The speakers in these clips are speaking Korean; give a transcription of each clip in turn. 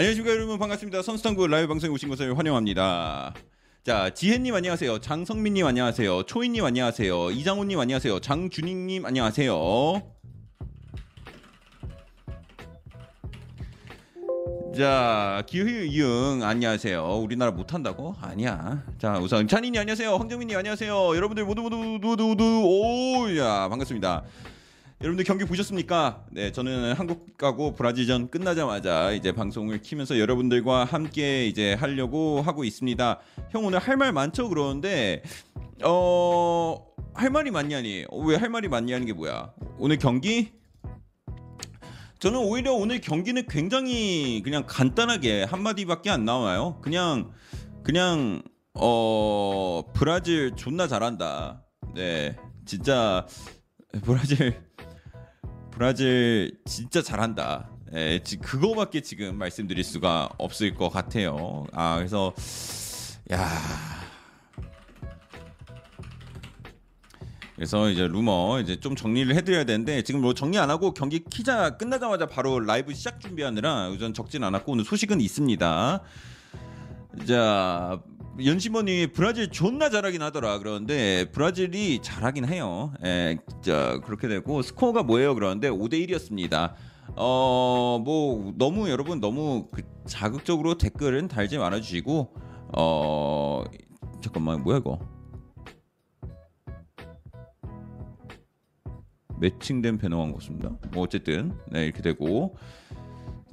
안녕하십니까 여러분 반갑습니다. 선수당구 라이브 방송에 오신 것을 환영합니다. 자 지혜님 안녕하세요. 장성민님 안녕하세요. 초이님 안녕하세요. 이장훈님 안녕하세요. 장준익님 안녕하세요. 자 기흐 이응 안녕하세요. 우리나라 못한다고? 아니야. 자 우선 찬이님 안녕하세요. 황정민님 안녕하세요. 여러분들 모두 모두 모두 모두 오야 반갑습니다. 여러분들 경기 보셨습니까? 네, 저는 한국 가고 브라질전 끝나자마자 이제 방송을 키면서 여러분들과 함께 이제 하려고 하고 있습니다. 형 오늘 할 말 많죠? 그러는데 어, 할 말이 많냐니? 어, 왜할 말이 많냐는 게 뭐야? 오늘 경기 저는 오히려 오늘 경기는 굉장히 그냥 간단하게 한마디밖에 안 나와요. 그냥 그냥 어 브라질 존나 잘한다. 네. 진짜 브라질 브라질 진짜 잘한다. 예, 지- 그거밖에 지금 말씀드릴 수가 없을 것 같아요. 아 그래서 야 그래서 이제 루머 이제 좀 정리를 해드려야 되는데 지금 뭐 정리 안 하고 경기 키자 끝나자마자 바로 라이브 시작 준비하느라 우선 적진 않았고 오늘 소식은 있습니다. 자 연심원이 브라질 존나 잘하긴 하더라 그러는데 브라질이 잘하긴 해요. 예, 자 그렇게 되고 스코어가 뭐예요 그러는데 5대 1이었습니다. 어 뭐 너무 여러분 너무 그 자극적으로 댓글은 달지 말아 주시고 어 잠깐만 뭐야 이거 매칭된 배너한 것입니다. 뭐 어쨌든 네 이렇게 되고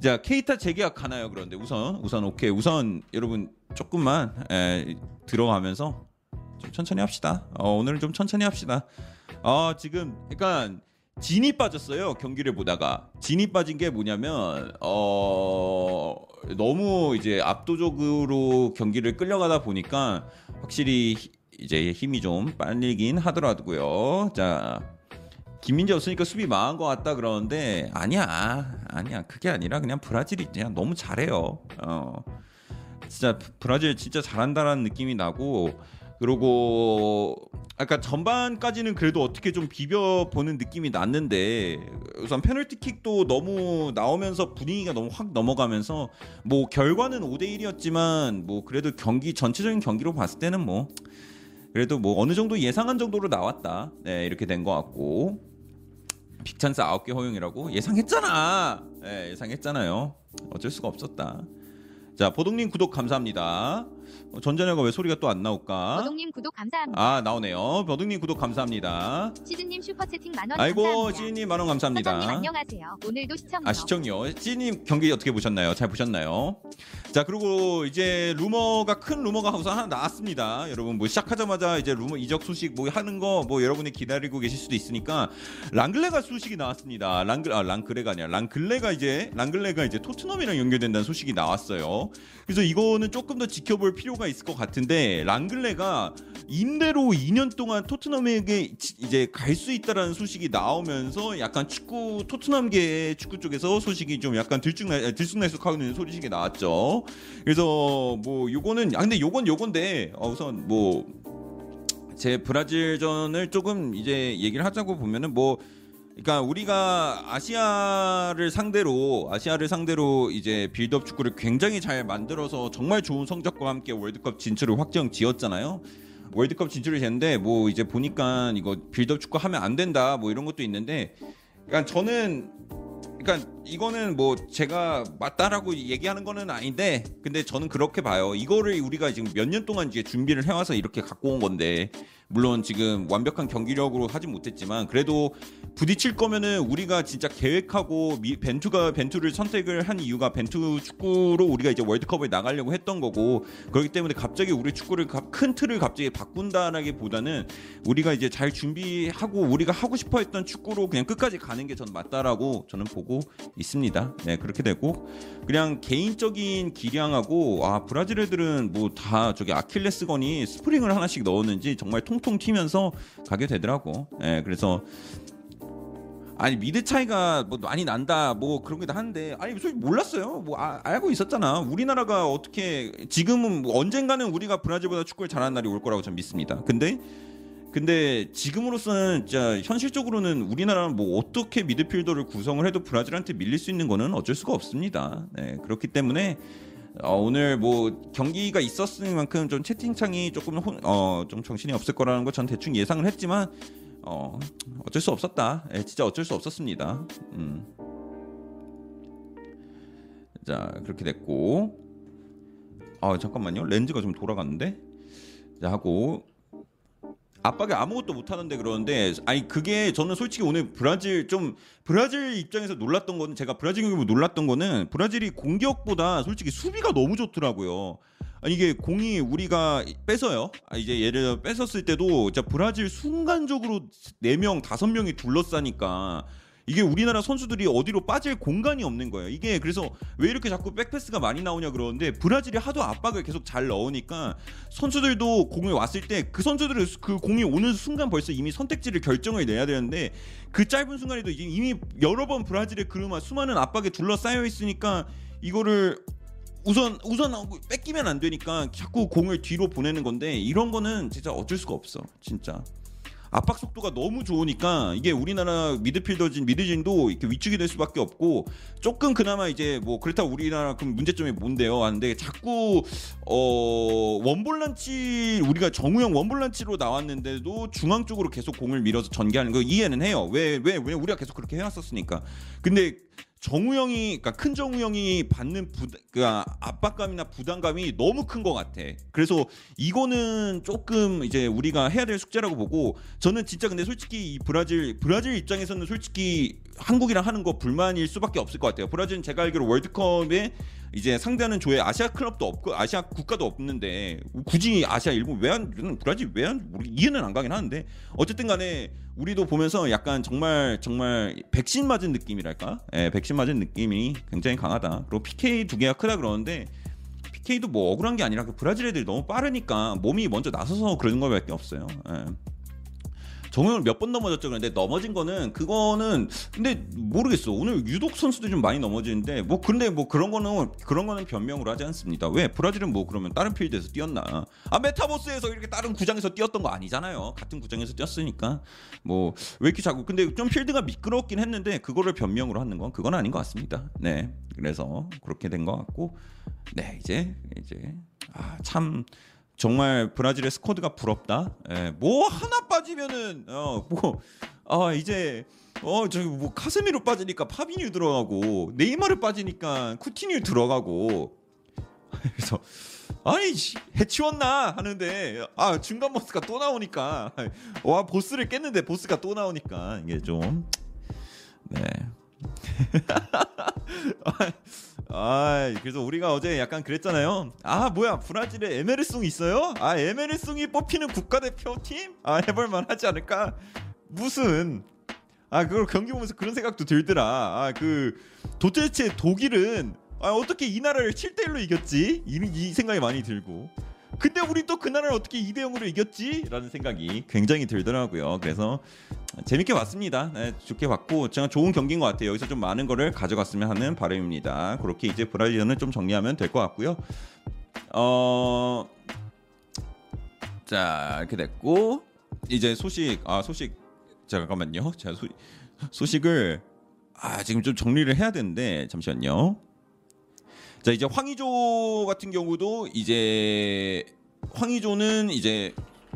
자 케이타 재계약 가나요 그런데 우선 우선 오케이 우선 여러분 조금만 에, 들어가면서 좀 천천히 합시다. 어, 오늘은 좀 천천히 합시다. 아 지금 그러니까 진이 빠졌어요 경기를 보다가 진이 빠진 게 뭐냐면 어 너무 이제 압도적으로 경기를 끌려가다 보니까 확실히 히- 이제 힘이 좀 빨리긴 하더라고요. 자 김민재 없으니까 수비 망한 것 같다 그러는데 아니야 아니야 그게 아니라 그냥 브라질이 그냥 너무 잘해요. 어 진짜 브라질 진짜 잘한다라는 느낌이 나고 그리고 아까 전반까지는 그래도 어떻게 좀 비벼 보는 느낌이 났는데 우선 페널티킥도 너무 나오면서 분위기가 너무 확 넘어가면서 뭐 결과는 5대 1이었지만 뭐 그래도 경기 전체적인 경기로 봤을 때는 뭐 그래도 뭐 어느 정도 예상한 정도로 나왔다. 네, 이렇게 된 것 같고 빅찬스 9개 허용이라고 예상했잖아. 네, 예상했잖아요. 어쩔 수가 없었다. 자, 보동님 구독 감사합니다. 어, 전자녀가 왜 소리가 또 안 나올까? 버동님 구독 감사합니다. 아, 나오네요. 보동님 구독 감사합니다. 시즈님 슈퍼채팅 만원 아이고, 감사합니다. 시인님 만원 감사합니다. 안녕하세요. 오늘도 시청요. 아 시청요. 찌님 경기 어떻게 보셨나요? 잘 보셨나요? 자 그리고 이제 루머가 큰 루머가 우선 하나 나왔습니다. 여러분 뭐 시작하자마자 이제 루머 이적 소식 뭐 하는 거 뭐 여러분이 기다리고 계실 수도 있으니까 랑글레가 소식이 나왔습니다. 랑글 아 랑글레가 아니라 랑글레가 이제 랑글레가 이제 토트넘이랑 연결된다는 소식이 나왔어요. 그래서 이거는 조금 더 지켜볼 필요 가 있을 것 같은데 랑글레가 임대로 2년 동안 토트넘에게 지- 이제 갈 수 있다라는 소식이 나오면서 약간 축구 토트넘계 축구 쪽에서 소식이 좀 약간 들쭉날 들쑥날쑥하는 소식이 나왔죠. 그래서 뭐 요거는 아 근데 요건 요건데 어, 우선 뭐 제 브라질전을 조금 이제 얘기를 하자고 보면은 뭐 그러니까 우리가 아시아를 상대로 아시아를 상대로 이제 빌드업 축구를 굉장히 잘 만들어서 정말 좋은 성적과 함께 월드컵 진출을 확정 지었잖아요. 월드컵 진출을 했는데 뭐 이제 보니까 이거 빌드업 축구 하면 안 된다 뭐 이런 것도 있는데 그러니까 저는 그러니까 이거는 뭐 제가 맞다라고 얘기하는 거는 아닌데 근데 저는 그렇게 봐요. 이거를 우리가 지금 몇 년 동안 이제 준비를 해와서 이렇게 갖고 온 건데 물론 지금 완벽한 경기력으로 하진 못했지만 그래도 부딪힐 거면은 우리가 진짜 계획하고 미, 벤투가 벤투를 선택을 한 이유가 벤투 축구로 우리가 이제 월드컵을 나가려고 했던 거고 그렇기 때문에 갑자기 우리 축구를 가- 큰 틀을 갑자기 바꾼다라기보다는 우리가 이제 잘 준비하고 우리가 하고 싶어 했던 축구로 그냥 끝까지 가는 게 저는 맞다라고 저는 보고 있습니다. 네 그렇게 되고 그냥 개인적인 기량하고 아 브라질 애들은 뭐 다 저기 아킬레스건이 스프링을 하나씩 넣었는지 정말 통통 튀면서 가게 되더라고. 네 그래서 아니 미드 차이가 뭐 많이 난다 뭐 그런 게다 하는데 아니 솔직히 몰랐어요 뭐 아- 알고 있었잖아 우리나라가 어떻게 지금은 뭐 언젠가는 우리가 브라질보다 축구를 잘하는 날이 올 거라고 저는 믿습니다 근데 근데 지금으로서는 진짜 현실적으로는 우리나라는 뭐 어떻게 미드필더를 구성을 해도 브라질한테 밀릴 수 있는 거는 어쩔 수가 없습니다. 네, 그렇기 때문에 어, 오늘 뭐 경기가 있었을 만큼 좀 채팅창이 조금 혼, 어, 좀 정신이 없을 거라는 거 전 대충 예상을 했지만 어, 어쩔 수 없었다. 예, 진짜 어쩔 수 없었습니다. 음. 자 그렇게 됐고 아 잠깐만요 렌즈가 좀 돌아갔는데 자 하고 압박에 아무것도 못 하는데 그러는데 아니 그게 저는 솔직히 오늘 브라질 좀 브라질 입장에서 놀랐던 거는 제가 브라질 경기 놀랐던 거는 브라질이 공격보다 솔직히 수비가 너무 좋더라고요. 아니 이게 공이 우리가 뺏어요. 아, 이제 예를 들어 뺏었을 때도 진짜 브라질 순간적으로 4명, 5명이 둘러싸니까 이게 우리나라 선수들이 어디로 빠질 공간이 없는 거예요. 이게 그래서 왜 이렇게 자꾸 백패스가 많이 나오냐 그러는데 브라질이 하도 압박을 계속 잘 넣으니까 선수들도 공이 왔을 때 그 선수들은 그 공이 오는 순간 벌써 이미 선택지를 결정을 내야 되는데 그 짧은 순간에도 이미 여러 번 브라질의 그루마 수많은 압박에 둘러싸여 있으니까 이거를 우선 우선 뺏기면 안 되니까 자꾸 공을 뒤로 보내는 건데 이런 거는 진짜 어쩔 수가 없어 진짜 압박 속도가 너무 좋으니까 이게 우리나라 미드필더진 미드진도 이렇게 위축이 될 수밖에 없고 조금 그나마 이제 뭐 그렇다고 우리나라 그럼 문제점이 뭔데요? 하는데 자꾸 어 원볼란치 우리가 정우영 원볼란치로 나왔는데도 중앙 쪽으로 계속 공을 밀어서 전개하는 거 이해는 해요. 왜왜왜 우리가 계속 그렇게 해왔었으니까. 근데 정우영이 그러니까 큰 정우영이 받는 부, 그 압박감이나 부담감이 너무 큰 것 같아. 그래서 이거는 조금 이제 우리가 해야 될 숙제라고 보고 저는 진짜 근데 솔직히 이 브라질 브라질 입장에서는 솔직히 한국이랑 하는 거 불만일 수밖에 없을 것 같아요. 브라질은 제가 알기로 월드컵에 이제 상대하는 조에 아시아 클럽도 없고 아시아 국가도 없는데 굳이 아시아 일본 왜안 브라질 왜안 이해는 안 가긴 하는데 어쨌든 간에 우리도 보면서 약간 정말 정말 백신 맞은 느낌이랄까? 예, 백신 맞은 느낌이 굉장히 강하다. 그리고 PK 두 개가 크다 그러는데 PK도 뭐 억울한 게 아니라 그 브라질 애들이 너무 빠르니까 몸이 먼저 나서서 그러는 것밖에 없어요. 예. 정우영 몇번 넘어졌죠. 그런데 넘어진 거는 그거는 근데 모르겠어. 오늘 유독 선수들이 좀 많이 넘어지는데 뭐 근데 뭐 그런 거는 그런 거는 변명으로 하지 않습니다. 왜? 브라질은 뭐 그러면 다른 필드에서 뛰었나? 아 메타버스에서 이렇게 다른 구장에서 뛰었던 거 아니잖아요. 같은 구장에서 뛰었으니까. 뭐 왜 이렇게 자꾸 근데 좀 필드가 미끄럽긴 했는데 그거를 변명으로 하는 건 그건 아닌 것 같습니다. 네. 그래서 그렇게 된 것 같고. 네 이제 이제. 아참 정말 브라질의 스쿼드가 부럽다. 예, 뭐 하나 빠지면은 어뭐 아 이제 어 저기 뭐 카세미로 빠지니까 파비뉴 들어가고 네이마르 빠지니까 쿠티뉴 들어가고 그래서 아니 해치웠나 하는데 아 중간 보스가 또 나오니까 와 보스를 깼는데 보스가 또 나오니까 이게 좀 네. 아, 그래서 우리가 어제 약간 그랬잖아요. 아, 뭐야, 브라질에 에메르송 있어요? 아, 에메르송이 뽑히는 국가대표팀? 아, 해볼만 하지 않을까? 무슨, 아, 그걸 경기 보면서 그런 생각도 들더라. 아, 그, 도대체 독일은, 아, 어떻게 이 나라를 7대1로 이겼지? 이, 이 생각이 많이 들고. 근데 우리 또그 나라를 어떻게 2대 0으로 이겼지? 라는 생각이 굉장히 들더라고요. 그래서 재밌게 봤습니다. 네, 좋게 봤고 제가 좋은 경기인 것 같아요. 여기서 좀 많은 거를 가져갔으면 하는 바람입니다. 그렇게 이제 브라질은 좀 정리하면 될 것 같고요. 어, 자 이렇게 됐고 이제 소식 아 소식 잠깐만요. 제가 소, 소식을 아 지금 좀 정리를 해야 되는데 잠시만요. 자 이제 황의조 같은 경우도 이제 황의조는 이제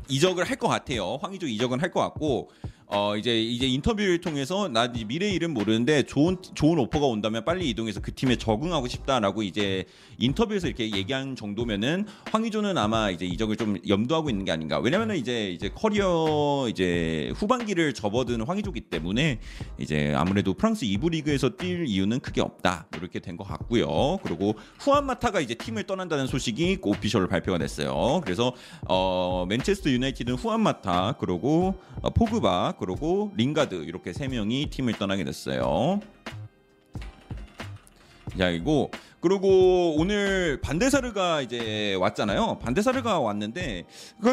이적을 할 것 같아요. 황의조 이적은 할 것 같고 어 이제 이제 인터뷰를 통해서 나 미래 일은 모르는데 좋은 좋은 오퍼가 온다면 빨리 이동해서 그 팀에 적응하고 싶다라고 이제 인터뷰에서 이렇게 얘기한 정도면은 황의조는 아마 이제 이적을 좀 염두하고 있는 게 아닌가. 왜냐면은 이제 이제 커리어 이제 후반기를 접어든 황의조기 때문에 이제 아무래도 프랑스 2부 리그에서 뛸 이유는 크게 없다. 이렇게 된 것 같고요. 그리고 후안 마타가 이제 팀을 떠난다는 소식이 official로 발표가 됐어요. 그래서 어 맨체스터 유나이티드는 후안 마타 그리고 어, 포그바 그리고 링가드 이렇게 세 명이 팀을 떠나게 됐어요. 자, 이거 그리고 오늘 반데사르가 이제 왔잖아요. 반데사르가 왔는데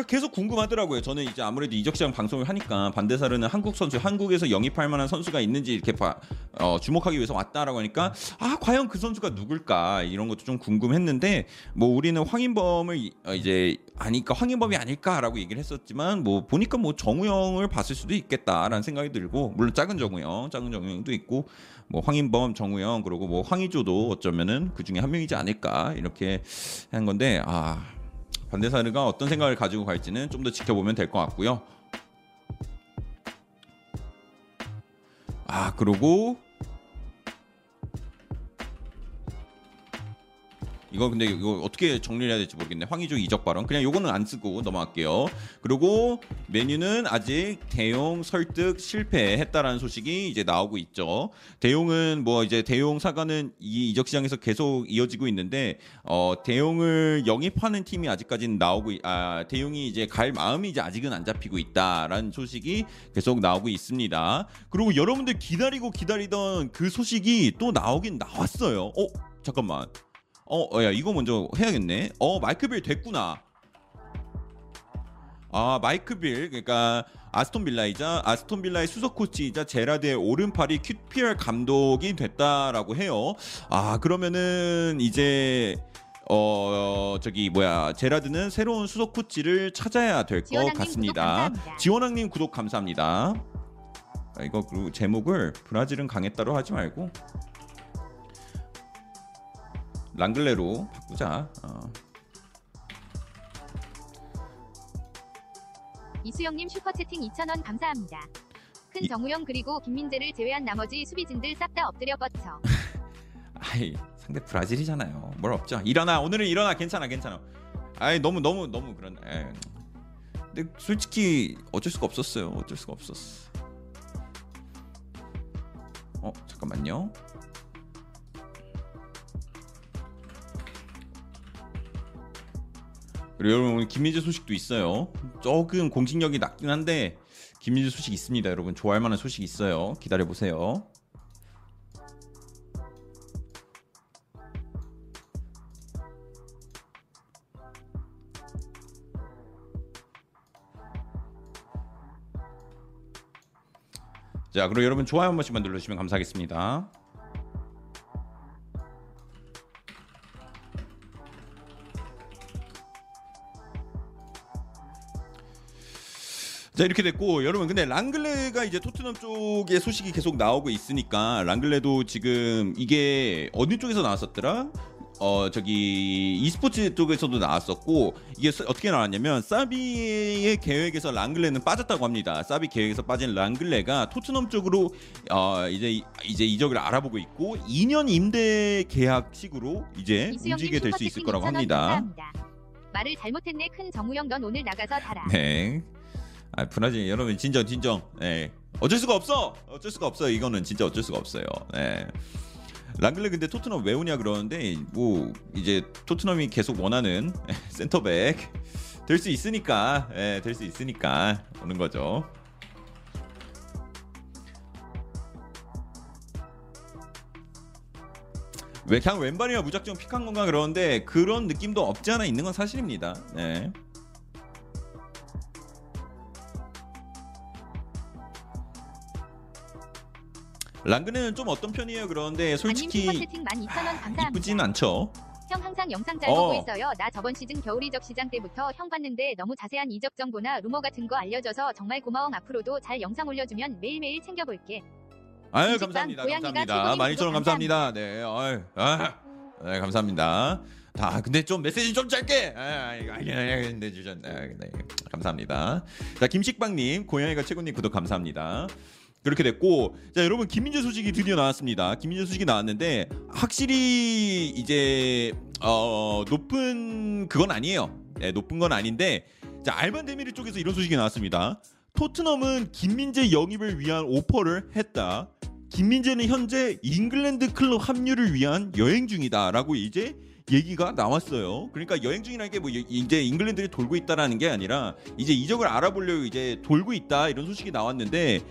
계속 궁금하더라고요. 저는 이제 아무래도 이적 시장 방송을 하니까 반데사르는 한국 선수, 한국에서 영입할 만한 선수가 있는지 이렇게 봐, 어, 주목하기 위해서 왔다라고 하니까 아 과연 그 선수가 누굴까 이런 것도 좀 궁금했는데 뭐 우리는 황인범을 어, 이제 아니까 황인범이 아닐까라고 얘기를 했었지만 뭐 보니까 뭐 정우영을 봤을 수도 있겠다라는 생각이 들고 물론 작은 정우영, 작은 정우영도 있고 뭐 황인범, 정우영 그리고 뭐 황희조도 어쩌면은 그 중에 한 명이지 않을까 이렇게 한 건데 아 반대사르가 어떤 생각을 가지고 갈지는 좀 더 지켜보면 될 것 같고요. 아 그리고 이거 근데 이거 어떻게 정리를 해야 될지 모르겠네. 황의조 이적 발언. 그냥 요거는 안 쓰고 넘어갈게요. 그리고 메뉴는 아직 대용 설득 실패했다라는 소식이 이제 나오고 있죠. 대용은 뭐 이제 대용 사과는 이 이적 시장에서 계속 이어지고 있는데 어 대용을 영입하는 팀이 아직까지는 나오고 있- 아 대용이 이제 갈 마음이 이제 아직은 안 잡히고 있다라는 소식이 계속 나오고 있습니다. 그리고 여러분들 기다리고 기다리던 그 소식이 또 나오긴 나왔어요. 어 잠깐만. 어, 어, 야 이거 먼저 해야겠네. 어, 마이크 빌 됐구나. 아, 마이크 빌 그러니까 아스톤 빌라이자 아스톤 빌라의 수석 코치이자 제라드의 오른팔이 QPR 감독이 됐다라고 해요. 아, 그러면은 이제 어 저기 뭐야 제라드는 새로운 수석 코치를 찾아야 될 것 같습니다. 지원왕님 구독 감사합니다. 아, 이거 그리고 제목을 브라질은 강했다로 하지 말고 랑글레로 바꾸자. 어. 이수영님 슈퍼채팅 2,000원 감사합니다. 큰 이- 정우영 그리고 김민재를 제외한 나머지 수비진들 싹 다 엎드려 뻗쳐. 아이 상대 브라질이잖아요. 뭘 없죠. 일어나 오늘은 일어나 괜찮아 괜찮아. 아이 너무 너무 너무 그런. 에이. 근데 솔직히 어쩔 수가 없었어요. 어쩔 수가 없었어. 어 잠깐만요. 그리고 여러분 오늘 김민재 소식도 있어요. 조금 공식력이 낮긴 한데 김민재 소식 있습니다. 여러분 좋아할 만한 소식 있어요. 기다려 보세요. 자, 그리고 여러분 좋아요 한 번씩만 눌러주시면 감사하겠습니다. 자 이렇게 됐고 여러분 근데 랑글레가 이제 토트넘 쪽에 소식이 계속 나오고 있으니까 랑글레도 지금 이게 어느 쪽에서 나왔었더라? 어 저기 e스포츠 쪽에서도 나왔었고 이게 서- 어떻게 나왔냐면 사비의 계획에서 랑글레는 빠졌다고 합니다. 사비 계획에서 빠진 랑글레가 토트넘 쪽으로 어 이제 이제 이적을 알아보고 있고 2년 임대 계약식으로 이제 움직이게 될 수 있을 거라고 2,000원 합니다. 말을 잘못했네 큰 정우영 넌 오늘 나가서 달아. 네. 아 브라질 여러분 진정 진정. 네. 어쩔 수가 없어. 어쩔 수가 없어요. 이거는 진짜 어쩔 수가 없어요. 네. 랑글레 근데 토트넘 왜 오냐 그러는데 뭐 이제 토트넘이 계속 원하는 센터백 될 수 있으니까 예, 될 수 있으니까 오는 거죠. 왜 그냥 왼발이나 무작정 픽한 건가 그러는데 그런 느낌도 없지 않아 있는 건 사실입니다. 네. 랑그네는 좀 어떤 편이에요? 그런데 솔직히 슈퍼채팅 12,000원 감사합니다. 이쁘진 않죠. 형 항상 영상 잘 어. 보고 있어요. 나 저번 시즌 겨울 이적 시장 때부터 형 봤는데 너무 자세한 이적 정보나 루머 같은 거 알려줘서 정말 고마워. 앞으로도 잘 영상 올려주면 매일매일 챙겨볼게. 아유 감사합니다. 고양이가 감사합니다. 12,000원 구독 감사합니다. 네. 아유. 아. 네, 감사합니다. 다 근데 좀 메시지 좀 짧게. 아, 아, 아, 근데 주셨네. 아, 네. 감사합니다. 자, 김식빵 님, 고양이가 최고님 구독 감사합니다. 그렇게 됐고 자 여러분 김민재 소식이 드디어 나왔습니다. 김민재 소식이 나왔는데 확실히 이제 어 높은 그건 아니에요. 네, 높은 건 아닌데 자 알반 데미르 쪽에서 이런 소식이 나왔습니다. 토트넘은 김민재 영입을 위한 오퍼를 했다. 김민재는 현재 잉글랜드 클럽 합류를 위한 여행 중이다라고 이제 얘기가 나왔어요. 그러니까 여행 중이라는 게 뭐 이제 잉글랜드를 돌고 있다라는 게 아니라 이제 이적을 알아보려고 이제 돌고 있다 이런 소식이 나왔는데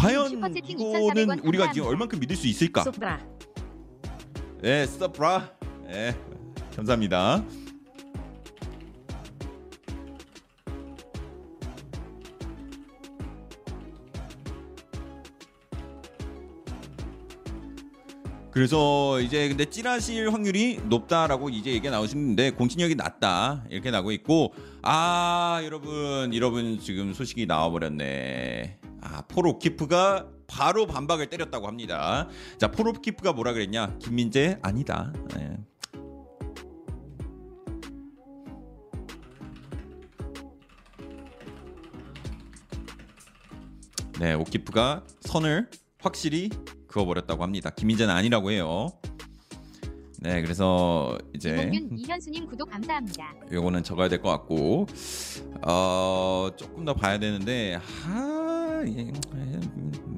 과연 이거는 2,400원 우리가 지금 얼만큼 믿을 수 있을까? 네, 스타브라. 네, 감사합니다. 그래서 이제 근데 찌라실 확률이 높다라고 이제 얘기가 나오시는데 공신력이 낮다 이렇게 나오고 있고 아 여러분 여러분 지금 소식이 나와버렸네. 아 포로키프가 바로 반박을 때렸다고 합니다. 자 포로키프가 뭐라 그랬냐? 김민재 아니다. 네. 네, 오키프가 선을 확실히 그어버렸다고 합니다. 김민재는 아니라고 해요. 네, 그래서 이제 이현수님 구독 감사합니다. 요거는 적어야 될 것 같고 어 조금 더 봐야 되는데 하 예,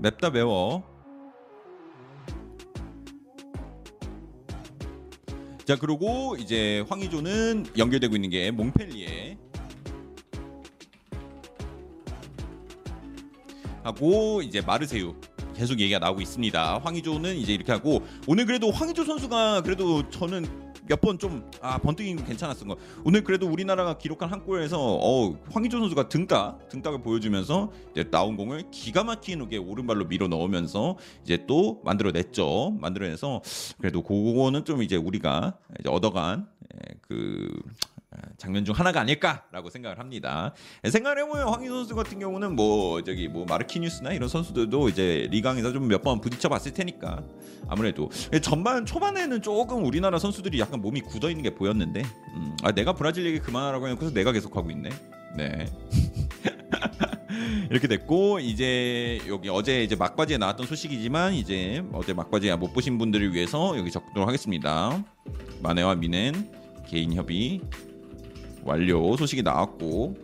맵다 매워. 자 그리고 이제 황의조는 연결되고 있는 게 몽펠리에 하고 이제 마르세유 계속 얘기가 나오고 있습니다. 황의조는 이제 이렇게 하고 오늘 그래도 황의조 선수가 그래도 저는 몇 번 좀 아 번뜩이 괜찮았던 거. 오늘 그래도 우리나라가 기록한 한 골에서 어 황의조 선수가 등딱 등딱을 보여주면서 이제 나온 공을 기가 막히게 오른발로 밀어 넣으면서 이제 또 만들어냈죠. 만들어내서 그래도 그거는 좀 이제 우리가 이제 얻어간 예, 그 장면 중 하나가 아닐까라고 생각을 합니다. 생각을 해보면 황희 선수 같은 경우는 뭐 저기 뭐 마르키뉴스나 이런 선수들도 이제 리강에서 좀 몇 번 부딪혀 봤을 테니까 아무래도 전반 초반에는 조금 우리나라 선수들이 약간 몸이 굳어 있는 게 보였는데 음, 아 내가 브라질 얘기 그만하라고 해놓고서 내가 계속 하고 있네. 네. 이렇게 됐고 이제 여기 어제 이제 막바지에 나왔던 소식이지만 이제 어제 막바지에 못 보신 분들을 위해서 여기 적도록 하겠습니다. 마네와 미넨 개인 협의 완료 소식이 나왔고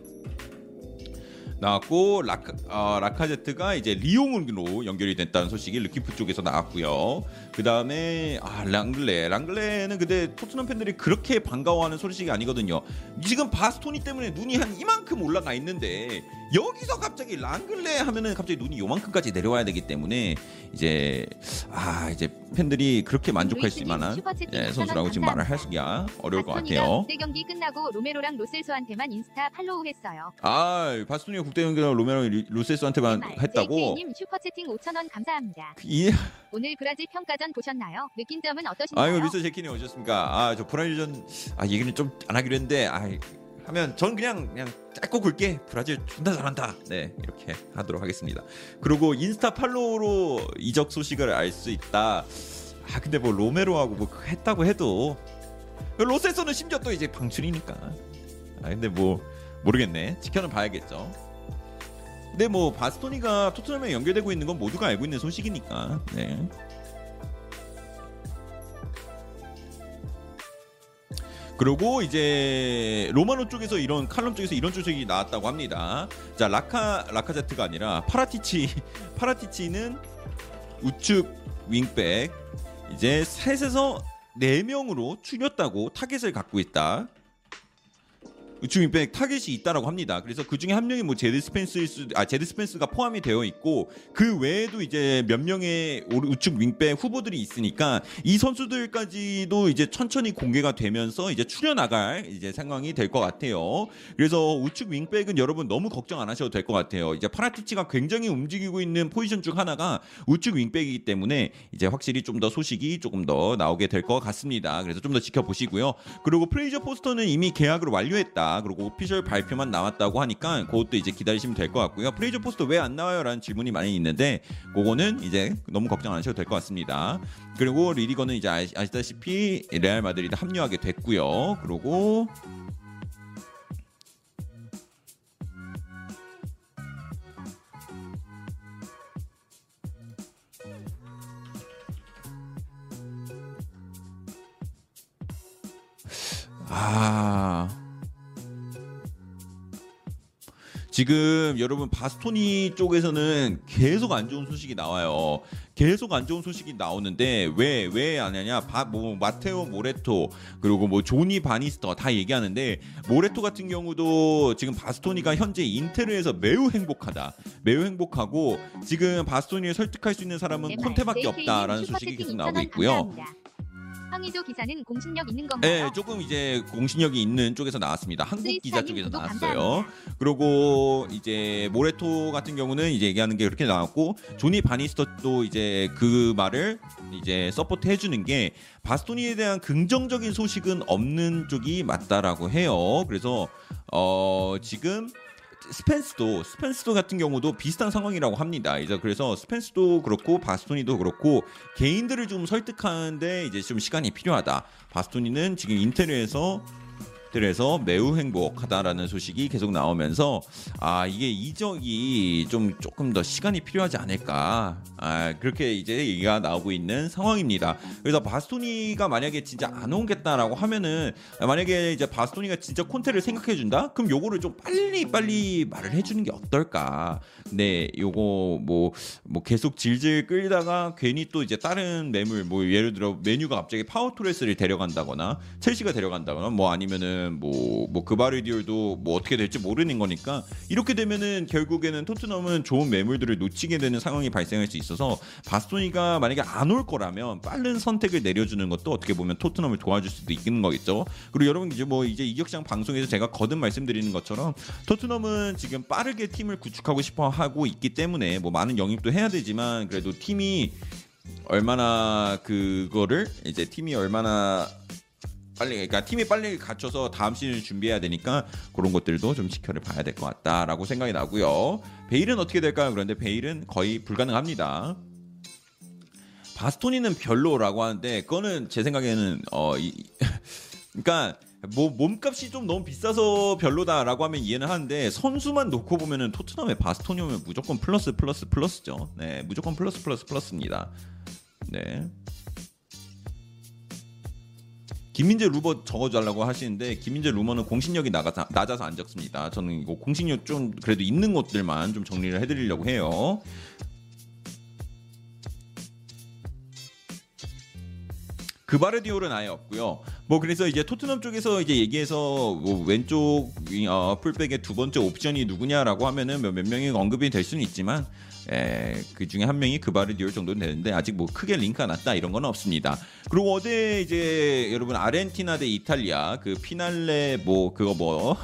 나왔고 라카, 어, 라카제트가 이제 리옹으로 연결이 됐다는 소식이 르키프 쪽에서 나왔고요. 그 다음에 아, 랑글레 랑글레는 근데 토트넘 팬들이 그렇게 반가워하는 소식이 아니거든요. 지금 바스토니 때문에 눈이 한 이만큼 올라가 있는데 여기서 갑자기 랑글레 하면은 갑자기 눈이 요만큼까지 내려와야 되기 때문에 이제 아 이제 팬들이 그렇게 만족할 수 만한 예, 선수라고 지금 말을 하기가 어려울 것 같아요. 국대 경기 끝나고 로메로랑 로셀소한테만 인스타 팔로우 했어요. 아 바스토니가 국대 경기랑 로메로 로셀소한테만 했다고. 님 슈퍼 채팅 5천 원 감사합니다. 이 오늘 브라질 평가 전 보셨나요? 느낀 점은 어떠신가요? 아이고 미스터 제키님 오셨습니까? 아 저 브라질 전 아 얘기는 좀 안 하기로 했는데 아 하면 전 그냥 그냥 짧고 굵게 브라질 존나 잘한다. 네 이렇게 하도록 하겠습니다. 그리고 인스타 팔로우로 이적 소식을 알 수 있다. 아 근데 뭐 로메로하고 뭐 했다고 해도 로세서는 심지어 또 이제 방출이니까. 아 근데 뭐 모르겠네. 지켜는 봐야겠죠. 근데 뭐 바스토니가 토트넘에 연결되고 있는 건 모두가 알고 있는 소식이니까. 네. 그리고 이제 로마노 쪽에서 이런 칼럼 쪽에서 이런 소식이 나왔다고 합니다. 자 라카 라카제트가 아니라 파라티치 파라티치는 우측 윙백 이제 셋에서 네 명으로 줄였다고 타겟을 갖고 있다. 우측 윙백 타겟이 있다라고 합니다. 그래서 그 중에 한 명이 뭐 제드 스펜스일 수, 아 제드 스펜스가 포함이 되어 있고 그 외에도 이제 몇 명의 우측 윙백 후보들이 있으니까 이 선수들까지도 이제 천천히 공개가 되면서 이제 추려 나갈 이제 상황이 될 것 같아요. 그래서 우측 윙백은 여러분 너무 걱정 안 하셔도 될 것 같아요. 이제 파라티치가 굉장히 움직이고 있는 포지션 중 하나가 우측 윙백이기 때문에 이제 확실히 좀 더 소식이 조금 더 나오게 될 것 같습니다. 그래서 좀 더 지켜보시고요. 그리고 프레이저 포스터는 이미 계약을 완료했다. 그리고 official 발표만 나왔다고 하니까 그것도 이제 기다리시면 될 것 같고요. 프레이저 포스터 왜안 나와요 라는 질문이 많이 있는데 그거는 이제 너무 걱정 안 하셔도 될 것 같습니다. 그리고 뤼디거는 이제 아시, 아시다시피 레알 마드리드 합류하게 됐고요. 그리고 아 지금 여러분 바스토니 쪽에서는 계속 안 좋은 소식이 나와요. 계속 안 좋은 소식이 나오는데 왜 왜 안 하냐? 바, 뭐 마테오 모레토 그리고 뭐 조니 바니스터 다 얘기하는데 모레토 같은 경우도 지금 바스토니가 현재 인테르에서 매우 행복하다. 매우 행복하고 지금 바스토니를 설득할 수 있는 사람은 콘테밖에 없다라는 소식이 계속 나오고 있고요. 황의조 기사는 공신력 있는 건가요? 네, 조금 이제 공신력이 있는 쪽에서 나왔습니다. 한국 기자 쪽에서 나왔어요. 그리고 이제 모레토 같은 경우는 이제 얘기하는 게 그렇게 나왔고 조니 바니스터도 이제 그 말을 이제 support 해주는 게 바스토니에 대한 긍정적인 소식은 없는 쪽이 맞다라고 해요. 그래서 어 지금 스펜스도 스펜스도 같은 경우도 비슷한 상황이라고 합니다. 이제 그래서 스펜스도 그렇고 바스토니도 그렇고 개인들을 좀 설득하는데 이제 좀 시간이 필요하다. 바스토니는 지금 인테리어에서 들에서 매우 행복하다라는 소식이 계속 나오면서 아 이게 이적이 좀 조금 더 시간이 필요하지 않을까. 아 그렇게 이제 얘기가 나오고 있는 상황입니다. 그래서 바스토니가 만약에 진짜 안 오겠다라고 하면은 만약에 이제 바스토니가 진짜 콘테를 생각해 준다? 그럼 요거를 좀 빨리 빨리 말을 해주는 게 어떨까 네 요거 뭐 뭐 계속 질질 끌다가 괜히 또 이제 다른 매물 뭐 예를 들어 메뉴가 갑자기 파워토레스를 데려간다거나 첼시가 데려간다거나 뭐 아니면은 뭐 뭐 그바르디올도 뭐 어떻게 될지 모르는 거니까 이렇게 되면은 결국에는 토트넘은 좋은 매물들을 놓치게 되는 상황이 발생할 수 있어서 바스토니가 만약에 안 올 거라면 빠른 선택을 내려주는 것도 어떻게 보면 토트넘을 도와줄 수도 있는 거겠죠. 그리고 여러분 이제 뭐 이제 이격장 방송에서 제가 거듭 말씀드리는 것처럼 토트넘은 지금 빠르게 팀을 구축하고 싶어 하고 있기 때문에 뭐 많은 영입도 해야 되지만 그래도 팀이 얼마나 그거를 이제 팀이 얼마나 빨리 그러니까 팀이 빨리 갖춰서 다음 시즌을 준비해야 되니까 그런 것들도 좀 지켜를 봐야 될 것 같다라고 생각이 나고요. 베일은 어떻게 될까요? 그런데 베일은 거의 불가능합니다. 바스토니는 별로라고 하는데 그거는 제 생각에는 어 이, 그러니까 뭐 몸값이 좀 너무 비싸서 별로다라고 하면 이해는 하는데 선수만 놓고 보면은 토트넘의 바스토니 오면 무조건 플러스 플러스 플러스죠. 네, 무조건 플러스 플러스 플러스입니다. 네. 김민재 루머 적어달라고 하시는데 김민재 루머는 공신력이 나가서, 낮아서 안 적습니다. 저는 이거 공신력 좀 그래도 있는 것들만 좀 정리를 해드리려고 해요. 그바르디올은 아예 없고요. 뭐 그래서 이제 토트넘 쪽에서 이제 얘기해서 뭐 왼쪽 어, 풀백의 두 번째 옵션이 누구냐라고 하면은 몇, 몇 명이 언급이 될 수는 있지만 에, 그 중에 한 명이 그바르디올 정도는 되는데 아직 뭐 크게 링크가 났다 이런 건 없습니다. 그리고 어제 이제 여러분 아르헨티나 대 이탈리아 그 피날레 뭐 그거 뭐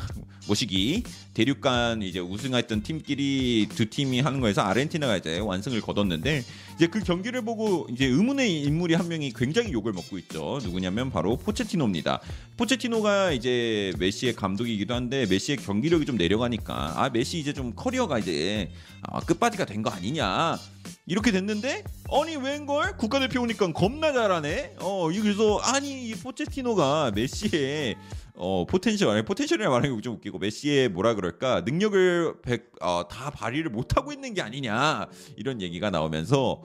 모시기 대륙간 이제 우승했던 팀끼리 두 팀이 하는 거에서 아르헨티나가 이제 완승을 거뒀는데 이제 그 경기를 보고 이제 의문의 인물이 한 명이 굉장히 욕을 먹고 있죠. 누구냐면 바로 포체티노입니다. 포체티노가 이제 메시의 감독이기도 한데 메시의 경기력이 좀 내려가니까 아 메시 이제 좀 커리어가 이제 아, 끝바지가 된 거 아니냐. 이렇게 됐는데 아니 웬걸 국가대표 오니까 겁나 잘하네. 어 그래서 아니 이 포체티노가 메시의 어 potential 아니 potential이라 말하는 게 좀 웃기고 메시의 뭐라 그럴까 능력을 100, 어, 다 발휘를 못 하고 있는 게 아니냐 이런 얘기가 나오면서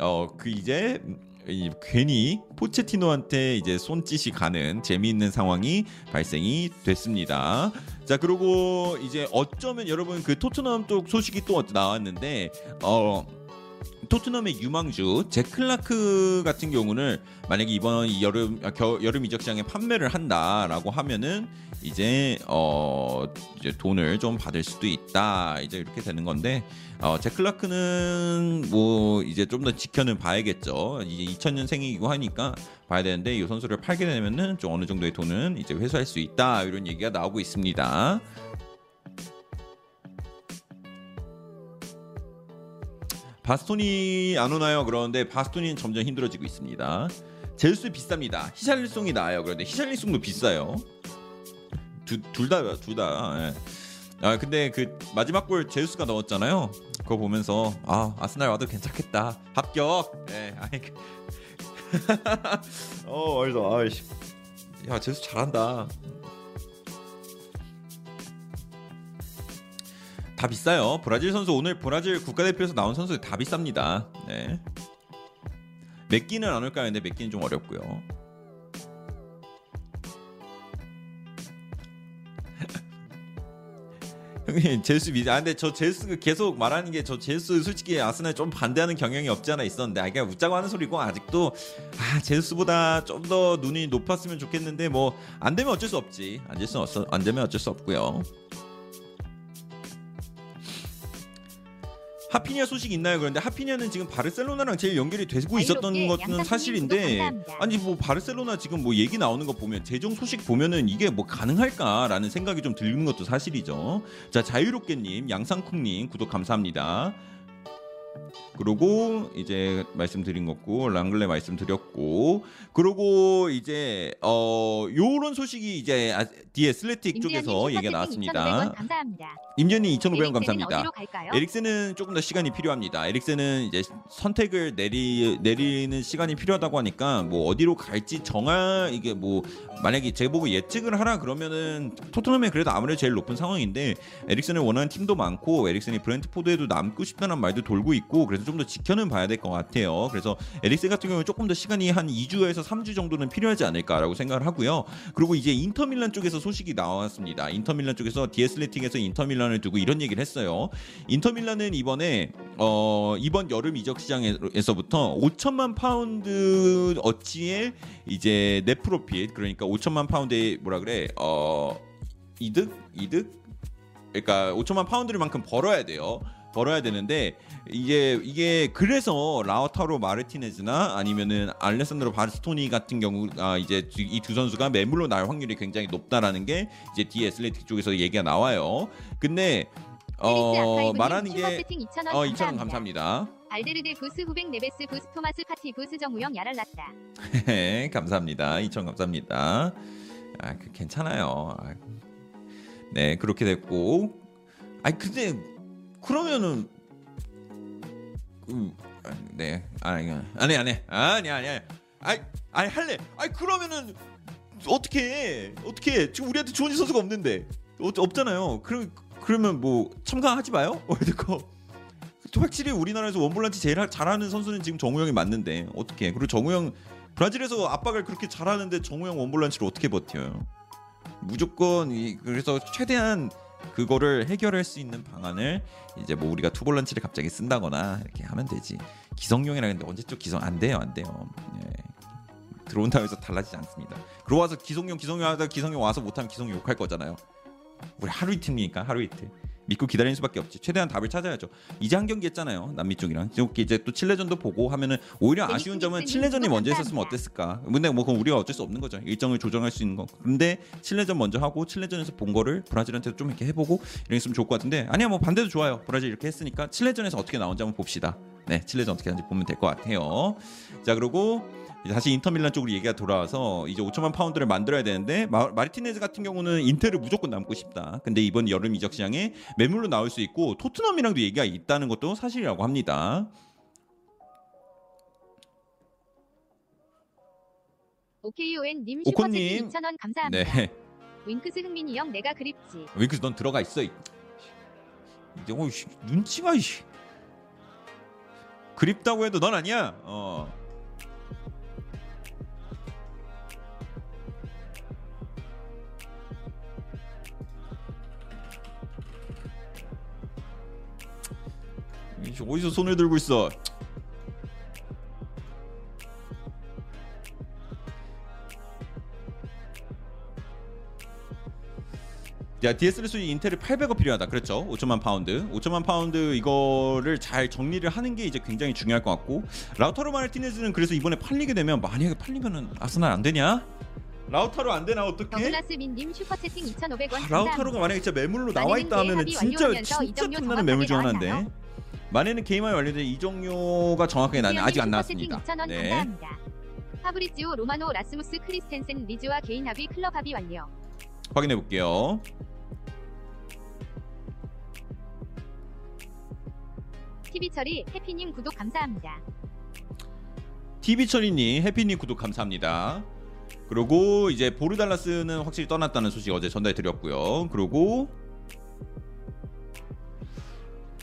어 그 이제 이 괜히 포체티노한테 이제 손짓이 가는 재미있는 상황이 발생이 됐습니다. 자 그리고 이제 어쩌면 여러분 그 토트넘 쪽 소식이 또 나왔는데 어. 토트넘의 유망주 제클라크 같은 경우는 만약에 이번 이 여름 아, 겨, 여름 이적 시장에 판매를 한다라고 하면은 이제 어 이제 돈을 좀 받을 수도 있다. 이제 이렇게 되는 건데 어 제클라크는 뭐 이제 좀 더 지켜는 봐야겠죠. 이제 2000년생이고 하니까 봐야 되는데 이 선수를 팔게 되면은 좀 어느 정도의 돈은 이제 회수할 수 있다. 이런 얘기가 나오고 있습니다. 바스토니 안 오나요? 그러는데 바스토니는 점점 힘들어지고 있습니다. 제우스 비쌉니다. 히샬리송이 나아요. 그런데 히샬리송도 비싸요. 둘 다, 둘 다. 예. 아 근데 그 마지막 골 제우스가 넣었잖아요. 그거 보면서 아 아스날 와도 괜찮겠다. 합격. 예. 아이 그- 어 그래서 아이씨. 야 제우스 잘한다. 다 비싸요. 브라질 선수 오늘 브라질 국가대표에서 나온 선수들 다 비쌉니다. 네. 맥기는 안 올까요? 근데 맥기는 좀 어렵고요. 형님 제스 미 아, 근데 저 제스 계속 말하는 게 저 제스 솔직히 아스날 좀 반대하는 경향이 없지 않아 있었는데 아 그냥 웃자고 하는 소리고 아직도 아 제스보다 좀 더 눈이 높았으면 좋겠는데 뭐 안 되면 어쩔 수 없지 안 되면 어쩔 수 없고요. 하피니아 소식 있나요? 그런데 하피니아는 지금 바르셀로나랑 제일 연결이 되고 있었던 것은 사실인데. 아니 뭐 바르셀로나 지금 뭐 얘기 나오는 거 보면 재정 소식 보면은 이게 뭐 가능할까라는 생각이 좀 들는 것도 사실이죠. 자 자유롭게님 양상쿵님 구독 감사합니다. 그리고 이제 말씀드린 거고 랑글레 말씀드렸고 그리고 이제 어 요런 소식이 이제 아, 뒤에 슬래틱 쪽에서 얘기가 나왔습니다. 임전이 2,500원 에릭센은 감사합니다. 에릭슨은 조금 더 시간이 필요합니다. 에릭슨은 이제 선택을 내리 내리는 시간이 필요하다고 하니까 뭐 어디로 갈지 정할 이게 뭐 만약에 저보고 예측을 하라 그러면은 토트넘에 그래도 아무래도 제일 높은 상황인데 에릭슨을 원하는 팀도 많고 에릭슨이 브렌트포드에도 남고 싶다는 말도 돌고 있고 그래서 좀 더 지켜는 봐야 될 것 같아요. 그래서 에릭슨 같은 경우는 조금 더 시간이 한 2주에서 3주 정도는 필요하지 않을까라고 생각을 하고요. 그리고 이제 인터밀란 쪽에서 소식이 나왔습니다. 인터밀란 쪽에서 The Athletic에서 인터밀란을 두고 이런 얘기를 했어요. 인터밀란은 이번에 어, 이번 여름 이적 시장에서부터 5천만 파운드 어치의 이제 net profit 그러니까 5천만 파운드의 뭐라 그래 어 이득 이득 그러니까 5천만 파운드를만큼 벌어야 돼요. 벌어야 되는데 이게 이게 그래서 라우타로 마르티네즈나 아니면은 알레산드로 바스토니 같은 경우 아 이제 이 두 선수가 매물로 날 확률이 굉장히 높다라는 게 이제 The Athletic 쪽에서 얘기가 나와요. 근데 어 말하는 게 슈퍼채팅 2,000원 어, 감사합니다. 2,000원 감사합니다. 발데르데 부스 후백 네베스 부스 토마스 파티 부스 정우영 야랄랐다. 예, 감사합니다. 이천 감사합니다. 아, 그, 괜찮아요. 아, 네, 그렇게 됐고. 아, 근데 그러면은 음, 네, 아, 아니, 아니, 아니, 아니, 아니, 아니, 아니 할래. 아니 그러면은 어떻게 어떻게 지금 우리한테 좋은 선수가 없는데 어, 없잖아요. 그럼 그러면 뭐 참가하지 마요 월드컵. 확실히 우리나라에서 원볼란치 제일 하- 잘하는 선수는 지금 정우영이 맞는데 어떻게? 그리고 정우영 브라질에서 압박을 그렇게 잘하는데 정우영 원볼란치를 어떻게 버텨요? 무조건 이, 그래서 최대한 그거를 해결할 수 있는 방안을 이제 뭐 우리가 투볼란치를 갑자기 쓴다거나 이렇게 하면 되지. 기성용이라 근데 언제적 기성 안 돼요, 안 돼요. 예. 들어온다고 해서 달라지지 않습니다. 그러고 와서 기성용 기성용 하다 기성용 와서 못하면 기성용 욕할 거잖아요. 우리 하루 이틀이니까 하루 이틀 믿고 기다리는 수밖에 없지. 최대한 답을 찾아야죠. 이제 한 경기 했잖아요. 남미 쪽이랑. 이렇게 이제 또 칠레전도 보고 하면은 오히려 아쉬운 점은 칠레전이 먼저 했었으면. 어땠을까. 근데 뭐 그건 우리가 어쩔 수 없는 거죠. 일정을 조정할 수 있는 거. 근데 칠레전 먼저 하고 칠레전에서 본 거를 브라질한테도 좀 이렇게 해보고 이랬으면 좋을 것 같은데 아니야 뭐 반대도 좋아요. 브라질 이렇게 했으니까 칠레전에서 어떻게 나온지 한번 봅시다. 네, 칠레전 어떻게 하는지 보면 될 것 같아요. 자 그리고 다시 인터밀란 쪽으로 얘기가 돌아와서 이제 5천만 파운드를 만들어야 되는데 마, 마르티네즈 같은 경우는 인테르 무조건 남고 싶다. 근데 이번 여름 이적 시장에 매물로 나올 수 있고 토트넘이랑도 얘기가 있다는 것도 사실이라고 합니다. 오케이오엔 님 오콘님. 슈퍼채팅 2,000원 감사합니다. 네, 윙크스 흥민이 형 내가 그립지. 윙크스 넌 들어가 있어. 이- 이제 어, 씨, 눈치가 씨. 그립다고 해도 넌 아니야. 어. 어디서 손을 들고 있어? 야 DSL 수익 인테르 800억 필요하다. 그렇죠. 5천만 파운드. 5천만 파운드 이거를 잘 정리를 하는 게 이제 굉장히 중요할 것 같고 라우타로 마르티네즈는 그래서 이번에 팔리게 되면 만약에 팔리면은 아스날 안 되냐? 라우타로 안 되나 어떻게? 더글라스 민님 슈퍼채팅 2,500원 아. 라우타로가 만약에 진짜 매물로 나와 있다 하면은 진짜 진짜 탐나는 매물 중 하나인데. 만에는 게임화에 완료된 이종료가 정확하게 나는 아직 안 나왔습니다. 2,000원 네. 감사합니다. 파브리지오 로마노 라스무스 크리스텐센 리즈와 개인 합의 클럽 합의 완료. 확인해 볼게요. TV 처리 해피님 구독 감사합니다. TV 천이님 해피님 구독 감사합니다. 그리고 이제 보르달라스는 확실히 떠났다는 소식 어제 전달해 드렸고요. 그리고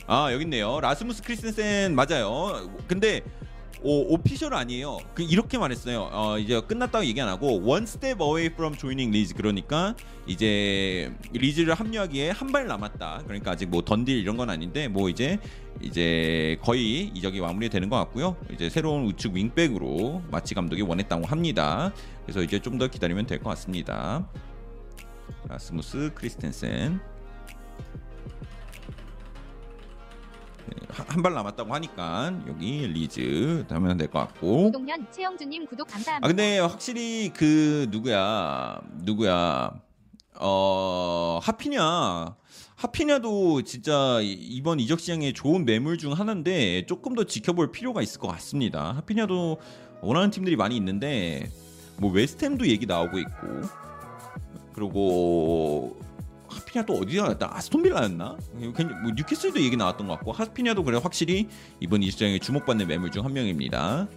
아 여기 있네요. 라스무스 크리스텐센 맞아요. 근데 오, official 아니에요. 그 이렇게 말했어요. 어, 이제 끝났다고 얘기 안 하고 one step away from joining Leeds 그러니까 이제 리즈를 합류하기에 한 발 남았다. 그러니까 아직 뭐 done deal 이런 건 아닌데 뭐 이제 이제 거의 이적이 마무리되는 것 같고요. 이제 새로운 우측 윙백으로 마치 감독이 원했다고 합니다. 그래서 이제 좀 더 기다리면 될 것 같습니다. 라스무스 크리스텐센 한 발 남았다고 하니까 여기 리즈 하면 될 것 같고. 동년 최영주님 구독 감사합니다. 아 근데 확실히 그 누구야 누구야 어 하피냐 하피냐도 진짜 이- 이번 이적 시장에 좋은 매물 중 하나인데 조금 더 지켜볼 필요가 있을 것 같습니다. 하피냐도 원하는 팀들이 많이 있는데 뭐 웨스템도 얘기 나오고 있고 그리고 하피냐 또 어디가 났다 아스톤빌라였나? 뭐 뉴캐슬도 얘기 나왔던 것 같고 하피냐도 그래 확실히 이번 이적 시장에 주목받는 매물 중 한 명입니다.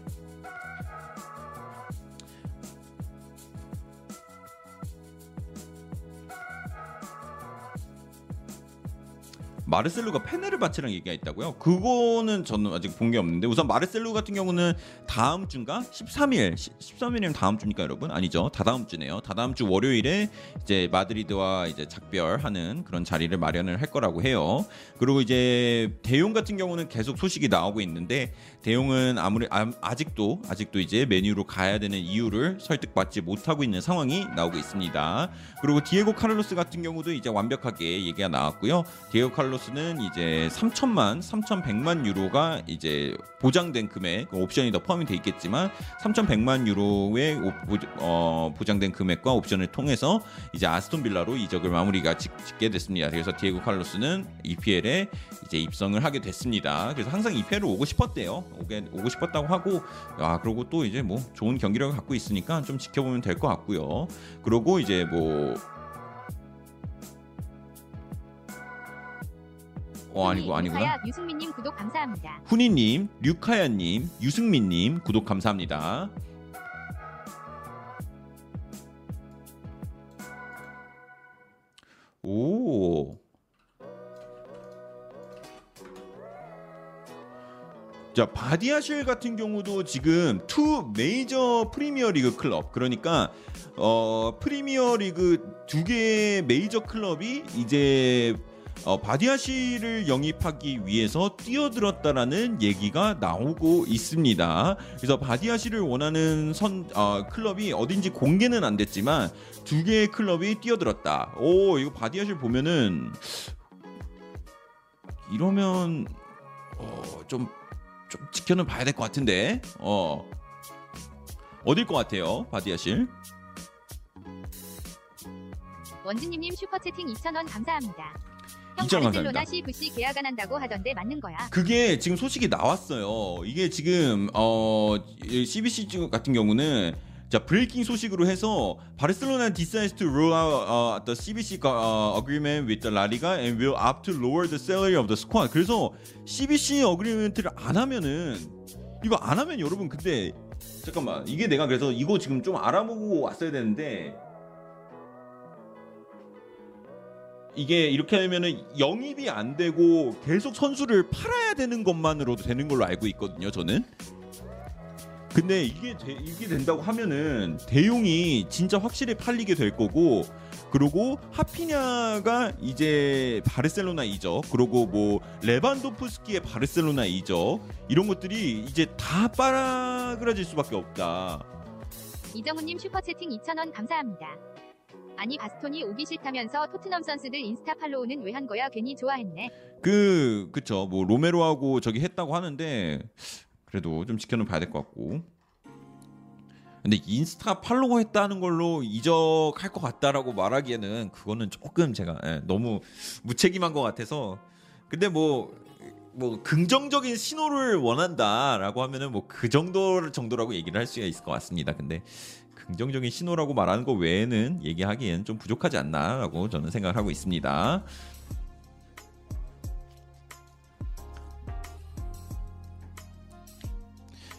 마르셀루가 페네르바체랑 얘기가 있다고요? 그거는 저는 아직 본 게 없는데 우선 마르셀루 같은 경우는 다음 주인가? 13일 13일이면 다음 주니까 여러분. 아니죠. 다다음 주네요. 다다음 주 월요일에 이제 마드리드와 이제 작별하는 그런 자리를 마련을 할 거라고 해요. 그리고 이제 대용 같은 경우는 계속 소식이 나오고 있는데 대용은 아무리 아, 아직도 아직도 이제 메뉴로 가야 되는 이유를 설득받지 못하고 있는 상황이 나오고 있습니다 그리고 디에고 카를로스 같은 경우도 이제 완벽하게 얘기가 나왔고요 디에고 카를로스는 이제 3천만, 3,100만 유로가 이제 보장된 금액, 옵션이 더 포함이 돼 있겠지만 3,100만 유로의 오- 보, 어, 보장된 금액과 옵션을 통해서 이제 아스톤 빌라로 이적을 마무리가 짓, 게 됐습니다. 그래서 디에고 카를로스는 EPL에 이제 입성을 하게 됐습니다. 그래서 항상 EPL을 오고 싶었대요. 오게 오고 싶었다고 하고, 아 그리고 또 이제 뭐 좋은 경기력을 갖고 있으니까 좀 지켜보면 될 것 같고요. 그리고 이제 뭐 어 아니고 아니구나. 유승민님 구독 감사합니다. 훈이님, 류카야님, 유승민님 구독 감사합니다. 오. 자 바디아실 같은 경우도 지금 two major Premier League club 그러니까 어 프리미어 리그 두 개의 메이저 클럽이 이제 어, 바디아실을 영입하기 위해서 뛰어들었다라는 얘기가 나오고 있습니다. 그래서 바디아실을 원하는 선 어, 클럽이 어딘지 공개는 안 됐지만 두 개의 클럽이 뛰어들었다. 오 이거 바디아실을 보면은 이러면 어, 좀, 좀 지켜는 봐야 될 것 같은데 어 어딜 것 같아요 바디아실? 원진님님 슈퍼채팅 2,000원 감사합니다. 형 바르셀로나 감사합니다. CVC 계약 안 한다고 하던데 맞는 거야? 그게 지금 소식이 나왔어요. 이게 지금 어 CVC 같은 경우는 자 breaking 소식으로 해서 바르셀로나 decides to rule out uh, the CVC uh, agreement with the La Liga and will opt to lower the salary of the squad. 그래서 CBC 어그리먼트를 안 하면은 이거 안 하면 여러분 근데 잠깐만 이게 내가 그래서 이거 지금 좀 알아보고 왔어야 되는데 이게 이렇게 하면은 영입이 안 되고 계속 선수를 팔아야 되는 것만으로도 되는 걸로 알고 있거든요. 저는. 근데 이게 되- 이게 된다고 하면은 대용이 진짜 확실히 팔리게 될 거고 그리고 하피냐가 이제 바르셀로나 이적 그리고 뭐 레반도프스키의 바르셀로나 이적 이런 것들이 이제 다 빠라그라질 수밖에 없다. 이정우님 슈퍼채팅 2,000원 감사합니다. 아니 바스톤이 오기 싫다면서 토트넘 선수들 인스타 팔로우는 왜 한 거야? 괜히 좋아했네. 그 그쵸 뭐 로메로하고 저기 했다고 하는데 그래도 좀 지켜는 봐야 될 것 같고 근데 인스타 팔로우 했다는 걸로 이적할 것 같다라고 말하기에는 그거는 조금 제가 예, 너무 무책임한 것 같아서 근데 뭐뭐 긍정적인 신호를 원한다라고 하면은 뭐 그 정도 정도라고 얘기를 할 수가 있을 것 같습니다. 근데 긍정적인 신호라고 말하는 거 외에는 얘기하기에는 좀 부족하지 않나라고 저는 생각을 하고 있습니다.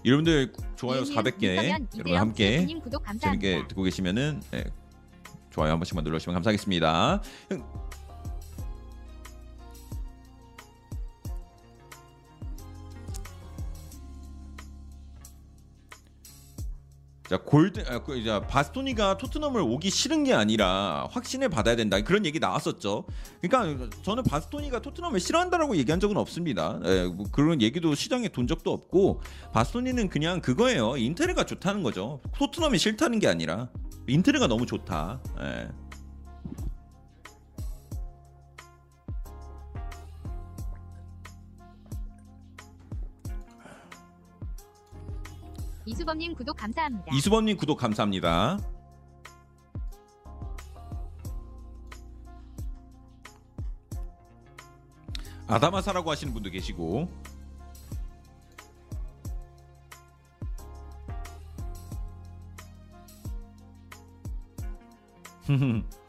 여러분들 좋아요 이은님, 400개 윤서면, 여러분 함께 감사합니다. 재밌게 듣고 계시면은 네, 좋아요 한 번씩만 눌러주시면 감사하겠습니다. 자 골드 아, 그, 이제 바스토니가 토트넘을 오기 싫은 게 아니라 확신을 받아야 된다 그런 얘기 나왔었죠. 그러니까 저는 바스토니가 토트넘을 싫어한다라고 얘기한 적은 없습니다. 예, 뭐 그런 얘기도 시장에 돈 적도 없고 바스토니는 그냥 그거예요. 인테르가 좋다는 거죠. 토트넘이 싫다는 게 아니라 인테르가 너무 좋다. 예. 이수범님 구독 감사합니다. 이수범님 구독 감사합니다. 아다마사라고 하시는 분도 계시고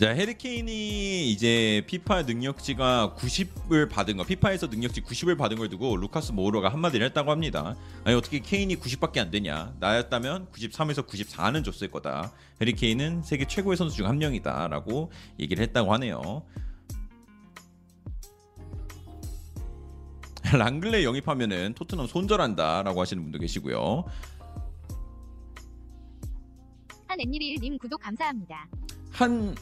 자 해리케인이 이제 피파 능력치가 90을 받은 거 피파에서 능력치 90을 받은 걸 두고 루카스 모우로가 한마디를 했다고 합니다. 아니 어떻게 케인이 90밖에 안 되냐? 나였다면 93에서 94는 줬을 거다. 해리케인은 세계 최고의 선수 중 한 명이다 라고 얘기를 했다고 하네요. 랑글레 영입하면은 토트넘 손절한다 라고 하시는 분도 계시고요. 한 앤니리일님 구독 감사합니다. 한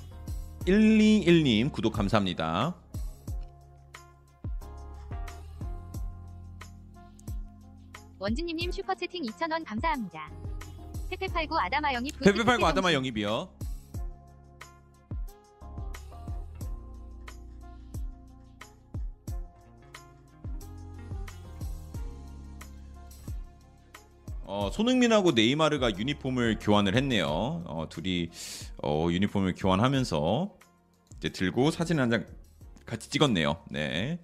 121님 구독 감사합니다. 원진님님 슈퍼채팅 2,000원 감사합니다. 페페89 아다마 영입 페페팔고 아다마 영입이요. 어, 손흥민하고 네이마르가 유니폼을 교환을 했네요. 어, 둘이 어, 유니폼을 교환하면서 이제 들고 사진 한 장 같이 찍었네요. 네.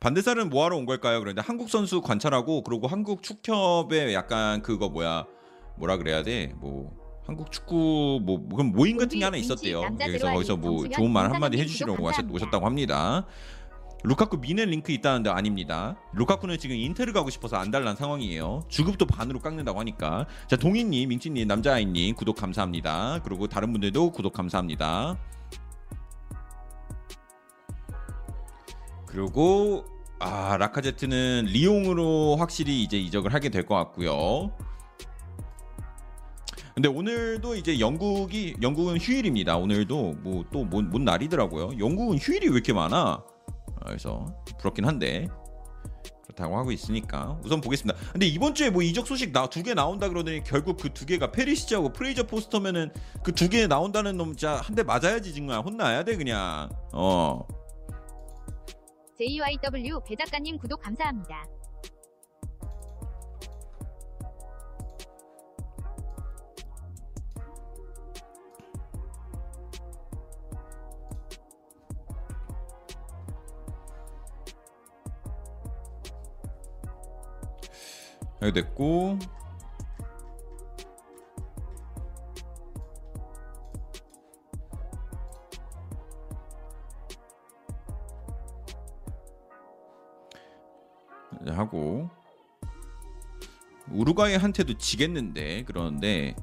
반대살은 뭐하러 온 걸까요? 그런데 한국 선수 관찰하고 그리고 한국 축협의 약간 그거 뭐야 뭐라 그래야 돼? 뭐 한국 축구 뭐 그럼 모임 같은 게 하나 있었대요. 여기서 거기서 뭐 좋은 말 한마디 해주시려고 오셨다고 합니다. 루카쿠 미네 링크 있다는데 아닙니다. 루카쿠는 지금 인테르 가고 싶어서 안 달란 상황이에요. 주급도 반으로 깎는다고 하니까. 자 동인님, 민치님, 남자아이님 구독 감사합니다. 그리고 다른 분들도 구독 감사합니다. 그리고 아 라카제트는 리옹으로 확실히 이제 이적을 하게 될 것 같고요. 근데 오늘도 이제 영국이 영국은 휴일입니다. 오늘도 뭐 또뭔 뭔 날이더라고요. 영국은 휴일이 왜 이렇게 많아? 아, 그래서 부럽긴 한데 그렇다고 하고 있으니까 우선 보겠습니다. 근데 이번 주에 뭐 이적 소식 나 두 개 나온다 그러더니 결국 그 두 개가 페리시치하고 프레이저 포스터면은 그 두 개 나온다는 놈 진짜 한 대 맞아야지 정말 혼나야 돼 그냥. 어. JYW 배작가님 구독 감사합니다. 여기 됐고 하고. 우루과이한테도 지겠는데 그러는데.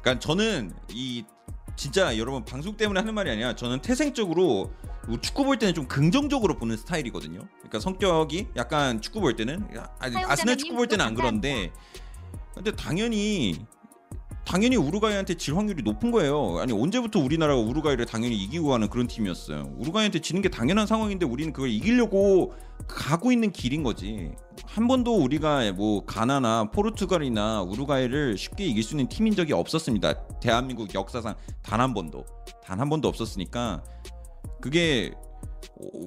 그러니까 저는 이 진짜 여러분 방송 때문에 하는 말이 아니라 저는 태생적으로 뭐 축구 볼 때는 좀 긍정적으로 보는 스타일이거든요. 그러니까 성격이 약간 축구 볼 때는 아니, 아스날 축구 볼 때는 안 그런데 근데 당연히 당연히 우루과이한테 질 확률이 높은 거예요. 아니 언제부터 우리나라가 우루과이를 당연히 이기고 가는 그런 팀이었어요. 우루과이한테 지는 게 당연한 상황인데 우리는 그걸 이기려고 가고 있는 길인 거지. 한 번도 우리가 뭐 가나나 포르투갈이나 우루과이를 쉽게 이길 수 있는 팀인 적이 없었습니다. 대한민국 역사상 단 한 번도 단 한 번도 없었으니까 그게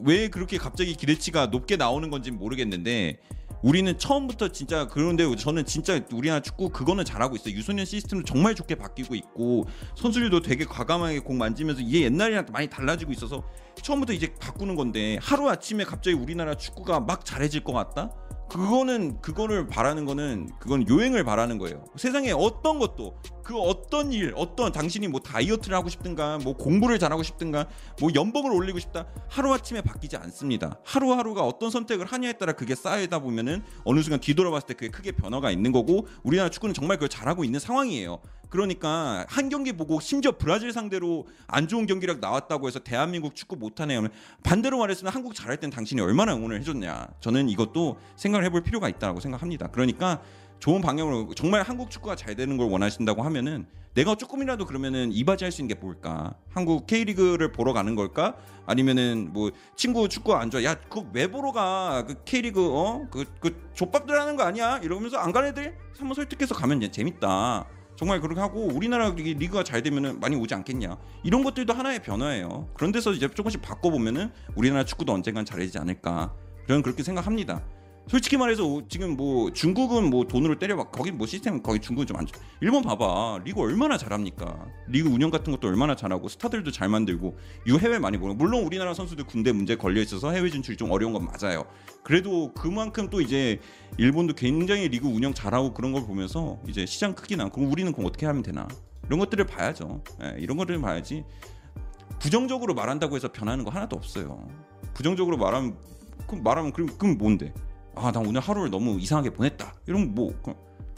왜 그렇게 갑자기 기대치가 높게 나오는 건지 모르겠는데 우리는 처음부터 진짜 그런데 저는 진짜 우리나라 축구 그거는 잘하고 있어요. 유소년 시스템도 정말 좋게 바뀌고 있고 선수들도 되게 과감하게 공 만지면서 이게 옛날이랑 많이 달라지고 있어서 처음부터 이제 바꾸는 건데 하루 아침에 갑자기 우리나라 축구가 막 잘해질 것 같다? 그거는 그거를 바라는 거는 그건 요행을 바라는 거예요. 세상에 어떤 것도 그 어떤 일, 어떤 당신이 뭐 다이어트를 하고 싶든가, 뭐 공부를 잘하고 싶든가, 뭐 연봉을 올리고 싶다 하루 아침에 바뀌지 않습니다. 하루하루가 어떤 선택을 하냐에 따라 그게 쌓이다 보면은 어느 순간 뒤돌아봤을 때 그게 크게 변화가 있는 거고 우리나라 축구는 정말 그걸 잘하고 있는 상황이에요. 그러니까 한 경기 보고 심지어 브라질 상대로 안 좋은 경기력 나왔다고 해서 대한민국 축구 못하네 요 반대로 말했으면 한국 잘할 땐 당신이 얼마나 응원을 해줬냐 저는 이것도 생각을 해볼 필요가 있다고 생각합니다 그러니까 좋은 방향으로 정말 한국 축구가 잘 되는 걸 원하신다고 하면은 내가 조금이라도 그러면은 이바지할 수 있는 게 뭘까? 한국 K리그를 보러 가는 걸까? 아니면은 뭐 친구 축구 안 좋아? 야 그거 왜 보러 가? 그 K리그 어그그 그 좆밥들 하는 거 아니야? 이러면서 안 가는 애들 한번 설득해서 가면 재밌다. 정말 그렇게 하고 우리나라 리- 리그가 잘 되면은 많이 오지 않겠냐. 이런 것들도 하나의 변화예요. 그런 데서 이제 조금씩 바꿔보면은 우리나라 축구도 언젠간 잘해지지 않을까. 저는 그렇게 생각합니다 솔직히 말해서 오- 지금 뭐 중국은 뭐 돈으로 때려봐 거기 뭐 시스템 거기 중국은 좀 안 좋. 일본 봐봐. 리그 얼마나 잘합니까? 리그 운영 같은 것도 얼마나 잘하고 스타들도 잘 만들고 이 해외 많이 보고 물론 우리나라 선수들 군대 문제 걸려 있어서 해외 진출이 좀 어려운 건 맞아요. 그래도 그만큼 또 이제 일본도 굉장히 리그 운영 잘하고 그런 걸 보면서 이제 시장 크기나 그럼 우리는 그럼 어떻게 하면 되나? 이런 것들을 봐야죠. 예, 이런 것들을 봐야지. 부정적으로 말한다고 해서 변하는 거 하나도 없어요. 부정적으로 말하면 그럼 말하면 그럼 그럼 뭔데 아 나 오늘 하루를 너무 이상하게 보냈다 이런 뭐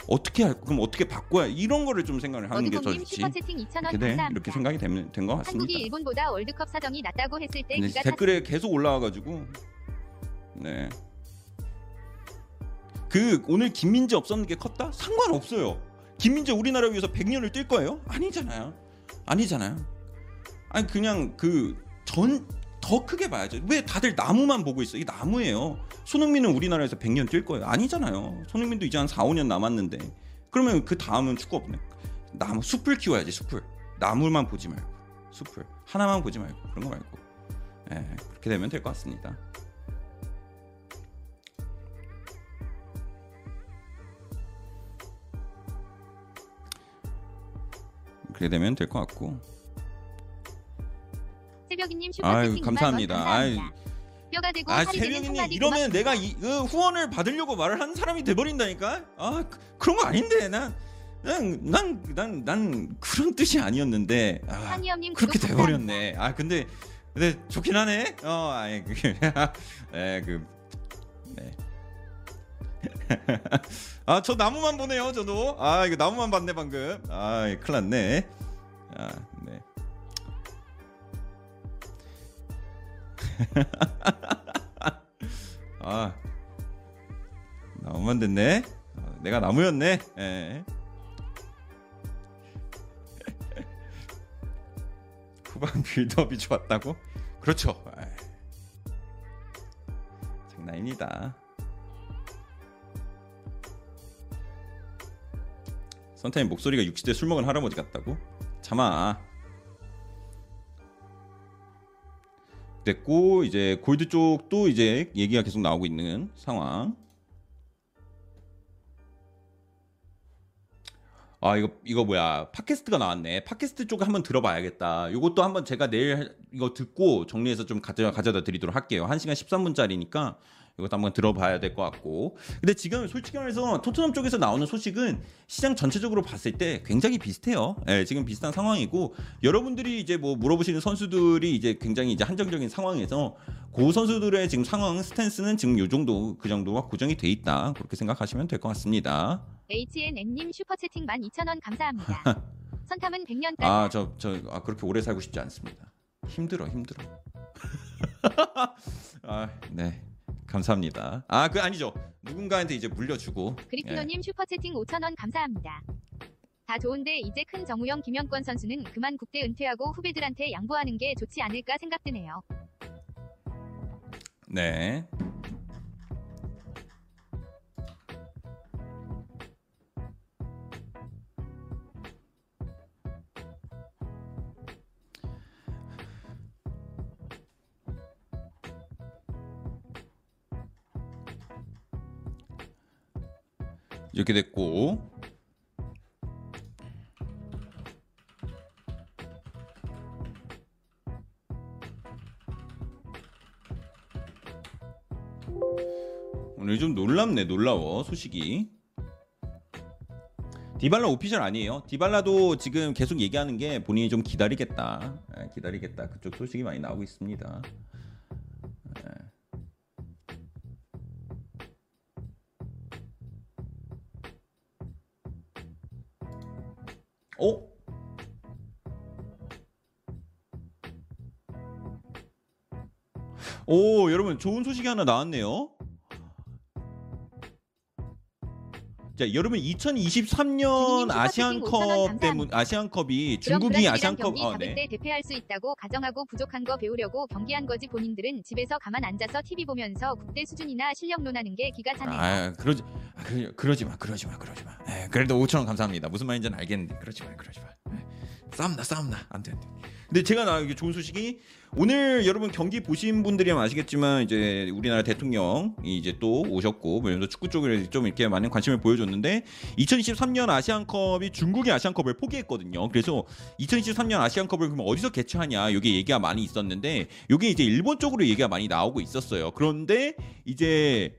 어떻게 할 그럼 어떻게 바꿔야 이런 거를 좀 생각을 하는 게 어드공님 좋지 2,000원 이렇게 생각이 되면 된것 같습니다. 한국이 일본보다 월드컵 사정이 낫다고 했을 때 댓글에 계속 올라와 가지고 네. 그 오늘 김민재 없었는 게 컸다? 상관없어요. 김민재 우리나라 위해서 100년을 뛸 거예요? 아니잖아요. 아니잖아요. 아니 그냥 그 전 더 크게 봐야죠. 왜 다들 나무만 보고 있어? 이게 나무예요. 손흥민은 우리나라에서 100년 뛸 거예요? 아니잖아요. 손흥민도 이제 한 4, 5년 남았는데 그러면 그 다음은 축구 없네. 나무 숲을 키워야지 숲을. 나무만 보지 말고 숲을 하나만 보지 말고 그런 거 말고. 예, 그렇게 되면 될 것 같습니다. 그렇게 되면 될 것 같고. 새벽이님 아유, 슈퍼채팅 2만 원 감사합니다. 감사합니다. 뼈가 되고 아 살이 되는 세명이님 한마디 이러면. 내가 이 그 후원을 받으려고 말을 하는 사람이 돼버린다니까. 아 그, 그런 거 아닌데 난난 난 난 그런 뜻이 아니었는데. 아, 한이엄님 그렇게 구독 돼버렸네. 아 근데 근데 좋긴 하네. 어, 아예 그, 예, 그, 네. 아, 저 나무만 보네요, 저도. 아, 이거 나무만 봤네 방금. 아, 이 큰일 났네. 아, 네. 아, 나무만 됐네. 어, 내가 나무였네. 예. 후반 빌드업이 좋았다고? 그렇죠. 에이. 장난입니다. 선타임 목소리가 60대 술 먹은 할아버지 같다고? 참아. 됐고 이제 골드 쪽도 이제 얘기가 계속 나오고 있는 상황. 아 이거 이거 뭐야. 팟캐스트가 나왔네. 팟캐스트 쪽 한번 들어봐야겠다. 이것도 한번 제가 내일 이거 듣고 정리해서 좀 가져, 가져다 드리도록 할게요. 1시간 13분짜리니까 이것도 한번 들어봐야 될 것 같고 근데 지금 솔직히 말해서 토트넘 쪽에서 나오는 소식은 시장 전체적으로 봤을 때 굉장히 비슷해요 예, 지금 비슷한 상황이고 여러분들이 이제 뭐 물어보시는 선수들이 이제 굉장히 이제 한정적인 상황에서 그 선수들의 지금 상황 스탠스는 지금 요 정도 그 정도가 고정이 돼 있다 그렇게 생각하시면 될 것 같습니다 HNN님 슈퍼채팅 12,000원 감사합니다. 선탐은 100년까지. 아 저 저 아, 그렇게 오래 살고 싶지 않습니다. 힘들어 힘들어. 아 네 감사합니다. 아 그 아니죠 누군가한테 이제 물려주고. 예. 그리피노님 슈퍼채팅 5,000원 감사합니다. 다 좋은데 이제 큰 정우영 김영권 선수는 그만 국대 은퇴하고 후배들한테 양보하는 게 좋지 않을까 생각드네요. 네. 이렇게 됐고. 오늘 좀 놀랍네 놀라워 소식이. 디발라 오피셜 아니에요. 디발라도 지금 계속 얘기하는 게 본인이 좀 기다리겠다. 예, 기다리겠다. 그쪽 소식이 많이 나오고 있습니다 어? 오 여러분 좋은 소식이 하나 나왔네요 자, 여러분 주인님 2023년 슈퍼채팅 5,000원 아시안컵. 때문 아시안컵이 중국이 아시안컵 어, 잡을 네. 때 대패할 수 있다고 가정하고 부족한 거 배우려고 경기한 거지 본인들은 집에서 가만 앉아서 TV 보면서 국대 수준이나 실력 논하는 게 기가 차네요. 아, 그러지 아, 그, 그러지 마. 그러지 마. 그러지 마. 에, 그래도 5천 원 감사합니다. 무슨 말인지는 알겠는데 그러지 마. 그러지 마. 에, 싸움나 싸움나. 안 돼. 안 돼. 근데 제가 나 이게 좋은 소식이 오늘 여러분 경기 보신 분들이면 아시겠지만 이제 우리나라 대통령이 이제 또 오셨고 그래서 축구 쪽에 좀 이렇게 많은 관심을 보여줬는데 2023년 아시안컵이 중국이 아시안컵을 포기했거든요. 그래서 2023년 아시안컵을 그럼 어디서 개최하냐 여기 얘기가 많이 있었는데 이게 이제 일본 쪽으로 얘기가 많이 나오고 있었어요. 그런데 이제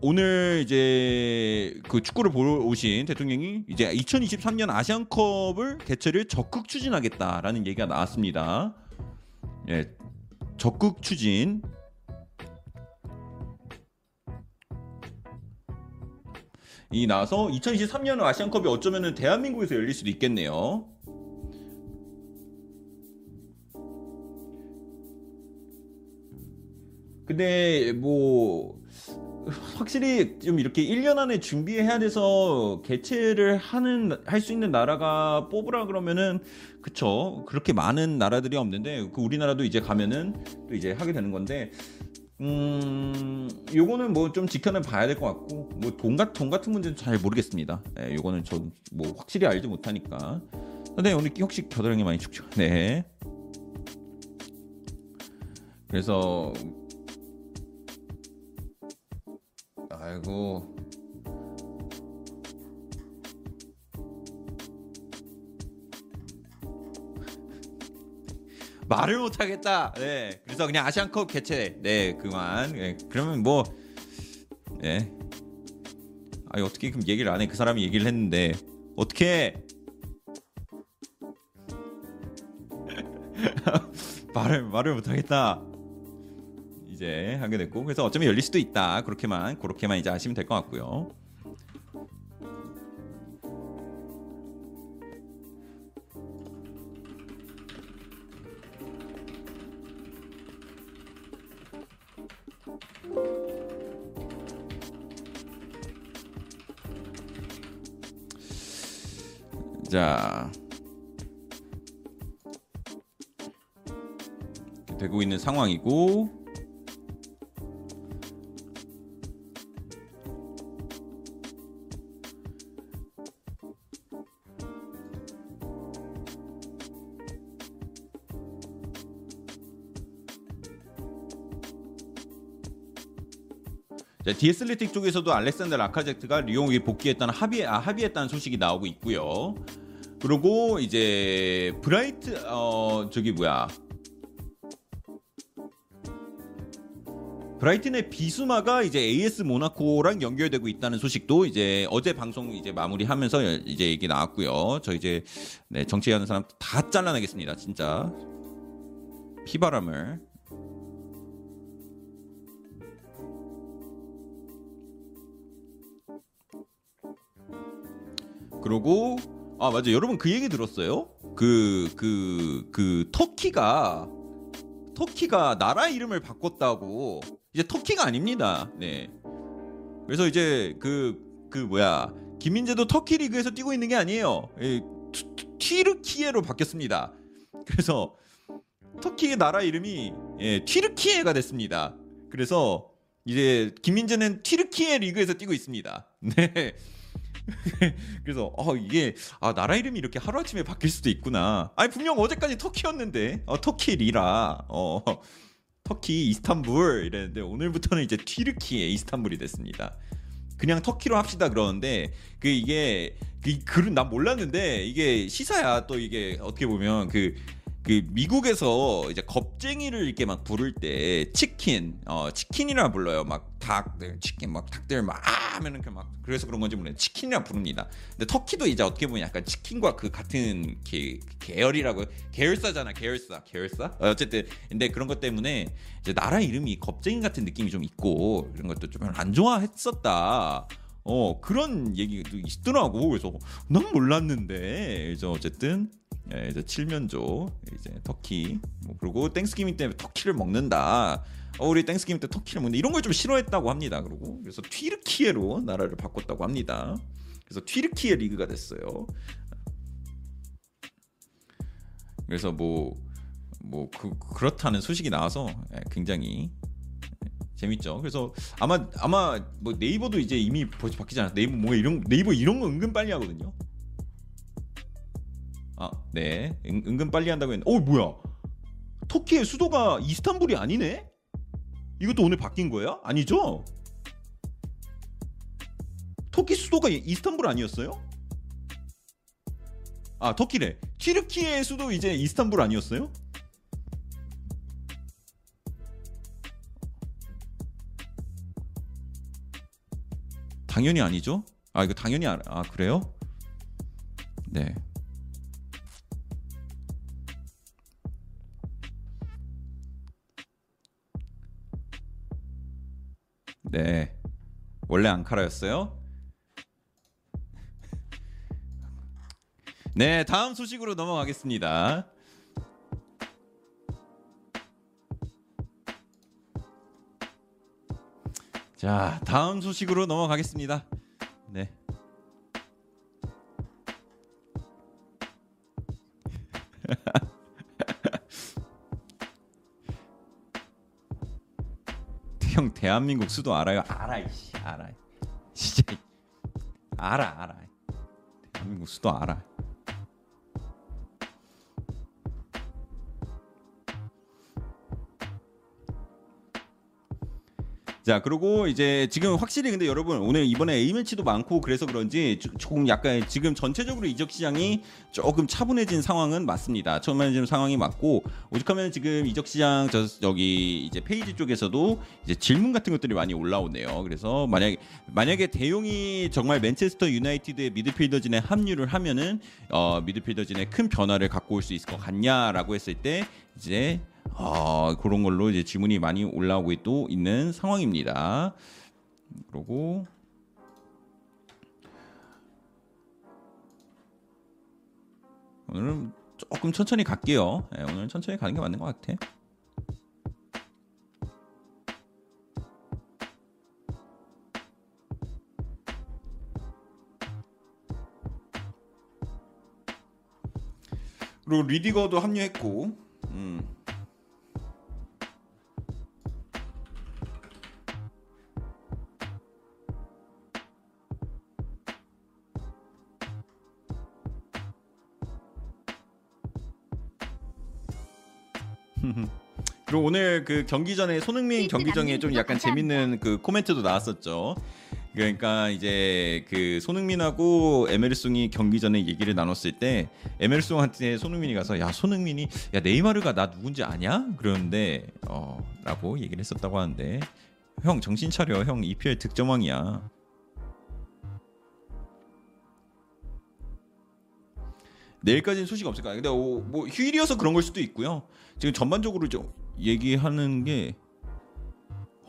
오늘 이제 그 축구를 보러 오신 대통령이 이제 2023년 아시안컵을 개최를 적극 추진하겠다라는 얘기가 나왔습니다. 예, 적극 추진. 이 나와서 2023년 아시안컵이 어쩌면은 대한민국에서 열릴 수도 있겠네요. 근데 뭐 확실히 좀 이렇게 1년 안에 준비해야 돼서 개최를 하는 할 수 있는 나라가 뽑으라 그러면은 그쵸 그렇게 많은 나라들이 없는데 그 우리나라도 이제 가면은 또 이제 하게 되는 건데 음 요거는 뭐 좀 지켜내 봐야 될 것 같고 뭐돈같돈 같은 문제는 잘 모르겠습니다. 예, 요거는 전 뭐 확실히 알지 못하니까. 근데 오늘 혹시 겨드랑이 많이 춥죠? 네. 그래서 아이고 말을 못하겠다. 네, 그래서 그냥 아시안컵 개최. 네, 그만. 네, 그러면 뭐, 네. 아니 어떻게 그럼 얘기를 안 해? 그 사람이 얘기를 했는데 어떻게? 말을 말을 못하겠다. 이제 하게 됐고 그래서 어쩌면 열릴 수도 있다. 그렇게만 그렇게만 이제 아시면 될 것 같고요. 자. 되고 있는 상황이고 디에슬레틱 쪽에서도 알렉산더 라카제트가 리옹에 복귀했다는 합의 아, 합의했다는 소식이 나오고 있고요. 그리고 이제 브라이트 어 저기 뭐야 브라이튼의 비수마가 이제 AS 모나코랑 연결되고 있다는 소식도 이제 어제 방송 이제 마무리하면서 이제 얘기 나왔고요. 저 이제 네, 정치하는 사람 다 잘라내겠습니다. 진짜 피바람을 그리고 아 맞아 여러분 그 얘기 들었어요? 그 그 그 터키가 터키가 나라 이름을 바꿨다고 이제 터키가 아닙니다. 네. 그래서 이제 그그 뭐야 김민재도 터키 리그에서 뛰고 있는 게 아니에요. 예, 튀르키예로 바뀌었습니다. 그래서 터키의 나라 이름이 예, 튀르키예가 됐습니다. 그래서 이제 김민재는 튀르키예 리그에서 뛰고 있습니다. 네. 그래서 어 이게 아 나라 이름이 이렇게 하루 아침에 바뀔 수도 있구나. 아니 분명 어제까지 터키였는데 어 터키 리라 어 터키 이스탄불 이랬는데 오늘부터는 이제 튀르키예 이스탄불이 됐습니다. 그냥 터키로 합시다 그러는데 그 이게 그 글은 난 몰랐는데 이게 시사야 또 이게 어떻게 보면 그 그 미국에서 이제 겁쟁이를 이렇게 막 부를 때 치킨 어 치킨이라 불러요. 막 닭들 치킨 막 닭들 막 아 하면은 그막 그래서 그런 건지 모르겠는데 치킨이라 부릅니다. 근데 터키도 이제 어떻게 보면 약간 치킨과 그 같은 계, 계열이라고 계열사잖아 계열사 계열사? 어, 어쨌든 근데 그런 것 때문에 이제 나라 이름이 겁쟁이 같은 느낌이 좀 있고 이런 것도 좀 안 좋아했었다. 어 그런 얘기도 있더라고. 그래서 난 몰랐는데. 그래서 어쨌든 예, 이제 칠면조 이제 터키 뭐 그리고 Thanksgiving 때 turkey를 먹는다. 어, 우리 Thanksgiving 때 turkey를 먹는다. 이런 걸 좀 싫어했다고 합니다. 그리고 그래서 튀르키예로 나라를 바꿨다고 합니다. 그래서 튀르키예 리그가 됐어요. 그래서 뭐 뭐 그, 그렇다는 소식이 나와서 예, 굉장히 재밌죠. 그래서 아마 아마 뭐 네이버도 이제 이미 바뀌지 않았 네이버 뭐 이런 네이버 이런 거 은근 빨리 하거든요. 아, 네. 은, 은근 빨리 한다고 했는데. 어, 뭐야? 터키의 수도가 이스탄불이 아니네? 이것도 오늘 바뀐 거야? 아니죠? 터키 수도가 이- 이스탄불 아니었어요? 아, 터키래. 튀르키의 수도 이제 이스탄불 아니었어요? 당연히 아니죠? 아, 이거 당연히 아, 아 그래요? 네. 네. 원래 앙카라였어요? 네, 다음 소식으로 넘어가겠습니다. 자, 다음 소식으로 넘어가겠습니다. 네. 형 대한민국 수도 알아요? 알아 이씨 알아. 진짜 이- 알아 알아. 대한민국 수도 알아 자 그리고 이제 지금 확실히 근데 여러분 오늘 이번에 A 매치도 많고 그래서 그런지 조- 조금 약간 지금 전체적으로 이적 시장이 조금 차분해진 상황은 맞습니다. 차분해진 상황이 맞고 오죽하면 지금 이적 시장 저 여기 이제 페이지 쪽에서도 이제 질문 같은 것들이 많이 올라오네요. 그래서 만약 만약에 데용이 정말 맨체스터 유나이티드의 미드필더진에 합류를 하면은 어 미드필더진에 큰 변화를 갖고 올 수 있을 것 같냐라고 했을 때 이제 어, 그런 걸로 이제 질문이 많이 올라오고 또 있는 상황입니다. 그리고 오늘은 조금 천천히 갈게요. 네, 오늘은 천천히 가는 게 맞는 것 같아. 그리고 리디거도 합류했고, 음. 그리고 오늘 그 경기 전에 손흥민 경기 전에 좀 약간 재밌는 그 코멘트도 나왔었죠. 그러니까 이제 그 손흥민하고 에메르송이 경기 전에 얘기를 나눴을 때 에메르송한테 손흥민이 가서 야 손흥민이 야 네이마르가 나 누군지 아냐? 그러는데 어라고 얘기를 했었다고 하는데 형 정신 차려 형 EPL 득점왕이야. 내일까지는 소식 없을까? 근데 오, 뭐 휴일이어서 그런 걸 수도 있고요. 지금 전반적으로 좀 얘기하는 게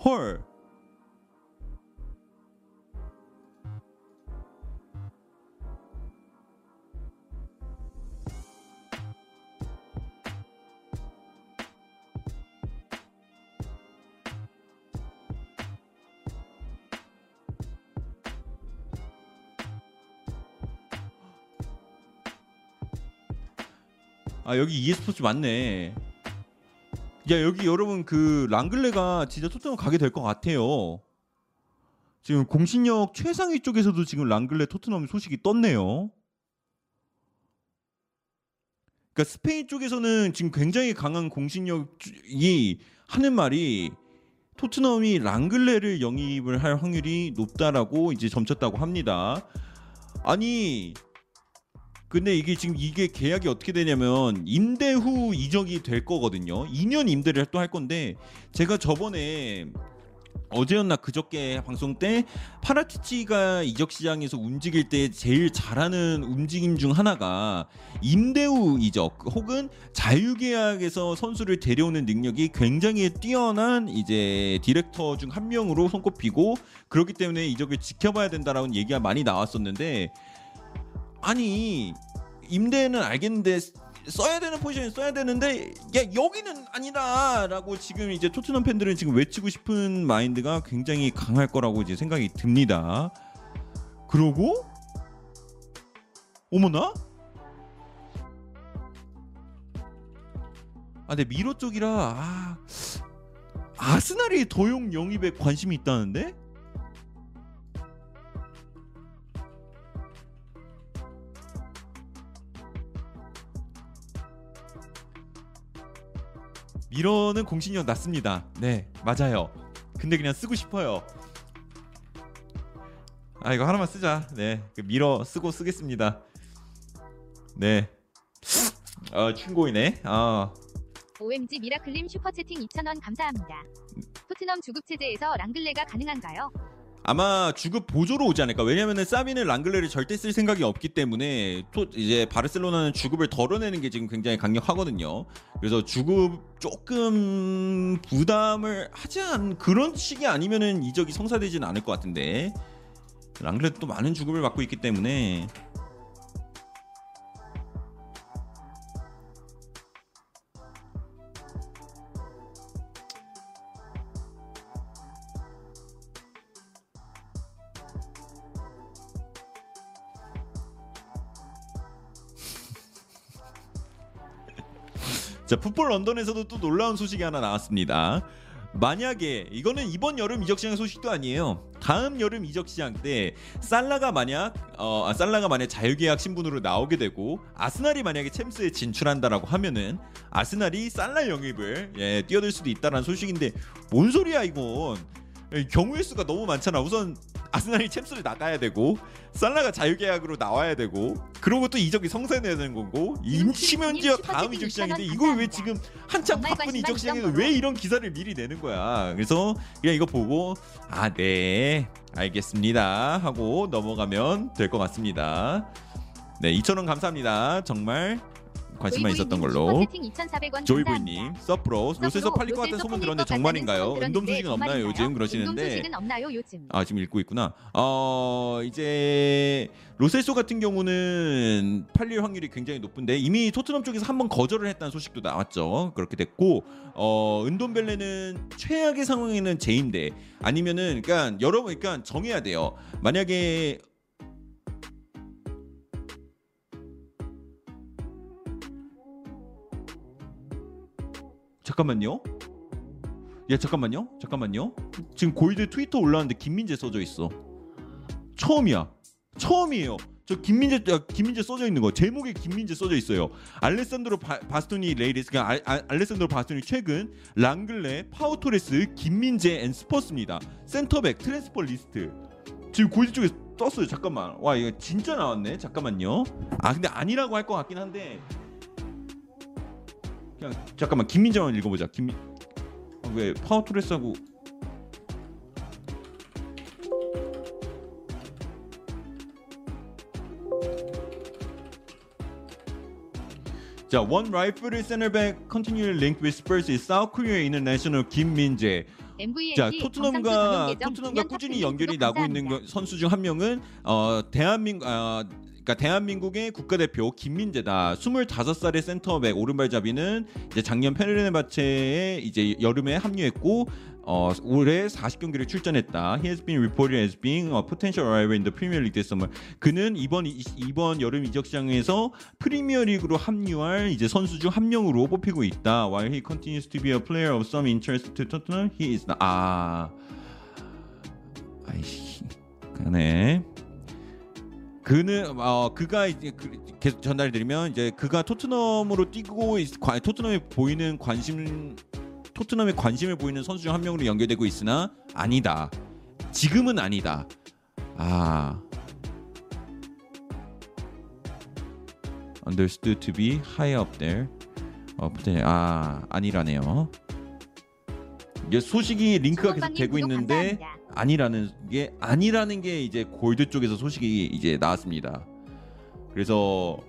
헐. 아 여기 e스포츠 맞네. 야 여기 여러분 그 랑글레가 진짜 토트넘 가게 될 것 같아요. 지금 공신력 최상위 쪽에서도 지금 랑글레 토트넘 소식이 떴네요. 그러니까 스페인 쪽에서는 지금 굉장히 강한 공신력이 하는 말이 토트넘이 랑글레를 영입을 할 확률이 높다라고 이제 점쳤다고 합니다. 아니 근데 이게 지금 이게 계약이 어떻게 되냐면 임대 후 이적이 될 거거든요. 2년 임대를 또 할 건데 제가 저번에 어제였나 그저께 방송 때 파라티치가 이적 시장에서 움직일 때 제일 잘하는 움직임 중 하나가 임대 후 이적 혹은 자유계약에서 선수를 데려오는 능력이 굉장히 뛰어난 이제 디렉터 중 한 명으로 손꼽히고 그렇기 때문에 이적을 지켜봐야 된다라는 얘기가 많이 나왔었는데 아니 임대는 알겠는데 써야 되는 포지션에 써야 되는데 야 여기는 아니다라고 지금 이제 토트넘 팬들은 지금 외치고 싶은 마인드가 굉장히 강할 거라고 이제 생각이 듭니다. 그러고 어머나? 아, 근데 미러 쪽이라 아, 아스날이 도용 영입에 관심이 있다는데? 미러는 공신력 낮습니다. 네, 맞아요. 근데 그냥 쓰고 싶어요. 아 이거 하나만 쓰자. 네, 그 미러 쓰고 쓰겠습니다. 네. 아 친구이네. 아 OMG 미라클님 슈퍼채팅 2,000원 감사합니다. 토트넘 주급 체제에서 랑글레가 가능한가요? 아마 주급 보조로 오지 않을까. 왜냐면은 사비는 랑글레를 절대 쓸 생각이 없기 때문에 또 이제 바르셀로나는 주급을 덜어내는 게 지금 굉장히 강력하거든요. 그래서 주급 조금 부담을 하지 않 그런 식이 아니면은 이적이 성사되지는 않을 것 같은데 랑글레도 또 많은 주급을 받고 있기 때문에 자, 풋볼 런던에서도 또 놀라운 소식이 하나 나왔습니다. 만약에 이거는 이번 여름 이적 시장 소식도 아니에요. 다음 여름 이적 시장 때 살라가 만약 어 아, 살라가 만약 자유계약 신분으로 나오게 되고 아스날이 만약에 챔스에 진출한다라고 하면은 아스날이 살라 영입을 예, 뛰어들 수도 있다라는 소식인데 뭔 소리야 이건? 예, 경우의 수가 너무 많잖아. 우선 아스날이 챔스를 나가야 되고 살라가 자유계약으로 나와야 되고 그러고 또 이적이 성사돼야 되는 거고 임치면지어 다음 이적 시장인데 이걸 왜 지금 한참 바쁜 이적 시장에서 왜 이런 기사를 미리 내는 거야. 그래서 그냥 이거 보고 아 네 알겠습니다 하고 넘어가면 될 것 같습니다. 네 2,000원 감사합니다. 정말 관심만 있었던 걸로 슈퍼채팅 2,400원 조이부이님 서프로 로스에서 팔릴 것 같은 소문 들었는데 정말인가요? 은돔 소식은 없나요 요즘 그러시는데? 아 지금 읽고 있구나. 어 이제 로셀소 같은 경우는 팔릴 확률이 굉장히 높은데 이미 토트넘 쪽에서 한 번 거절을 했다는 소식도 나왔죠. 그렇게 됐고 어 은돔벨레는 최악의 상황에는 제인데 아니면은 그러니까 여러분 그러니까 정해야 돼요. 만약에 잠깐만요. 야 잠깐만요. 잠깐만요. 지금 골드 트위터 올라왔는데 김민재 써져 있어. 처음이야. 처음이에요. 저 김민재 야, 김민재 써져 있는 거 제목에 김민재 써져 있어요. 알레산드로 바, 바스토니 latest 그러니까 알, 알, 알레산드로 바스토니 최근 랑글레 파우토레스 김민재 and 스퍼스입니다. 센터백 transfer list 지금 골드 쪽에 떴어요. 잠깐만. 와 이거 진짜 나왔네. 잠깐만요. 아 근데 아니라고 할 것 같긴 한데 그냥 잠깐만 김민재만 읽어보자. 김 아, 왜 파워토레스하고 자, one rifle center back continue linked with Spurs is South Korea international 김민재. 자, 토트넘과 토트넘과 꾸준히 연결이 나고 있는 선수 중 한 명은 어 대한민국 아 그러니까 대한민국의 국가대표 김민재다. 25살의 센터백 오른발잡이는 이제 작년 페르네바체에 이제 여름에 합류했고 어 올해 40경기를 출전했다. He has been reported as being a potential arrival in the Premier League this summer. 그는 이번 이- 이번 여름 이적 시장에서 프리미어 리그로 합류할 이제 선수 중 한 명으로 뽑히고 있다. While he continues to be a player of some interest to Tottenham, he is not. 아, 아이씨, 그네. 그는 어 그가 이제 그, 계속 전달드리면 이제 그가 토트넘으로 뛰고 있, 관- 토트넘에 보이는 관심 토트넘에 관심을 보이는 선수 중 한 명으로 연결되고 있으나 아니다. 지금은 아니다. 아. understood to be high up there. 어, 아, 아니라네요. 이게 소식이 링크가 계속 되고 있는데 감사합니다. 아니라는 게 아니라는 게 이제 골드 쪽에서 소식이 이제 나왔습니다. 그래서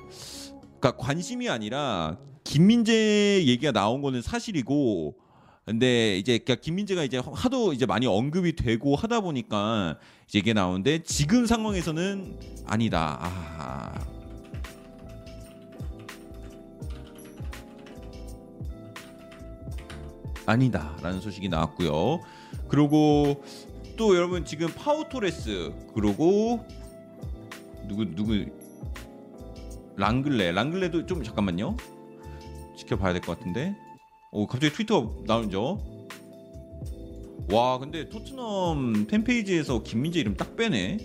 그러니까 관심이 아니라 김민재 얘기가 나온 거는 사실이고 근데 이제 그러니까 김민재가 이제 하도 이제 많이 언급이 되고 하다 보니까 이제 이게 나오는데 지금 상황에서는 아니다. 아. 아니다라는 소식이 나왔고요. 그리고 또 여러분 지금 파우 토레스 그리고 누구 누구? 랑글레. 랑글레도 좀 잠깐만요. 지켜봐야 될 것 같은데. 오 갑자기 트위터 나오죠 와 근데 토트넘 팬페이지에서 김민재 이름 딱 빼네.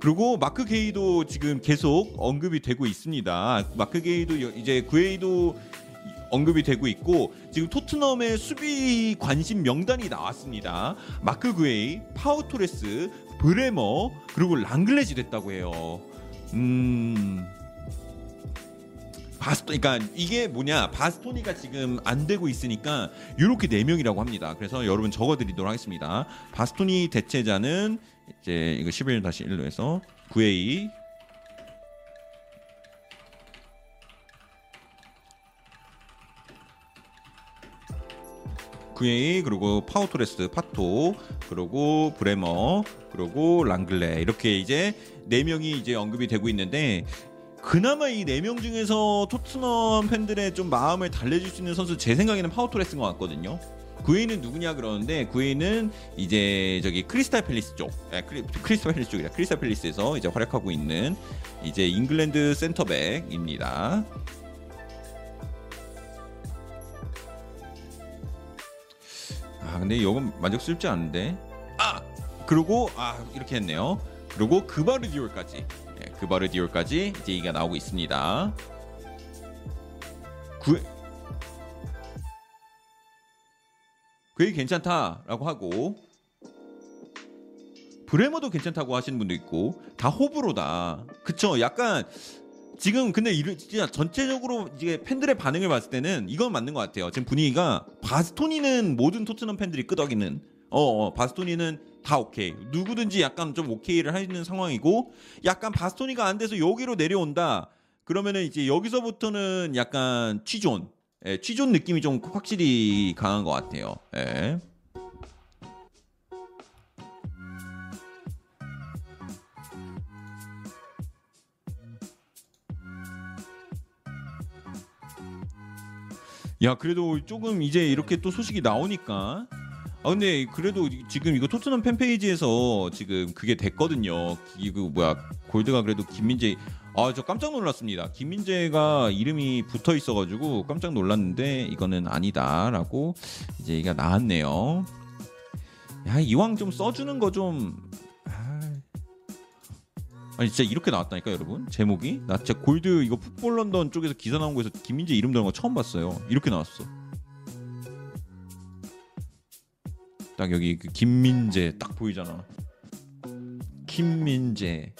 그리고 마크 게이도 지금 계속 언급이 되고 있습니다. 마크 게이도 여- 이제 구에이도 언급이 되고 있고 지금 토트넘의 수비 관심 명단이 나왔습니다 마크 구에이 파우 토레스 브레머 그리고 랑글레지 됐다고 해요 음 바스토 그러니까 이게 뭐냐 바스토니가 지금 안 되고 있으니까 이렇게 네 명이라고 합니다. 그래서 여러분 적어드리도록 하겠습니다. 바스토니 대체자는 이제 이거 11 다시 1로 해서 9A 구에이 그리고 파우토레스 파토 그리고 브레머 그리고 랑글레 이렇게 이제 네 명이 이제 언급이 되고 있는데 그나마 이 네 명 중에서 토트넘 팬들의 좀 마음을 달래줄 수 있는 선수 제 생각에는 파우토레스인 것 같거든요. 구에이는 누구냐 그러는데 구에이는 이제 저기 크리스탈 팰리스 쪽, 아, 크리, 크리스탈 팰리스 쪽이라 크리스탈 팰리스에서 이제 활약하고 있는 이제 잉글랜드 센터백입니다. 아 근데 이건 만족스럽지 않은데 아 그리고 아 이렇게 했네요. 그리고 그바르디올까지 예, 그바르디올까지 이제 이가 나오고 있습니다. 구 그게 괜찮다라고 하고 브레머도 괜찮다고 하시는 분도 있고 다 호불호다. 그쵸? 약간 지금 근데 진짜 전체적으로 이제 팬들의 반응을 봤을 때는 이건 맞는 것 같아요. 지금 분위기가 바스토니는 모든 토트넘 팬들이 끄덕이는 어, 어 바스토니는 다 오케이. 누구든지 약간 좀 오케이를 하는 상황이고 약간 바스토니가 안 돼서 여기로 내려온다. 그러면은 이제 여기서부터는 약간 취존, 예, 취존 느낌이 좀 확실히 강한 것 같아요. 예. 야 그래도 조금 이제 이렇게 또 소식이 나오니까 아 근데 그래도 지금 이거 토트넘 팬페이지에서 지금 그게 됐거든요. 이거 뭐야 골드가 그래도 김민재 아 저 깜짝 놀랐습니다. 김민재가 이름이 붙어 있어가지고 깜짝 놀랐는데 이거는 아니다라고 이제 얘기가 나왔네요. 야 이왕 좀 써주는 거 좀 아니 진짜 이렇게 나왔다니까 여러분 제목이 나 진짜 골드 이거 풋볼 런던 쪽에서 기사 나온 거에서 김민재 이름 들어간 거 처음 봤어요. 이렇게 나왔어. 딱 여기 그 김민재 딱 보이잖아. 김민재.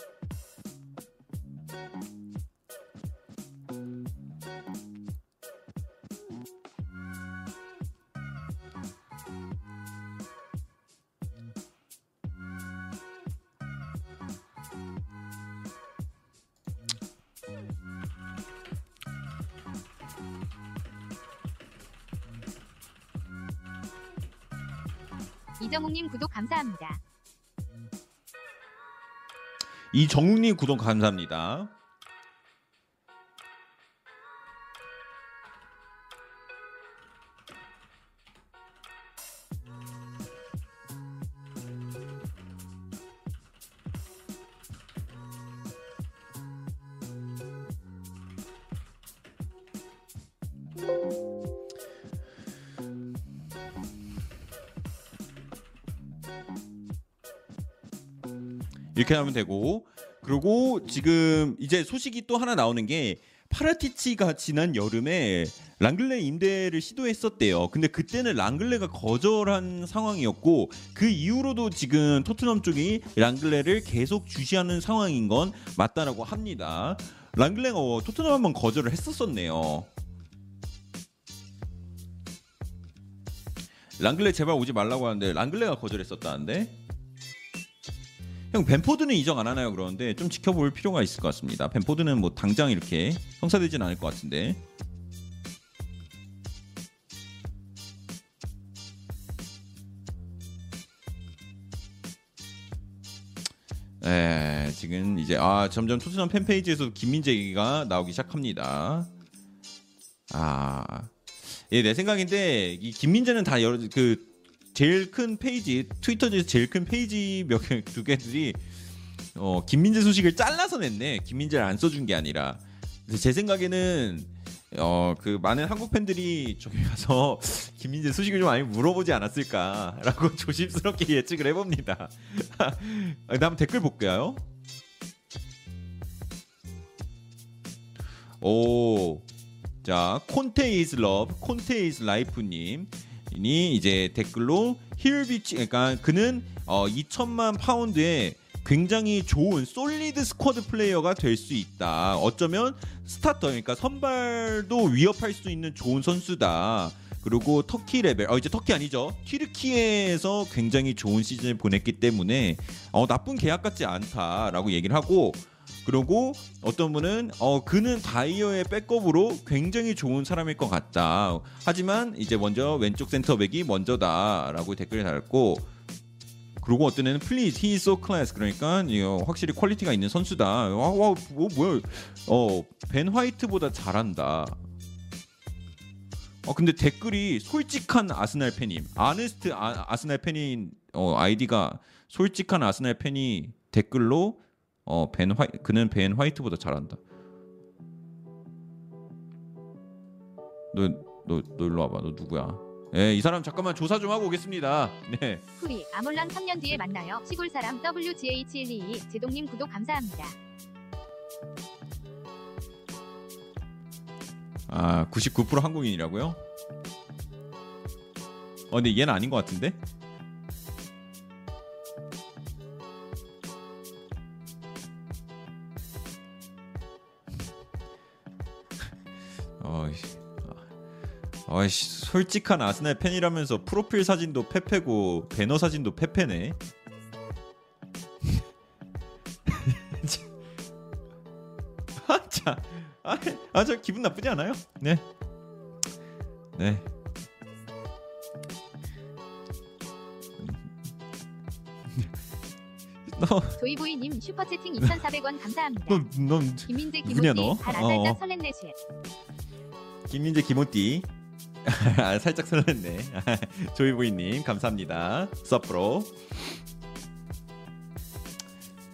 이정욱님 구독 감사합니다. 이정욱님 구독 감사합니다. 이렇게 하면 되고 그리고 지금 이제 소식이 또 하나 나오는 게 파라티치가 지난 여름에 랑글레 임대를 시도했었대요. 근데 그때는 랑글레가 거절한 상황이었고 그 이후로도 지금 토트넘 쪽이 랑글레를 계속 주시하는 상황인 건 맞다라고 합니다. 랑글레가 어, 토트넘 한번 거절을 했었었네요. 랑글레 제발 오지 말라고 하는데 랑글레가 거절했었다는데 형 벤포드는 이적 안 하나요? 그러는데 좀 지켜볼 필요가 있을 것 같습니다. 벤포드는 뭐 당장 이렇게 성사되진 않을 것 같은데. 에 지금 이제 아 점점 토트넘 팬페이지에서 김민재 얘기가 나오기 시작합니다. 아, 예, 내 생각인데 이 김민재는 다 여러 그 제일 큰 페이지 트위터에서 제일 큰 페이지 몇 개 두 개들이 어 김민재 소식을 잘라서 냈네. 김민재를 안 써준 게 아니라 제 생각에는 어 그 많은 한국 팬들이 저기 가서 김민재 소식을 좀 많이 물어보지 않았을까라고 조심스럽게 예측을 해봅니다. 다음 댓글 볼까요? 오, 자 Conte is love, Conte is life님. 이 이제 댓글로 he'll be 그러니까 그는 어 2천만 파운드에 굉장히 좋은 solid squad player가 될 수 있다. 어쩌면 starter 그러니까 선발도 위협할 수 있는 좋은 선수다. 그리고 터키 레벨, 어 이제 터키 아니죠. 튀르키예에서 굉장히 좋은 시즌을 보냈기 때문에 어 나쁜 계약 같지 않다라고 얘기를 하고 그리고 어떤 분은 어 그는 다이어의 백업으로 굉장히 좋은 사람일 것 같다. 하지만 이제 먼저 왼쪽 센터백이 먼저다라고 댓글을 달았고 그리고 어떤 애는 please he is so class 그러니까 이거 확실히 quality가 있는 선수다. 와, 와 뭐, 뭐야? 어 벤 화이트보다 잘한다. 어 근데 댓글이 솔직한 아스날 팬임. honest 아, 아스날 팬인 어 아이디가 솔직한 아스날 팬이 댓글로 어 벤 화이 그는 벤 화이트보다 잘한다. 너 너 너 일로 와봐. 너 누구야? 예, 이 사람 잠깐만 조사 좀 하고 오겠습니다. 네. 후리 아몰랑 3년 뒤에 만나요. 시골 사람 WGH122 제동님 구독 감사합니다. 아, 99% 한국인이라고요? 어, 근데 얘는 아닌 것 같은데? 어이씨. 어이씨, 솔직한 아스날 팬이라면서 프로필 사진도 페페고 배너 사진도 페페네. 아, 자, 아, 아, 저 기분 나쁘지 않아요? 네, 네. 너, 조이보이님 슈퍼채팅 2,400원 감사합니다. 너, 넌 김민재 어. 살짝 설렜네 shit. 김민재 김호띠. 아, 살짝 설렜네. 조이보이님 감사합니다. 서프로.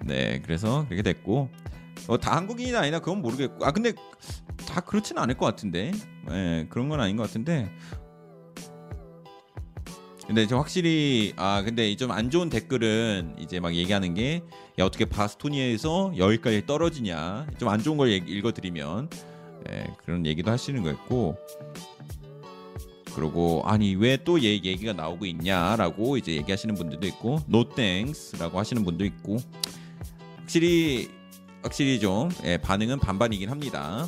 네 그래서 그렇게 됐고. 어, 다 한국인이 아니라 그건 모르겠고. 아 근데 다 그렇지는 않을 것 같은데. 예 그런 건 아닌 것 같은데. 근데 저 확실히 아 근데 좀 안 좋은 댓글은 이제 막 얘기하는 게 야 어떻게 바스토니에서 여기까지 떨어지냐. 좀 안 좋은 걸 얘기- 읽어드리면 예, 그런 얘기도 하시는 거 있고 그리고 아니 왜 또 얘 얘기가 나오고 있냐라고 이제 얘기하시는 분들도 있고 no thanks라고 하시는 분도 있고 확실히 확실히 좀 예, 반응은 반반이긴 합니다.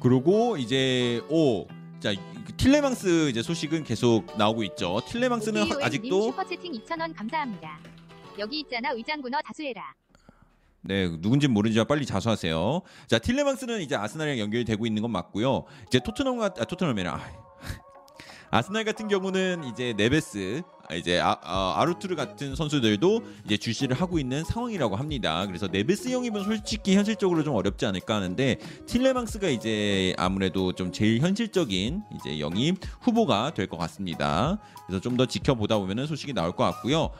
그리고 이제 오 자 틸레망스 이제 소식은 계속 나오고 있죠. 틸레망스는 하- 아직도 슈퍼채팅 2,000원 감사합니다. 여기 있잖아 의장군어 다수해라. 네, 누군지 모르지만 빨리 자수하세요. 자, 틸레망스는 이제 아스날이랑 연결이 되고 있는 건 맞고요. 이제 토트넘과 아, 토트넘이라 아 스날 같은 경우는 이제 네베스, 아, 이제 아, 아, 루투르 같은 선수들도 이제 주시를 하고 있는 상황이라고 합니다. 그래서 네베스 영입은 솔직히 현실적으로 좀 어렵지 않을까 하는데 틸레망스가 이제 아무래도 좀 제일 현실적인 이제 영입 후보가 될 것 같습니다. 그래서 좀 더 지켜보다 보면은 소식이 나올 것 같고요.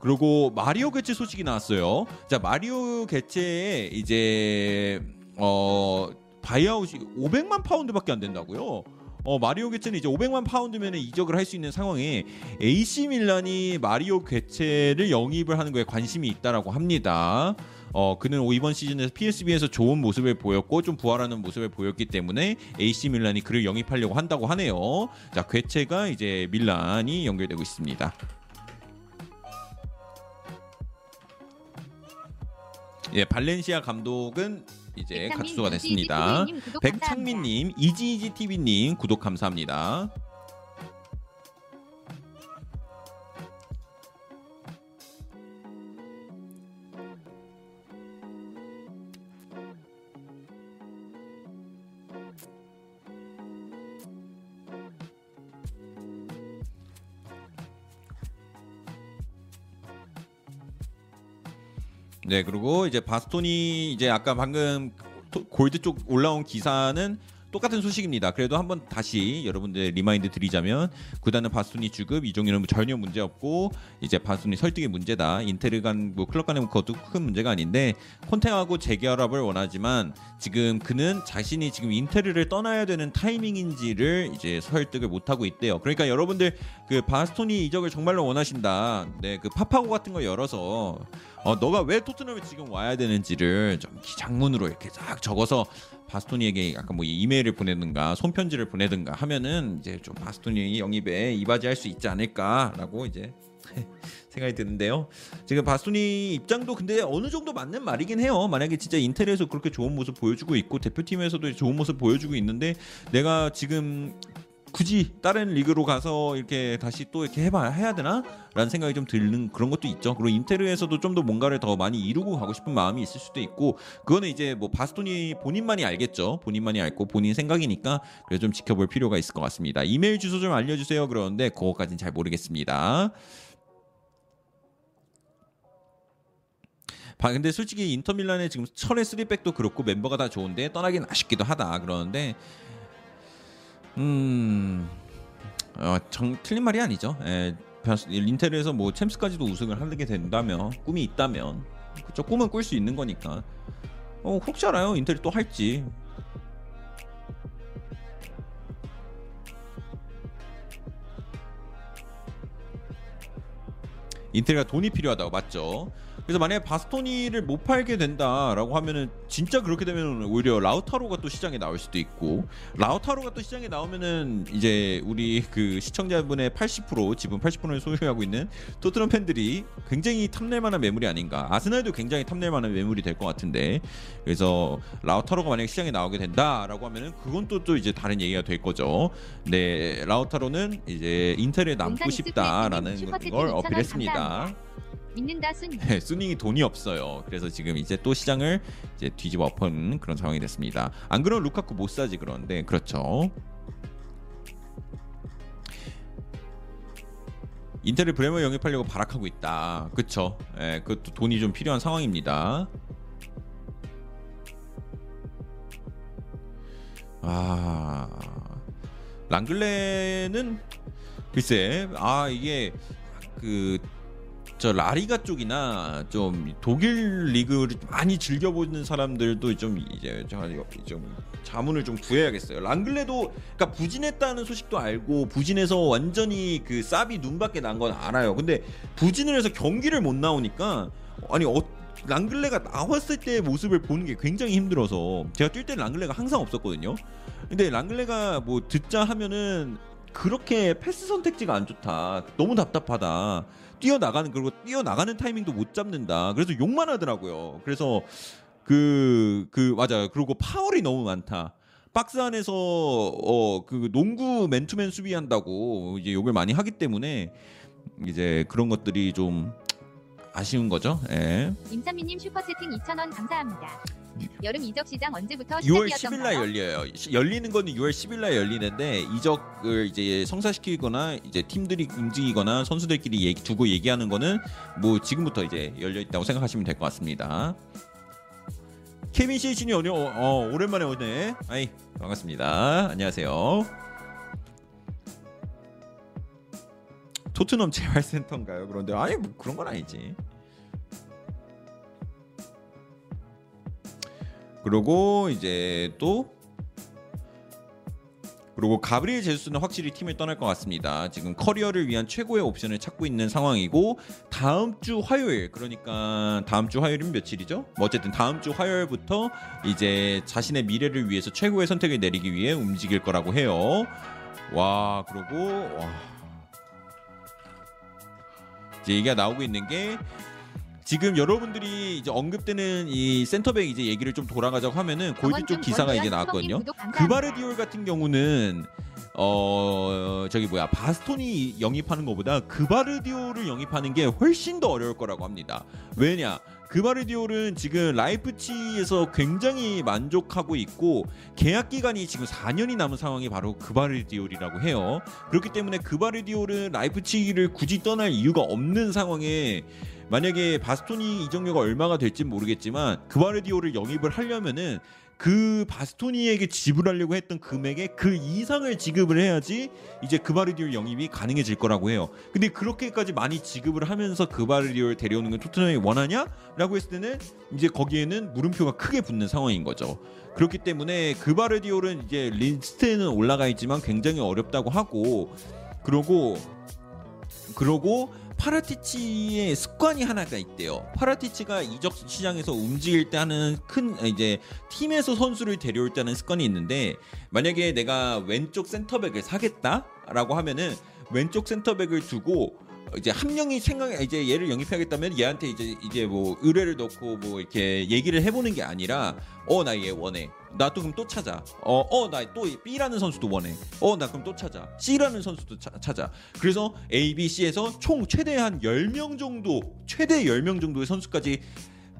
그리고 마리오 개체 소식이 나왔어요. 자 마리오 개체에 이제 어 바이아웃이 500만 파운드밖에 안 된다고요. 어 마리오 괴체는 이제 500만 파운드면 이적을 할 수 있는 상황에 AC 밀란이 마리오 괴체를 영입을 하는 거에 관심이 있다라고 합니다. 어 그는 이번 시즌에서 PSV에서 좋은 모습을 보였고 좀 부활하는 모습을 보였기 때문에 AC 밀란이 그를 영입하려고 한다고 하네요. 자 괴체가 이제 밀란이 연결되고 있습니다. 예, 발렌시아 감독은 이제 이지이지 됐습니다. 백창민님, 이지이지 TV님 구독 감사합니다. 네, 그리고 이제 바스토니 이제 아까 방금 토- 골드 쪽 올라온 기사는 똑같은 소식입니다. 그래도 한번 다시 여러분들 remind 드리자면 구단은 바스토니 주급 이적료는 전혀 문제 없고 이제 바스토니 설득의 문제다. 인테르 간뭐 클럽 간의 그것도 큰 문제가 아닌데 콘테하고 재결합을 원하지만 지금 그는 자신이 지금 인테르를 떠나야 되는 타이밍인지를 이제 설득을 못 하고 있대요. 그러니까 여러분들 그 바스토니 이적을 정말로 원하신다. 네, 그 파파고 같은 거 열어서 어 너가 왜 토트넘에 지금 와야 되는지를 좀 장문으로 이렇게 쫙 적어서 바스토니에게 약간 뭐 이메일을 보내든가 손편지를 보내든가 하면은 이제 좀 바스토니 영입에 이바지할 수 있지 않을까라고 이제 생각이 드는데요. 지금 바스토니 입장도 근데 어느 정도 맞는 말이긴 해요. 만약에 진짜 인텔에서 그렇게 좋은 모습 보여주고 있고 대표팀에서도 좋은 모습 보여주고 있는데 내가 지금 굳이 다른 리그로 가서 이렇게 다시 또 이렇게 해봐 해야 되나라는 생각이 좀 드는 그런 것도 있죠. 그리고 인테르에서도 좀 더 뭔가를 더 많이 이루고 가고 싶은 마음이 있을 수도 있고 그거는 이제 뭐 바스토니 본인만이 알겠죠. 본인만이 알고 본인 생각이니까 그래서 좀 지켜볼 필요가 있을 것 같습니다. 이메일 주소 좀 알려주세요. 그러는데 그거까지는 잘 모르겠습니다. 바- 근데 솔직히 인터밀란의 지금 철의 쓰리백도 그렇고 멤버가 다 좋은데 떠나긴 아쉽기도 하다 그러는데 음 어, 정, 틀린 말이 아니죠. 예, 변수- 인텔에서 뭐 챔스까지도 우승을 하게 된다면 꿈이 있다면 그쵸 꿈은 꿀 수 있는 거니까 어, 혹시 알아요 인텔이 또 할지 인텔가 돈이 필요하다고 맞죠. 그래서 만약에 바스토니를 못 팔게 된다라고 하면은 진짜 그렇게 되면 오히려 라우타로가 또 시장에 나올 수도 있고 라우타로가 또 시장에 나오면은 이제 우리 그 시청자분의 80% 지분 80%를 소유하고 있는 토트넘 팬들이 굉장히 탐낼 만한 매물이 아닌가. 아스날도 굉장히 탐낼 만한 매물이 될 것 같은데 그래서 라우타로가 만약에 시장에 나오게 된다라고 하면은 그건 또 또 이제 다른 얘기가 될 거죠. 네, 라우타로는 이제 인텔에 남고 싶다라는 걸 슈퍼채팅 5,000원 어필했습니다. 믿는다 순. 네, 수닝이 돈이 없어요. 그래서 지금 이제 또 시장을 이제 뒤집어 엎은 그런 상황이 됐습니다. 안 그러면 루카쿠 못 사지 그런데 그렇죠. 인텔을 브레머 영입하려고 발악하고 있다. 그렇죠. 예, 그것도 돈이 좀 필요한 상황입니다. 아, 랑글레는 글쎄, 아 이게 그 저 라리가 쪽이나 좀 독일 리그를 많이 즐겨보는 사람들도 좀 이제 좀 자문을 좀 구해야겠어요. 랑글레도 그러니까 부진했다는 소식도 알고 부진해서 완전히 그 쌉이 눈밖에 난 건 알아요. 근데 부진을 해서 경기를 못 나오니까 아니 어, 랑글레가 나왔을 때의 모습을 보는 게 굉장히 힘들어서 제가 뛸 때는 랑글레가 항상 없었거든요. 근데 랑글레가 뭐 듣자 하면은 그렇게 패스 선택지가 안 좋다. 너무 답답하다. 뛰어나가는 그리고 뛰어나가는 타이밍도 못 잡는다. 그래서 욕만 하더라고요. 그래서 그그 맞아요. 그리고 파울이 너무 많다. 박스 안에서 어 그 농구 맨투맨 수비한다고 이제 욕을 많이 하기 때문에 이제 그런 것들이 좀 아쉬운 거죠. 예. 임찬미님 슈퍼채팅 2,000원 감사합니다. 여름 이적 시장 언제부터 6월 시작이었던가요? 10일 날 열려요. 시- 열리는 거는 6월 10일 날 열리는데 이적을 이제 성사시키거나 이제 팀들이 움직이거나 선수들끼리 얘기 두고 얘기하는 거는 뭐 지금부터 이제 열려 있다고 생각하시면 될 것 같습니다. 케빈 시신이 오늘 어, 어, 오랜만에 오네. 아이 반갑습니다. 안녕하세요. 토트넘 재활센터인가요? 그런데 아니 뭐 그런 건 아니지. 그리고 이제 또 그리고 가브리엘 제수스는 확실히 팀을 떠날 것 같습니다. 지금 커리어를 위한 최고의 옵션을 찾고 있는 상황이고 다음 주 화요일 그러니까 다음 주 화요일은 며칠이죠? 뭐 어쨌든 다음 주 화요일부터 이제 자신의 미래를 위해서 최고의 선택을 내리기 위해 움직일 거라고 해요. 와 그리고 와 이제 얘기가 나오고 있는 게 지금 여러분들이 이제 언급되는 이 센터백 이제 얘기를 좀 돌아가자고 하면은 골드 쪽 기사가 이제 나왔거든요. 그바르디올 같은 경우는 어 저기 뭐야 바스토니 영입하는 것보다 그바르디올을 영입하는 게 훨씬 더 어려울 거라고 합니다. 왜냐? 그바르디올은 지금 라이프치에서 굉장히 만족하고 있고 계약 기간이 지금 4년이 남은 상황이 바로 그바르디올이라고 해요. 그렇기 때문에 그바르디올은 라이프치를 굳이 떠날 이유가 없는 상황에 만약에 바스토니 이적료가 얼마가 될지 모르겠지만 그바르디올을 영입을 하려면은 그 바스토니에게 지불하려고 했던 금액의 그 이상을 지급을 해야지 이제 그바르디올 영입이 가능해질 거라고 해요. 근데 그렇게까지 많이 지급을 하면서 그바르디올 데려오는 건 토트넘이 원하냐?라고 했을 때는 이제 거기에는 물음표가 크게 붙는 상황인 거죠. 그렇기 때문에 그바르디올은 이제 리스트에는 올라가 있지만 굉장히 어렵다고 하고 그러고 그러고 파라티치의 습관이 하나가 있대요. 파라티치가 이적 시장에서 움직일 때 하는 큰 이제 팀에서 선수를 데려올 때 하는 습관이 있는데 만약에 내가 왼쪽 센터백을 사겠다라고 하면은 왼쪽 센터백을 두고 이제 한 명이 생각 이제 얘를 영입하겠다면 얘한테 이제 이제 뭐 의뢰를 넣고 뭐 이렇게 얘기를 해보는 게 아니라 어 나 얘 원해. 나 또 그럼 또 찾아. 어 어 나 또 B라는 선수도 원해. 어 나 그럼 또 찾아. C라는 선수도 차- 찾아. 그래서 A, B, C에서 총 최대한 10명 정도 최대 10명 정도의 선수까지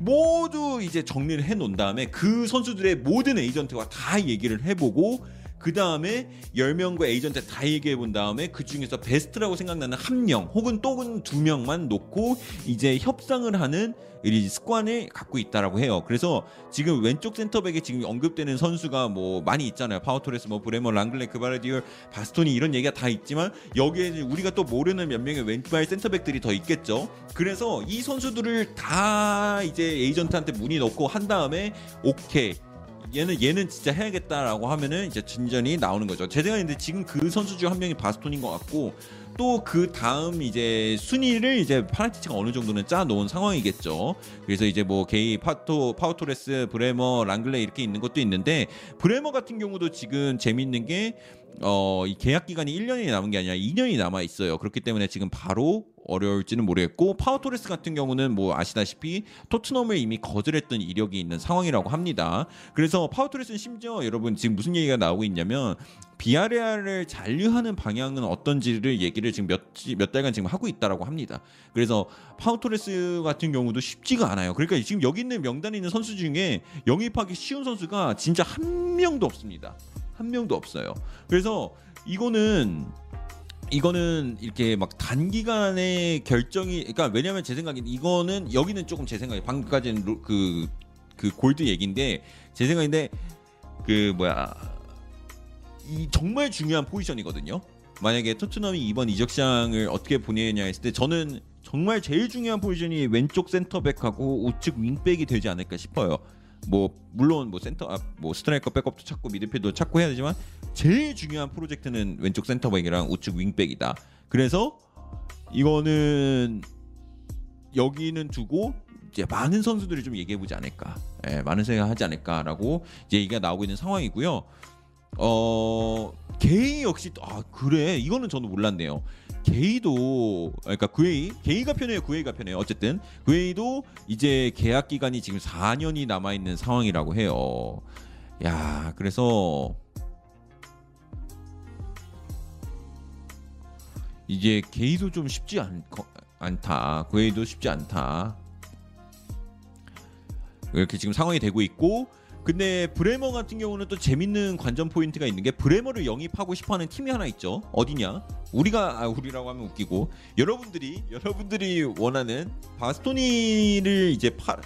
모두 이제 정리를 해 놓은 다음에 그 선수들의 모든 에이전트와 다 얘기를 해보고 그 다음에 10명과 에이전트 다 얘기해 본 다음에 그 중에서 베스트라고 생각나는 한 명 혹은 또는 두 명만 놓고 이제 협상을 하는 이 습관을 갖고 있다라고 해요. 그래서 지금 왼쪽 센터백에 지금 언급되는 선수가 뭐 많이 있잖아요. 파우토레스, 뭐 브레머, 랑글레, 그바르디올, 바스토니 이런 얘기가 다 있지만 여기에 우리가 또 모르는 몇 명의 왼발 센터백들이 더 있겠죠. 그래서 이 선수들을 다 이제 에이전트한테 문의 넣고 한 다음에 오케이. 얘는 얘는 진짜 해야겠다라고 하면은 이제 진전이 나오는 거죠. 제 생각인데 지금 그 선수 중 한 명이 바스토닌 것 같고 또 그 다음 이제 순위를 이제 파라티치가 어느 정도는 짜 놓은 상황이겠죠. 그래서 이제 뭐 게이, 파토, 파우 토레스, 브레머, 랑글레 이렇게 있는 것도 있는데 브레머 같은 경우도 지금 재밌는 게 어, 이 계약 기간이 1년이 남은 게 아니라 2년이 남아 있어요. 그렇기 때문에 지금 바로 어려울지는 모르겠고 파우 토레스 같은 경우는 뭐 아시다시피 토트넘을 이미 거절했던 이력이 있는 상황이라고 합니다. 그래서 파우 토레스는 심지어 여러분 지금 무슨 얘기가 나오고 있냐면 비아레알을 잔류하는 방향은 어떤지를 얘기를 지금 몇, 몇 달간 지금 하고 있다라고 합니다. 그래서 파우 토레스 같은 경우도 쉽지가 않아요. 그러니까 지금 여기 있는 명단에 있는 선수 중에 영입하기 쉬운 선수가 진짜 한 명도 없습니다. 한 명도 없어요. 그래서 이거는 이거는 이렇게 막 단기간에 결정이 그러니까 왜냐면 제 생각엔 이거는 여기는 조금 제 생각에 방금까지는 로- 그, 그 골드 얘기인데 제 생각인데 그 뭐야 이 정말 중요한 포지션이거든요. 만약에 토트넘이 이번 이적 시장을 어떻게 보내냐 했을 때 저는 정말 제일 중요한 포지션이 왼쪽 센터백하고 우측 윙백이 되지 않을까 싶어요. 뭐 물론 뭐 센터 앞, 뭐 스트라이커 백업도 찾고 미드필더도 찾고 해야 되지만 제일 중요한 프로젝트는 왼쪽 센터백이랑 우측 윙백이다. 그래서 이거는 여기는 두고 이제 많은 선수들이 좀 얘기해 보지 않을까, 예, 많은 생각하지 않을까라고 이제 얘기가 나오고 있는 상황이고요. 어 게이 역시 또- 아 그래 이거는 저는 몰랐네요. 게이도 그러니까 구웨이 게이가 편해요 구웨이가 편해요. 어쨌든 구웨이도 이제 계약 기간이 지금 4년이 남아 있는 상황이라고 해요. 야 그래서 이제 게이도 좀 쉽지 않, 않다. 구웨이도 쉽지 않다. 이렇게 지금 상황이 되고 있고 근데 브레머 같은 경우는 또 재밌는 관전 포인트가 있는 게 브레머를 영입하고 싶어하는 팀이 하나 있죠. 어디냐? 우리가 아, 우리라고 하면 웃기고 여러분들이 여러분들이 원하는 바스토니를 이제 팔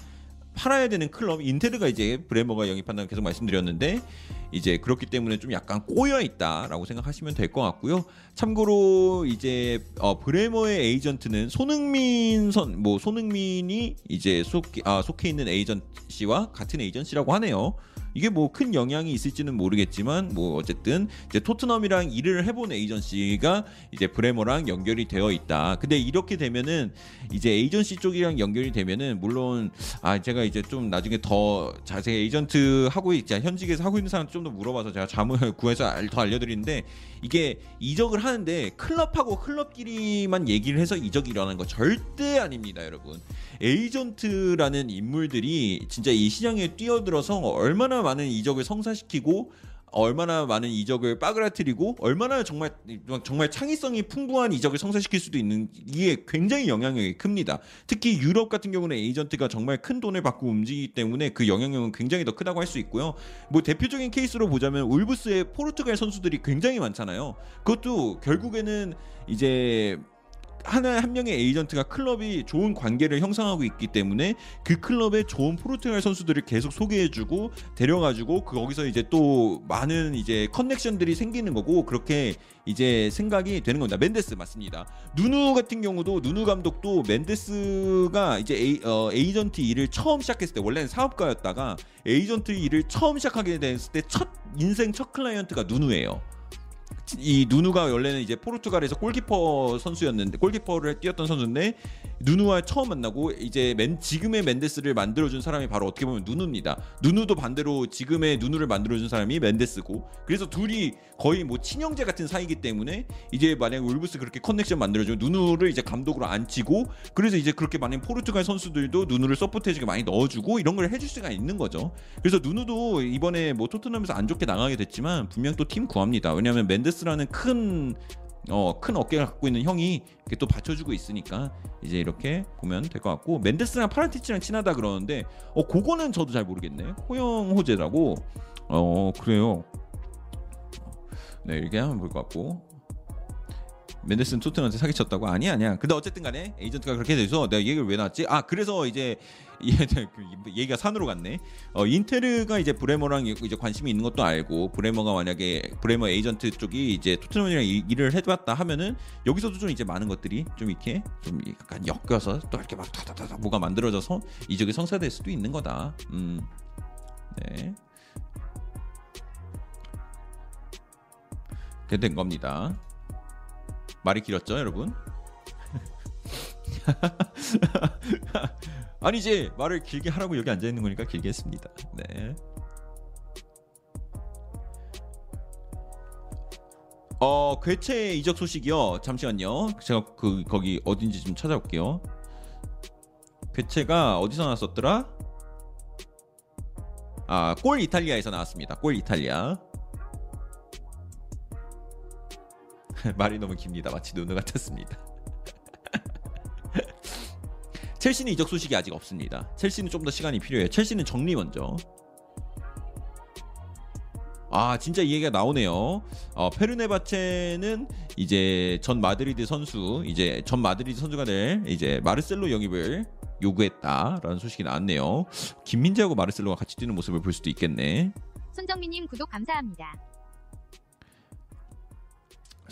팔아야 되는 클럽 인테르가 이제 브레머가 영입한다고 계속 말씀드렸는데 이제 그렇기 때문에 좀 약간 꼬여 있다라고 생각하시면 될 것 같고요. 참고로 이제 어, 브레머의 에이전트는 손흥민 선 뭐 손흥민이 이제 속해, 아, 속해 있는 에이전시와 같은 에이전시라고 하네요. 이게 뭐 큰 영향이 있을지는 모르겠지만 뭐 어쨌든 이제 토트넘이랑 일을 해본 에이전시가 이제 브레머랑 연결이 되어 있다. 근데 이렇게 되면은 이제 에이전시 쪽이랑 연결이 되면은 물론 아 제가 이제 좀 나중에 더 자세히 에이전트 하고 있자 현직에서 하고 있는 사람 좀 더 물어봐서 제가 자문을 구해서 알- 더 알려드리는데 이게 이적을 하는데 클럽하고 클럽끼리만 얘기를 해서 이적이 일어나는 거 절대 아닙니다, 여러분. 에이전트라는 인물들이 진짜 이 시장에 뛰어들어서 얼마나 많은 이적을 성사시키고 얼마나 많은 이적을 빠그라뜨리고 얼마나 정말 정말 창의성이 풍부한 이적을 성사시킬 수도 있는 이게 굉장히 영향력이 큽니다. 특히 유럽 같은 경우는 에이전트가 정말 큰 돈을 받고 움직이기 때문에 그 영향력은 굉장히 더 크다고 할 수 있고요. 뭐 대표적인 케이스로 보자면 울브스의 포르투갈 선수들이 굉장히 많잖아요. 그것도 결국에는 이제 하나 한 명의 에이전트가 클럽이 좋은 관계를 형성하고 있기 때문에 그 클럽에 좋은 포르투갈 선수들을 계속 소개해주고 데려가지고 그 거기서 이제 또 많은 이제 커넥션들이 생기는 거고 그렇게 이제 생각이 되는 겁니다. 멘데스 맞습니다. 누누 같은 경우도 누누 감독도 멘데스가 이제 에이, 어, 에이전트 일을 처음 시작했을 때 원래는 사업가였다가 에이전트 일을 처음 시작하게 됐을 때 첫 인생 첫 클라이언트가 누누예요. 이 누누가 원래는 이제 포르투갈에서 골키퍼 선수였는데 골키퍼를 뛰었던 선수인데 누누와 처음 만나고 이제 맨 지금의 멘데스를 만들어준 사람이 바로 어떻게 보면 누누입니다. 누누도 반대로 지금의 누누를 만들어준 사람이 멘데스고 그래서 둘이 거의 뭐 친형제 같은 사이기 때문에 이제 만약 울브스 그렇게 커넥션 만들어주면 누누를 이제 감독으로 앉히고 그래서 이제 그렇게 만약 포르투갈 선수들도 누누를 서포트해주게 많이 넣어주고 이런 걸 해줄 수가 있는 거죠. 그래서 누누도 이번에 뭐 토트넘에서 안 좋게 나가게 됐지만 분명 또 팀 구합니다. 왜냐하면 멘데스 라는 큰 어, 큰 어깨를 갖고 있는 형이 이렇게 또 받쳐주고 있으니까 이제 이렇게 보면 될 것 같고 멘데스랑 파란티치랑 친하다 그러는데 어 그거는 저도 잘 모르겠네. 호영 호재라고. 어 그래요. 네 이렇게 하면 볼 것 같고. 멘데스는 토트넘한테 사기쳤다고? 아니 아니야. 근데 어쨌든 간에 에이전트가 그렇게 돼서 내가 얘기를 왜 나왔지? 아 그래서 이제 그 얘기가 산으로 갔네 어 인테르가 이제 브레머랑 이제 관심이 있는 것도 알고 브레머가 만약에 브레머 에이전트 쪽이 이제 토트넘이랑 일- 일을 해봤다 하면은 여기서도 좀 이제 많은 것들이 좀 이렇게 좀 약간 엮여서 또 이렇게 막 다다다다 뭐가 만들어져서 이적이 성사될 수도 있는 거다 음 네. 그렇게 된 겁니다. 말이 길었죠, 여러분? 아니 이제 말을 길게 하라고 여기 앉아 있는 거니까 길게 했습니다. 네. 어 괴체 이적 소식이요. 잠시만요. 제가 그 거기 어딘지 좀 찾아볼게요. 괴체가 어디서 나왔었더라? 아, 골 이탈리아에서 나왔습니다. 골 이탈리아. 말이 너무 깁니다. 마치 누누 같았습니다. 첼시는 이적 소식이 아직 없습니다. 첼시는 좀 더 시간이 필요해요. 첼시는 정리 먼저. 아 진짜 이 얘기가 나오네요. 어, 페르네바체는 이제 전 마드리드 선수 이제 전 마드리드 선수가 될 이제 마르셀로 영입을 요구했다라는 소식이 나왔네요. 김민재하고 마르셀로가 같이 뛰는 모습을 볼 수도 있겠네. 손정민님 구독 감사합니다.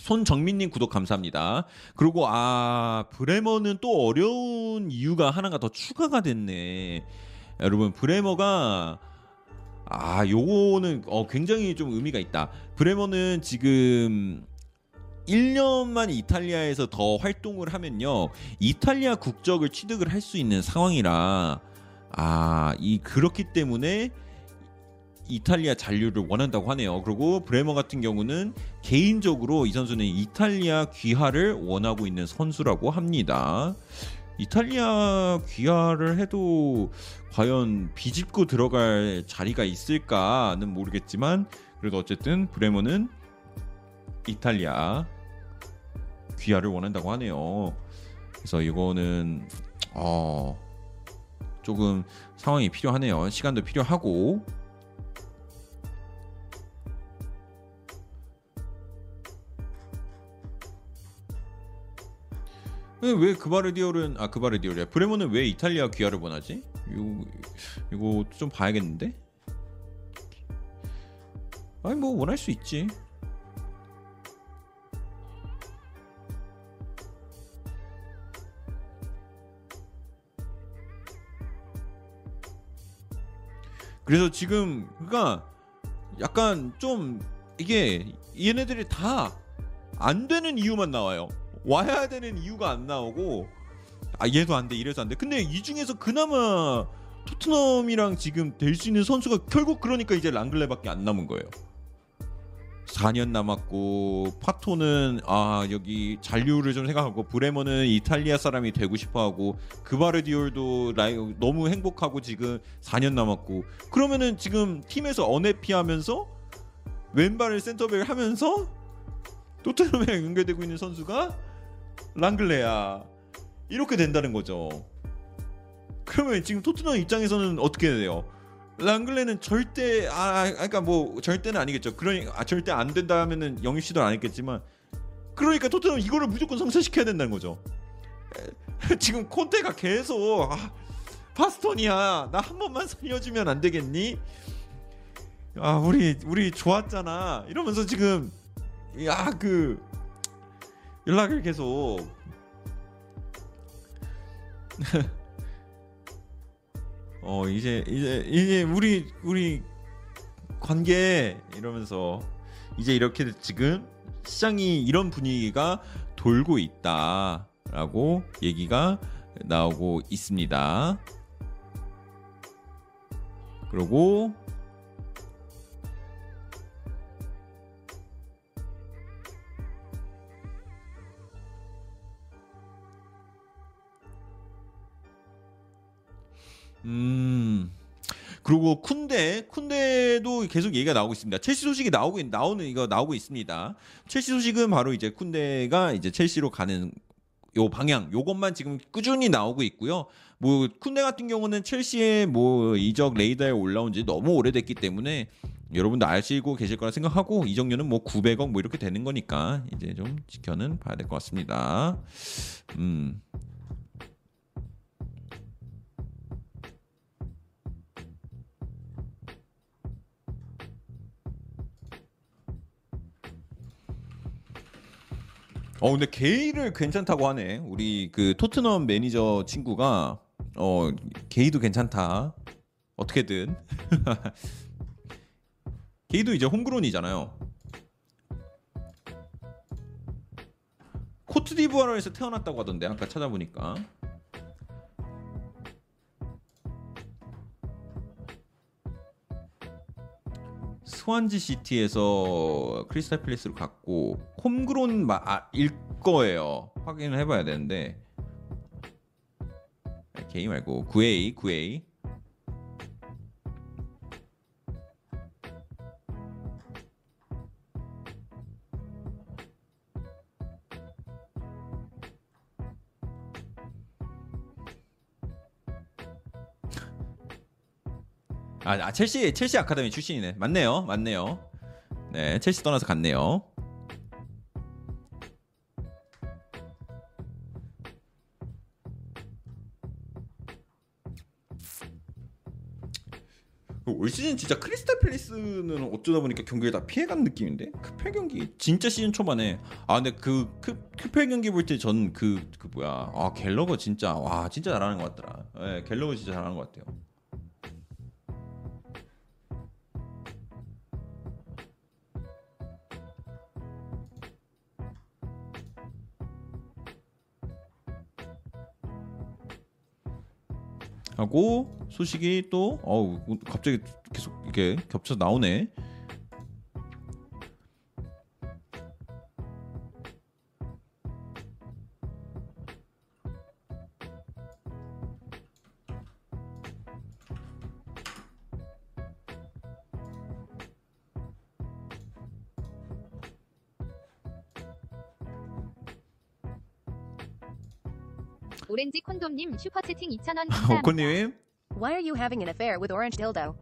손정민님 구독 감사합니다. 그리고 아 브레머는 또 어려운 이유가 하나가 더 추가가 됐네. 여러분 브레머가 아 요거는 어, 굉장히 좀 의미가 있다. 브레머는 지금 1년만 이탈리아에서 더 활동을 하면요 이탈리아 국적을 취득을 할 수 있는 상황이라 아이 그렇기 때문에 이탈리아 잔류를 원한다고 하네요. 그리고 브레머 같은 경우는 개인적으로 이 선수는 이탈리아 귀화를 원하고 있는 선수라고 합니다. 이탈리아 귀화를 해도 과연 비집고 들어갈 자리가 있을까는 모르겠지만 그래도 어쨌든 브레머는 이탈리아 귀화를 원한다고 하네요. 그래서 이거는 어 조금 상황이 필요하네요. 시간도 필요하고 왜 그바르디올은 아 그바르디올이야 브레모는 왜 이탈리아 귀화를 원하지? 이거 이거 좀 봐야겠는데? 아니 뭐 원할 수 있지. 그래서 지금 그러니까 약간 좀 이게 얘네들이 다 안 되는 이유만 나와요. 와야 되는 이유가 안 나오고 아 얘도 안 돼 이래서 안 돼. 근데 이 중에서 그나마 토트넘이랑 지금 될 수 있는 선수가 결국 그러니까 이제 랑글레밖에 안 남은 거예요. 4년 남았고 파토는 아 여기 잔류를 좀 생각하고 브레머는 이탈리아 사람이 되고 싶어하고 그바르디올도 너무 행복하고 지금 4년 남았고 그러면은 지금 팀에서 어네피하면서 왼발을 센터백을 하면서 토트넘에 연결되고 있는 선수가 랑글레야 이렇게 된다는 거죠. 그러면 지금 토트넘 입장에서는 어떻게 돼요? 랑글레는 절대 아 그러니까 뭐 절대는 아니겠죠. 그러니 아 절대 안 된다 하면은 영입 시도를 안 했겠지만 그러니까 토트넘 이거를 무조건 성사시켜야 된다는 거죠. 지금 콘테가 계속 아, 파스톤이야. 나 한 번만 살려주면 안 되겠니? 아 우리 우리 좋았잖아. 이러면서 지금 야그 연락을 계속 어 이제 이제 이제 우리 우리 관계 이러면서 이제 이렇게 지금 시장이 이런 분위기가 돌고 있다라고 얘기가 나오고 있습니다. 그리고 음. 그리고 쿤데 쿤데도 계속 얘기가 나오고 있습니다. 첼시 소식이 나오고 있- 나오는 이거 나오고 있습니다. 첼시 소식은 바로 이제 쿤데가 이제 첼시로 가는 요 방향 요것만 지금 꾸준히 나오고 있고요. 뭐 쿤데 같은 경우는 첼시의 뭐 이적 레이더에 올라온 지 너무 오래됐기 때문에 여러분도 아시고 계실 거라 생각하고 이적료는 뭐 900억 뭐 이렇게 되는 거니까 이제 좀 지켜는 봐야 될 것 같습니다. 음. 어 근데 게이를 괜찮다고 하네. 우리 그 토트넘 매니저 친구가 어 게이도 괜찮다. 어떻게든 게이도 이제 홈그론이잖아요. 코트디부아르에서 태어났다고 하던데 아까 찾아보니까. 스완지 시티에서 크리스탈 필리스로 갔고 홈그론 마, 아, 일 거예요. 확인을 해봐야 되는데 아, K 말고 9A 9A 아, 아 첼시 첼시 아카데미 출신이네. 맞네요. 맞네요. 네, 첼시 떠나서 갔네요. 올 시즌 진짜 크리스탈 팰리스는 어쩌다 보니까 경기를 다 피해간 느낌인데 크펠 경기 진짜 시즌 초반에 아 근데 그 크, 크펠 경기 볼 때 전 그 그 뭐야 아 갤러거 진짜 와 진짜 잘하는 것 같더라 예 갤러거 진짜 잘하는 것 같아요 하고 소식이 또 어우 갑자기 계속 이렇게 겹쳐 나오네. 콘돔님 슈퍼채팅 2,000원 감사합니다. 오코님, Why are you having an affair with Orange Dildo?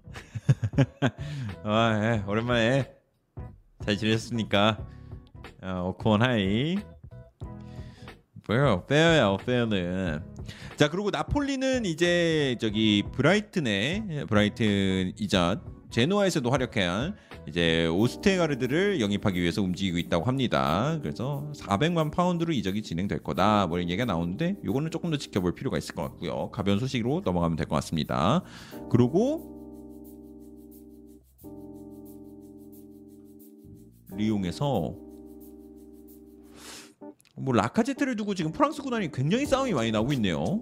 아 예, 오랜만에 잘 지냈습니까? 아, 오콘 hi. 뭐요? 빼요야, 빼요는. 자 그리고 나폴리는 이제 저기 브라이튼의 브라이튼 이자 제노아에서도 활약한 이제 오스테가르드를 영입하기 위해서 움직이고 있다고 합니다. 그래서 400만 파운드로 이적이 진행될 거다. 뭐 이런 얘기가 나오는데 요거는 조금 더 지켜볼 필요가 있을 것 같고요. 가벼운 소식으로 넘어가면 될 것 같습니다. 그리고 리용에서 뭐 라카제트를 두고 지금 프랑스 구단이 굉장히 싸움이 많이 나오고 있네요.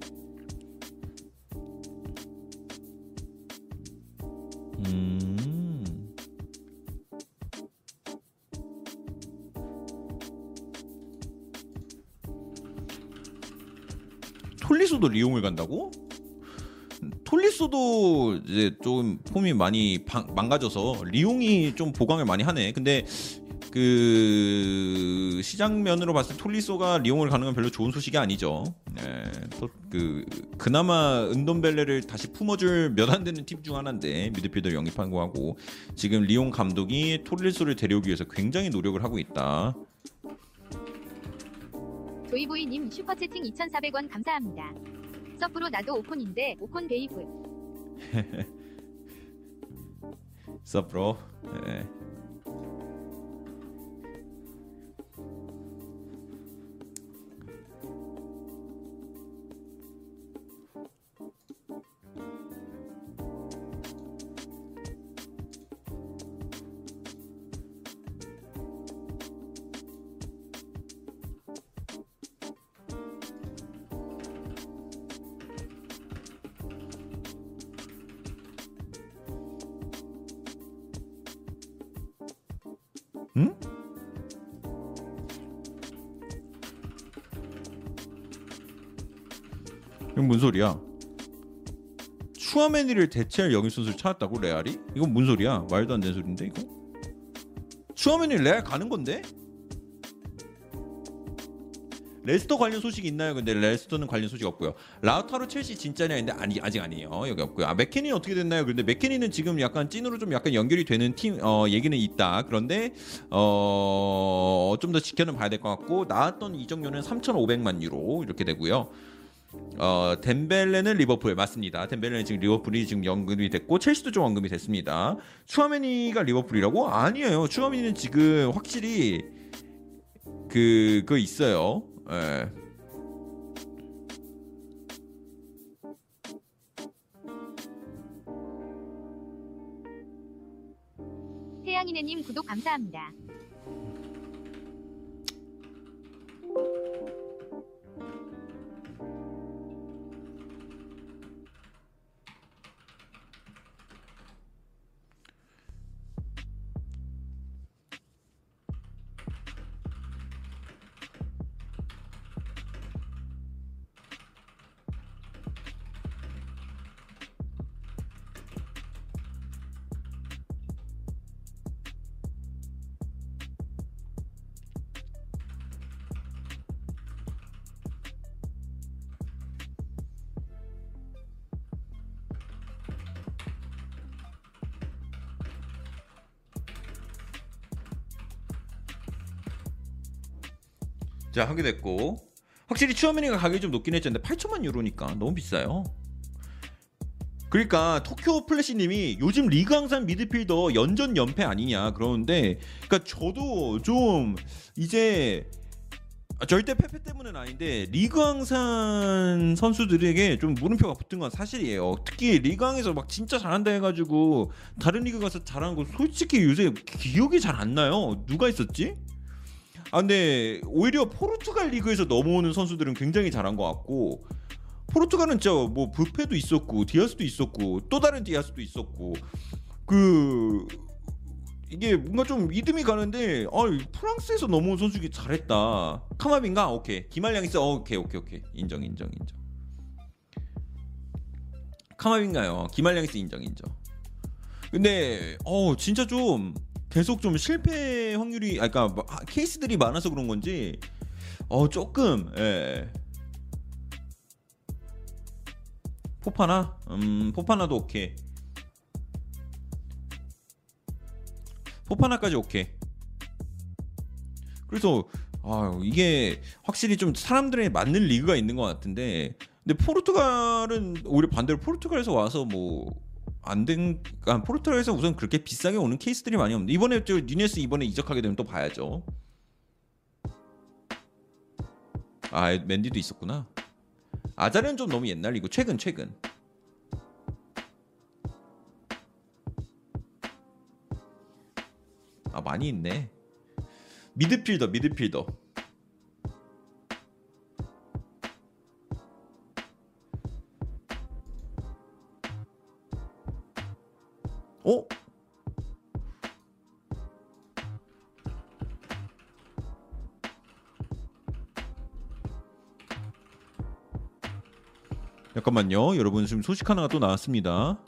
음. 톨리소도 리용을 간다고? 톨리소도 이제 좀 폼이 많이 방- 망가져서 리용이 좀 보강을 많이 하네. 근데 그 시장면으로 봤을 때 톨리소가 리용을 가는 건 별로 좋은 소식이 아니죠. 네, 또그 그나마 은돈벨레를 다시 품어줄 몇 안 되는 팀 중 하나인데 미드필더 영입한 거 하고 지금 리용 감독이 톨리소를 데려오기 위해서 굉장히 노력을 하고 있다. 조이보이님 슈퍼채팅 2,400원 감사합니다. 서프로 나도 오콘인데 오콘 베이브. 서프로. 네. 뭔 소리야? 추아메니를 대체할 영입 선수를 찾았다고 레알이? 이건 뭔 소리야? 말도 안 되는 소리인데 이거? 추아메니 레알 가는 건데? 레스터 관련 소식 있나요? 근데 레스터는 관련 소식 없고요. 라우타로 첼시 진짜냐 했는데 아니 아직 아니에요. 여기 없고요. 아 맥케니 어떻게 됐나요? 그런데 맥케니는 지금 약간 찐으로 좀 약간 연결이 되는 팀 어, 얘기는 있다. 그런데 어, 좀 더 지켜는 봐야 될 것 같고 나왔던 이적료는 3,500만 유로 이렇게 되고요. 어, 덴벨레는 리버풀 맞습니다. 덴벨레는 지금 리버풀이 지금 연금이 됐고 첼시도 좀 언급이 됐습니다. 추아메니가 리버풀이라고? 아니에요. 추아메니는 지금 확실히 그 그거 있어요. 예. 태양이네님 구독 감사합니다. 자 하게 됐고 확실히 추어메니가 가격이 좀 높긴 했는데 8천만 유로니까 너무 비싸요. 그러니까 토쿄 플래시님이 요즘 리그 항상 미드필더 연전 연패 아니냐 그러는데 그러니까 저도 좀 이제 아, 절대 패패 때문은 아닌데 리그 항상 선수들에게 좀 물음표가 붙은 건 사실이에요. 특히 리그왕에서 막 진짜 잘한다 해가지고 다른 리그 가서 잘한 거 솔직히 요새 기억이 잘 안 나요. 누가 있었지? 아 근데 오히려 포르투갈 리그에서 넘어오는 선수들은 굉장히 잘한 것 같고 포르투갈은 진짜 뭐 부페도 있었고 디아스도 있었고 또 다른 디아스도 있었고 그 이게 뭔가 좀 믿음이 가는데 아 프랑스에서 넘어온 선수기 잘했다. 카마빈가? 오케이. 기말량이스 어, 오케이 오케이 오케이. 인정 인정 인정. 카마빈가요? 기말량이스 인정 인정. 근데 어 진짜 좀 계속 좀 실패 확률이 아 그러니까 뭐, 하- 케이스들이 많아서 그런 건지 어 조금 예. 포파나? 음 포파나도 오케이. 포파나까지 오케이. 그래서 아 이게 확실히 좀 사람들에 맞는 리그가 있는 것 같은데 근데 포르투갈은 오히려 반대로 포르투갈에서 와서 뭐 안된 아, 포르투갈에서 우선 그렇게 비싸게 오는 케이스들이 많이 없는데 이번에 저 뉴네스 이번에 이적하게 되면 또 봐야죠. 아 맨디도 있었구나. 아자르는 좀 너무 옛날이고 최근 최근. 아 많이 있네. 미드필더 미드필더. 어? 잠깐만요. 여러분 지금 소식 하나가 또 나왔습니다.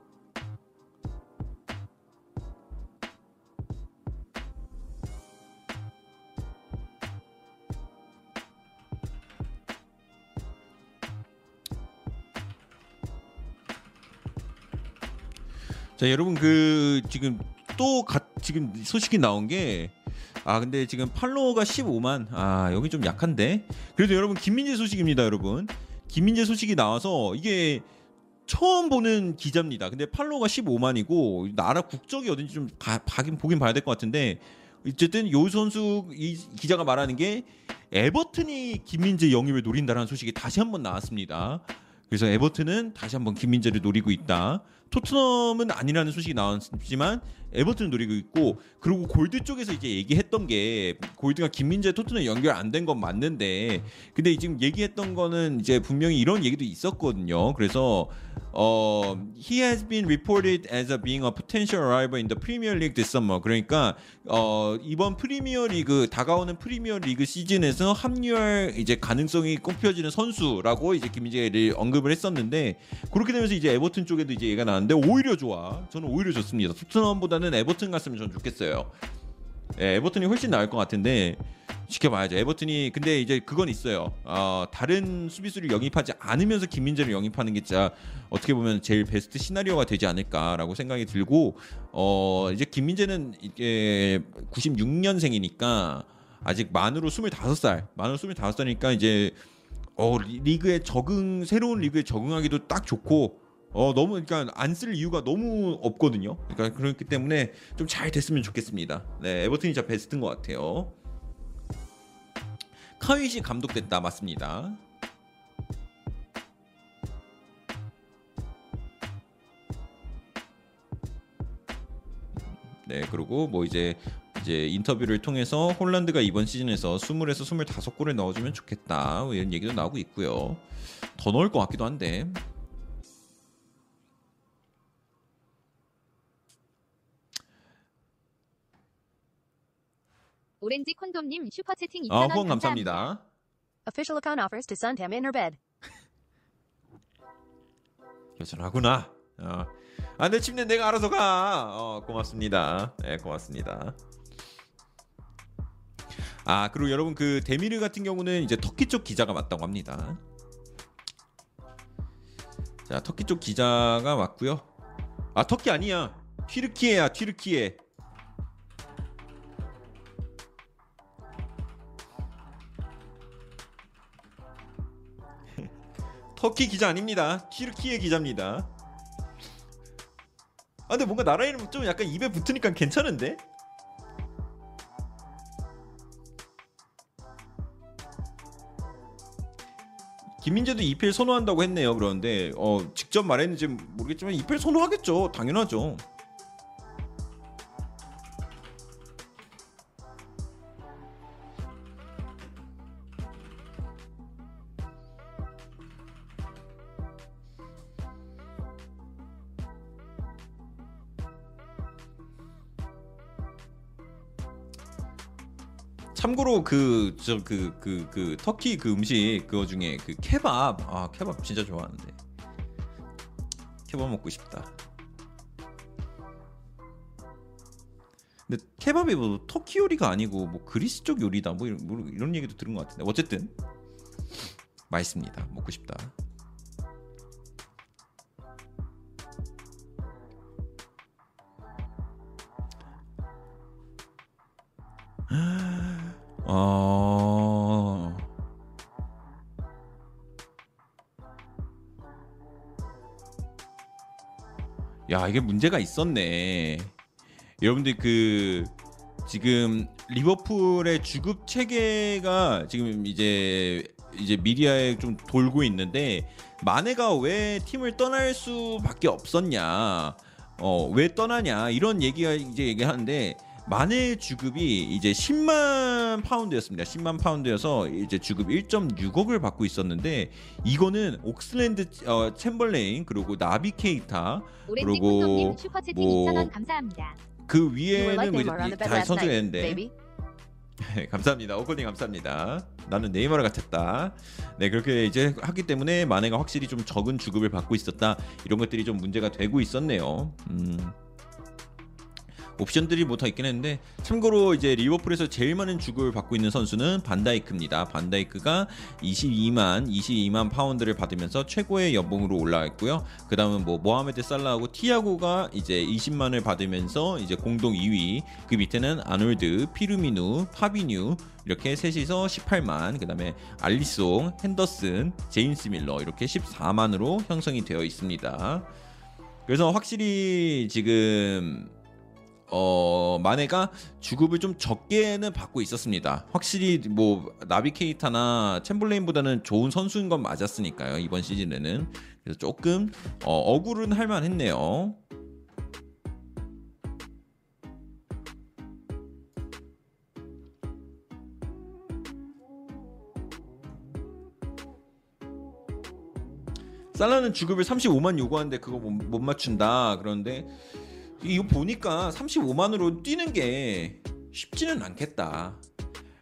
자, 여러분 그 지금 또 가, 지금 소식이 나온 게 아 근데 지금 팔로워가 15만. 아 여기 좀 약한데. 그래도 여러분 김민재 소식입니다, 여러분. 김민재 소식이 나와서 이게 처음 보는 기자입니다. 근데 팔로워가 15만이고 나라 국적이 어딘지 좀 가, 가긴 보긴 봐야 될 것 같은데 어쨌든 요 선수 이 기자가 말하는 게 에버튼이 김민재 영입을 노린다라는 소식이 다시 한번 나왔습니다. 그래서 에버튼은 다시 한번 김민재를 노리고 있다. 토트넘은 아니라는 소식이 나왔지만 에버튼을 노리고 있고 그리고 골드 쪽에서 이제 얘기했던 게 골드가 김민재 토트넘 연결 안 된 건 맞는데 근데 지금 얘기했던 거는 이제 분명히 이런 얘기도 있었거든요. 그래서 어 he has been reported as a being a potential arrival in the Premier League this summer. 그러니까 어 이번 프리미어 리그 다가오는 프리미어 리그 시즌에서 합류할 이제 가능성이 꼽혀지는 선수라고 이제 김민재를 언급을 했었는데 그렇게 되면서 이제 에버튼 쪽에도 이제 얘가 나 왔는데 오히려 좋아. 저는 오히려 좋습니다. 토트넘보다는 에버튼 갔으면 전 좋겠어요. 예, 에버튼이 훨씬 나을 것 같은데 지켜봐야죠. 에버튼이 근데 이제 그건 있어요. 어, 다른 수비수를 영입하지 않으면서 김민재를 영입하는 게 진짜 어떻게 보면 제일 베스트 시나리오가 되지 않을까라고 생각이 들고 어, 이제 김민재는 이게 96년생이니까 아직 만으로 25살, 만으로 25살이니까 이제 어, 리- 리그에 적응 새로운 리그에 적응하기도 딱 좋고 어 너무 그러니까 안 쓸 이유가 너무 없거든요. 그러니까 그렇기 때문에 좀 잘 됐으면 좋겠습니다. 네, 에버튼이 진짜 베스트인 것 같아요. 카윗이 감독됐다 맞습니다. 네, 그리고 뭐 이제 이제 인터뷰를 통해서 홀란드가 이번 시즌에서 20에서 25골을 넣어주면 좋겠다 뭐 이런 얘기도 나오고 있고요. 더 넣을 것 같기도 한데 오렌지 콘돔님 슈퍼채팅 2,000원 아. 후원 감사합니다. Official account offers to suntam in her bed. 여전하구나. 어. 아, 내 침대 내가 알아서 가. 어, 고맙습니다. 네, 고맙습니다. 아, 그리고 여러분 그 데미르 같은 경우는 이제 터키 쪽 기자가 맞다고 합니다. 자, 터키 쪽 기자가 맞고요. 아, 터키 아니야. 튀르키예야, 튀르키예. 터키 기자 아닙니다. 튀르키예 기자입니다. 아 근데 뭔가 나라 이름 좀 약간 입에 붙으니까 괜찮은데? 김민재도 EPL 선호한다고 했네요. 그런데 어 직접 말했는지 모르겠지만 EPL 선호하겠죠. 당연하죠. 참고로 그 저 그 그 그 터키 그 음식 그거 중에 그 케밥 아 케밥 진짜 좋아하는데 케밥 먹고 싶다. 근데 케밥이 뭐 터키 요리가 아니고 뭐 그리스 쪽 요리다 뭐 이런, 뭐 이런 얘기도 들은 것 같은데 어쨌든 맛있습니다. 먹고 싶다. 어. 야, 이게 문제가 있었네. 여러분들 그 지금 리버풀의 주급 체계가 지금 이제 이제 미디어에 좀 돌고 있는데 마네가 왜 팀을 떠날 수밖에 없었냐? 어, 왜 떠나냐? 이런 얘기가 이제 얘기하는데 마네 주급이 이제 10만 파운드였습니다. 10만 파운드여서 이제 주급 1.6억을 받고 있었는데 이거는 옥슬랜드 어, 챔벌레인 그리고 나비 케이타 오렌지 그리고 콘돔님 슈퍼채팅 뭐 2,000원 감사합니다. 그 You were 위에는 뭐잘 night, 선수했는데 baby. 네, 감사합니다. 오코님 감사합니다. 나는 네이마르 같았다. 네 그렇게 이제 하기 때문에 마네가 확실히 좀 적은 주급을 받고 있었다. 이런 것들이 좀 문제가 되고 있었네요. 음. 옵션들이 뭐 더 있긴 했는데 참고로 이제 리버풀에서 제일 많은 주급을 받고 있는 선수는 반다이크입니다. 반다이크가 22만 22만 파운드를 받으면서 최고의 연봉으로 올라왔고요. 그다음은 뭐 모하메드 살라하고 티아고가 이제 20만을 받으면서 이제 공동 2위. 그 밑에는 아놀드, 피르미누, 파비뉴 이렇게 셋이서 18만, 그 다음에 알리송, 핸더슨, 제임스 밀너 이렇게 14만으로 형성이 되어 있습니다. 그래서 확실히 지금 어 마네가 주급을 좀 적게는 받고 있었습니다. 확실히 뭐 나비케이타나 챔블레인보다는 좋은 선수인 건 맞았으니까요 이번 시즌에는 그래서 조금 어, 억울은 할만했네요. 살라는 주급을 35만 요구하는데 그거 못, 못 맞춘다 그런데 이거 보니까 35만으로 뛰는 게 쉽지는 않겠다.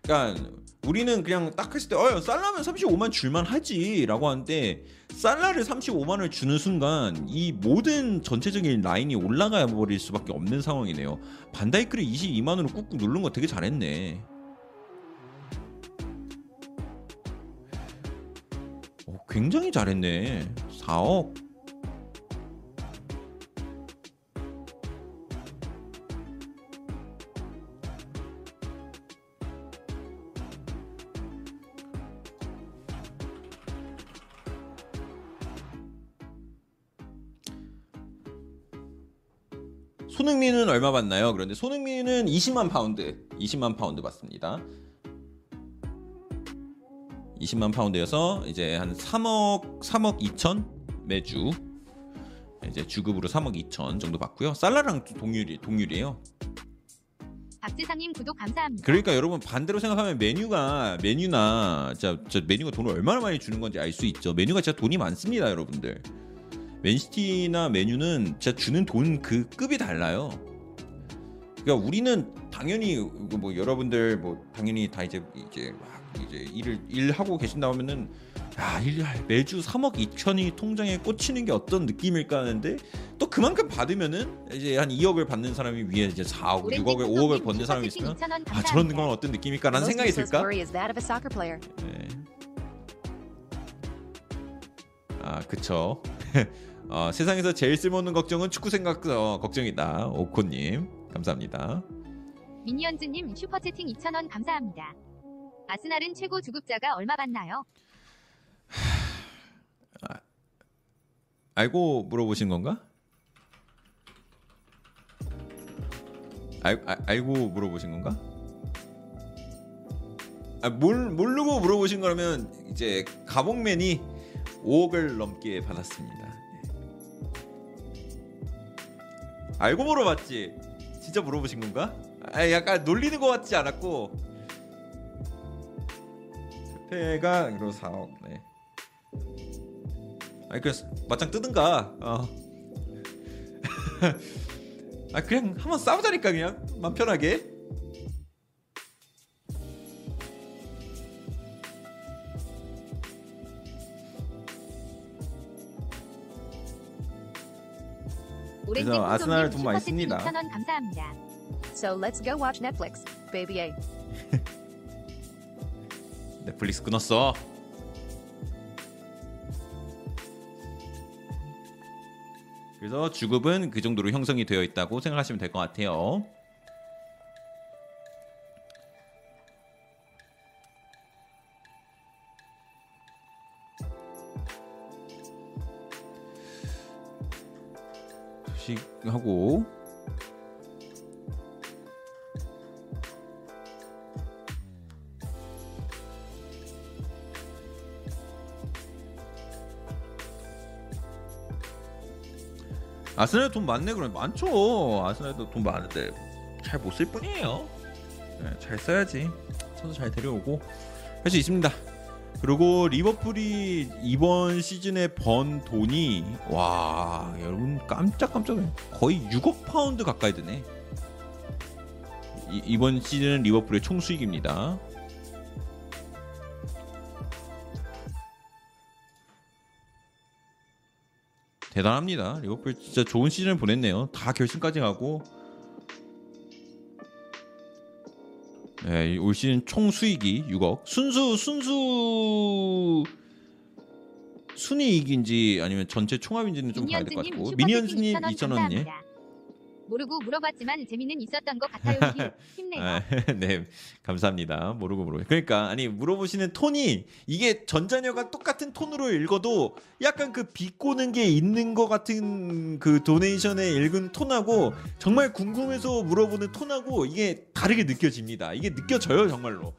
그러니까 우리는 그냥 딱 했을 때 어, 살라면 35만 줄만 하지 라고 하는데 살라를 35만을 주는 순간 이 모든 전체적인 라인이 올라가 버릴 수밖에 없는 상황이네요. 반다이크를 22만으로 꾹꾹 누른 거 되게 잘했네. 오, 굉장히 잘했네. 4억. 손흥민은 얼마 받나요? 그런데 손흥민은 20만 파운드, 20만 파운드 받습니다. 20만 파운드여서 이제 한 3억 3억 2천 매주 이제 주급으로 3억 2천 정도 받고요. 살라랑 동률이 동률이에요. 박지상님 구독 감사합니다. 그러니까 여러분 반대로 생각하면 메뉴가 메뉴나 자, 저 메뉴가 돈을 얼마나 많이 주는 건지 알 수 있죠. 메뉴가 진짜 돈이 많습니다, 여러분들. 맨시티나 메뉴는 진짜 주는 돈 그 급이 달라요. 그러니까 우리는 당연히 뭐 여러분들 뭐 당연히 다 이제 이제 막 이제 일을 일하고 계신다 하면은 야, 일 매주 3억 2천이 통장에 꽂히는 게 어떤 느낌일까 하는데 또 그만큼 받으면은 이제 한 2억을 받는 사람이 위에 이제 4억, 6억을 5억을 버는 사람이 있으면 아 저런 건 어떤 느낌일까라는 생각이 들까? 네. 아 그쵸. 어, 세상에서 제일 쓸모없는 걱정은 축구 생각 어, 걱정이다. 오코님 감사합니다. 미니언즈님 슈퍼채팅 2,000원 감사합니다. 아스날은 최고 주급자가 얼마 받나요? 알고 물어보신 건가? 알, 알, 알고 물어보신 건가? 아, 몰, 모르고 물어보신 거라면 이제 가봉맨이 5억을 넘게 받았습니다. 예. 알고 물어봤지? 진짜 물어보신 건가? 아, 약간 놀리는 것 같지 않았고 페가 이로 4억 네. 아니 그래서 맞짱 뜨든가 어. 아 그냥 한번 싸우자니까 그냥 맘 편하게 그래서 아스날 돈 많이 씁니다. 2,000원 감사합니다. So let's go watch Netflix, baby A. 넷플릭스 끊었어 그래서 주급은 그 정도로 형성이 되어 있다고 생각하시면 될 것 같아요 소식하고 아스날 돈 많네 그러면 많죠. 아스날도 돈 많은데 잘 못 쓸 뿐이에요. 네, 잘 써야지. 선수 잘 데려오고 할 수 있습니다 그리고 리버풀이 이번 시즌에 번 돈이 와 여러분 깜짝깜짝 놀라요. 거의 6억 파운드 가까이 되네 이, 이번 시즌은 리버풀의 총 수익입니다 대단합니다. 리버풀 진짜 좋은 시즌을 보냈네요. 다 결승까지 가고 예, 올 시즌 총 수익이 6억. 순수 순수 순이익인지 아니면 전체 총합인지는 좀 봐야 될 것 같고. 미니언스님 2,000원 2천 원이. 감사합니다. 모르고 물어봤지만 재미는 있었던 것 같아요. 힘내요. 아, 네, 감사합니다. 모르고 모르고. 그러니까 아니 물어보시는 톤이 이게 전자녀가 똑같은 톤으로 읽어도 약간 그 비꼬는 게 있는 것 같은 그 도네이션에 읽은 톤하고 정말 궁금해서 물어보는 톤하고 이게 다르게 느껴집니다. 이게 느껴져요 정말로.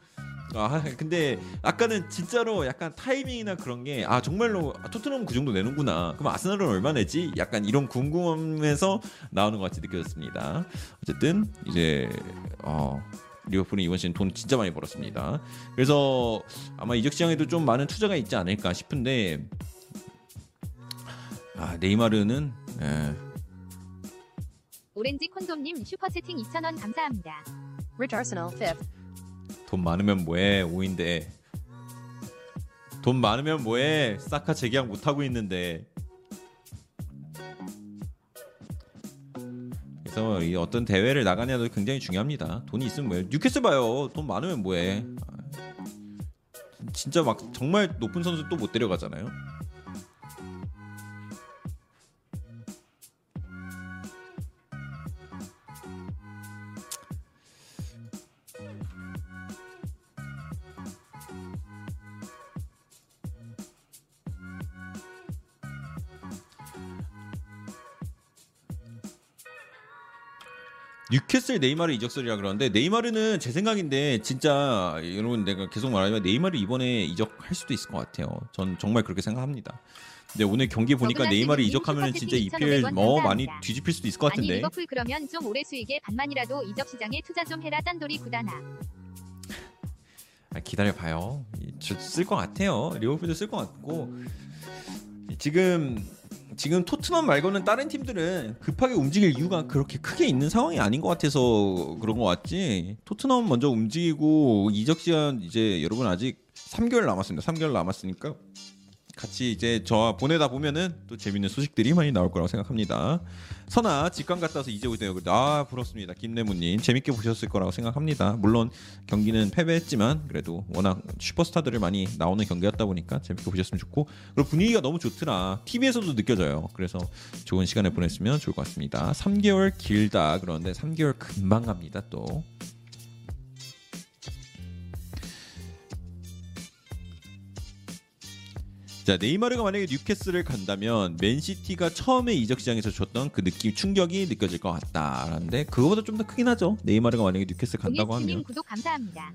아 근데 아까는 진짜로 약간 타이밍이나 그런 게 아 정말로 아, 토트넘 그 정도 내는구나. 그럼 아스날은 얼마 내지? 약간 이런 궁금함에서 나오는 것 같이 느껴졌습니다. 어쨌든 이제 어. 리버풀은 이번 시즌 돈 진짜 많이 벌었습니다. 그래서 아마 이적 시장에도 좀 많은 투자가 있지 않을까 싶은데 아 네이마르는 예, 오렌지 콘돔님 슈퍼 채팅 2,000원 감사합니다. Rich Arsenal, 5th. 돈 많으면 뭐해 5인데. 돈 많으면 뭐해 사카 재계약 못 하고 있는데. 그래서 이 어떤 대회를 나가냐도 굉장히 중요합니다. 돈이 있으면 뭐해. 뉴캐슬 봐요. 돈 많으면 뭐해. 아, 진짜 막 정말 높은 선수 또 못 데려가잖아요 뉴캐슬 네이마르 이적설이라 그러는데 네이마르는 제 생각인데 진짜 여러분 내가 계속 말하지만 네이마르 이번에 이적할 수도 있을 것 같아요. 전 정말 그렇게 생각합니다. 근데 오늘 경기 보니까 네이마르 님 이적하면 진짜 EPL 2,500원 뭐 많이. 뒤집힐 수도 있을 것 아니 같은데. 리버풀 그러면 좀 올해 수익의 반만이라도 이적 시장에 투자 좀 해라 짠돌이 구단아. 아, 기다려 봐요. 쓸 것 같아요. 리버풀도 쓸 것 같고 지금 지금 토트넘 말고는 다른 팀들은 급하게 움직일 이유가 그렇게 크게 있는 상황이 아닌 것 같아서 그런 것 같지. 토트넘 먼저 움직이고 이적 시간 이제 여러분 아직 3개월 남았습니다. 3개월 남았으니까 같이 이제 저 보내다 보면은 또 재밌는 소식들이 많이 나올 거라고 생각합니다. 선아 직관 갔다 와서 이제 오세요. 아 부럽습니다. 김래무님 재밌게 보셨을 거라고 생각합니다. 물론 경기는 패배했지만 그래도 워낙 슈퍼스타들을 많이 나오는 경기였다 보니까 재밌게 보셨으면 좋고 그리고 분위기가 너무 좋더라. TV에서도 느껴져요. 그래서 좋은 시간을 보냈으면 좋을 것 같습니다. 3개월 길다 그러는데 3개월 금방 갑니다 또. 자 네이마르가 만약에 뉴캐슬을 간다면 맨시티가 처음에 이적 시장에서 줬던 그 느낌 충격이 느껴질 것 같다라는데 그거보다 좀 더 크긴 하죠 네이마르가 만약에 뉴캐슬 간다고 하면 구독 감사합니다.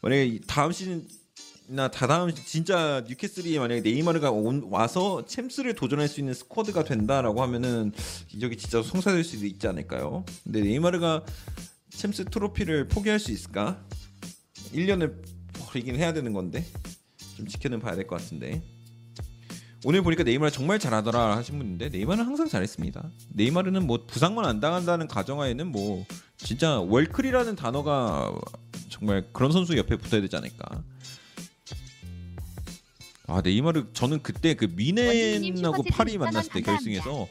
만약에 이 다음 시즌이나 다다음 시- 진짜 뉴캐슬이 만약에 네이마르가 온, 와서 챔스를 도전할 수 있는 스쿼드가 된다라고 하면은 이적이 진짜 성사될 수도 있지 않을까요? 근데 네이마르가 챔스 트로피를 포기할 수 있을까? 1년을 버리긴 해야 되는 건데 좀 지켜는 봐야 될 것 같은데 오늘 보니까 네이마르 정말 잘하더라 하신 분인데 네이마르는 항상 잘했습니다. 네이마르는 뭐 부상만 안 당한다는 가정하에는 뭐 진짜 월클이라는 단어가 정말 그런 선수 옆에 붙어야 되지 않을까. 아 네이마르 저는 그때 그 미넨하고 슈퍼채팅 파리 2,000원 만났을 때. 결승에서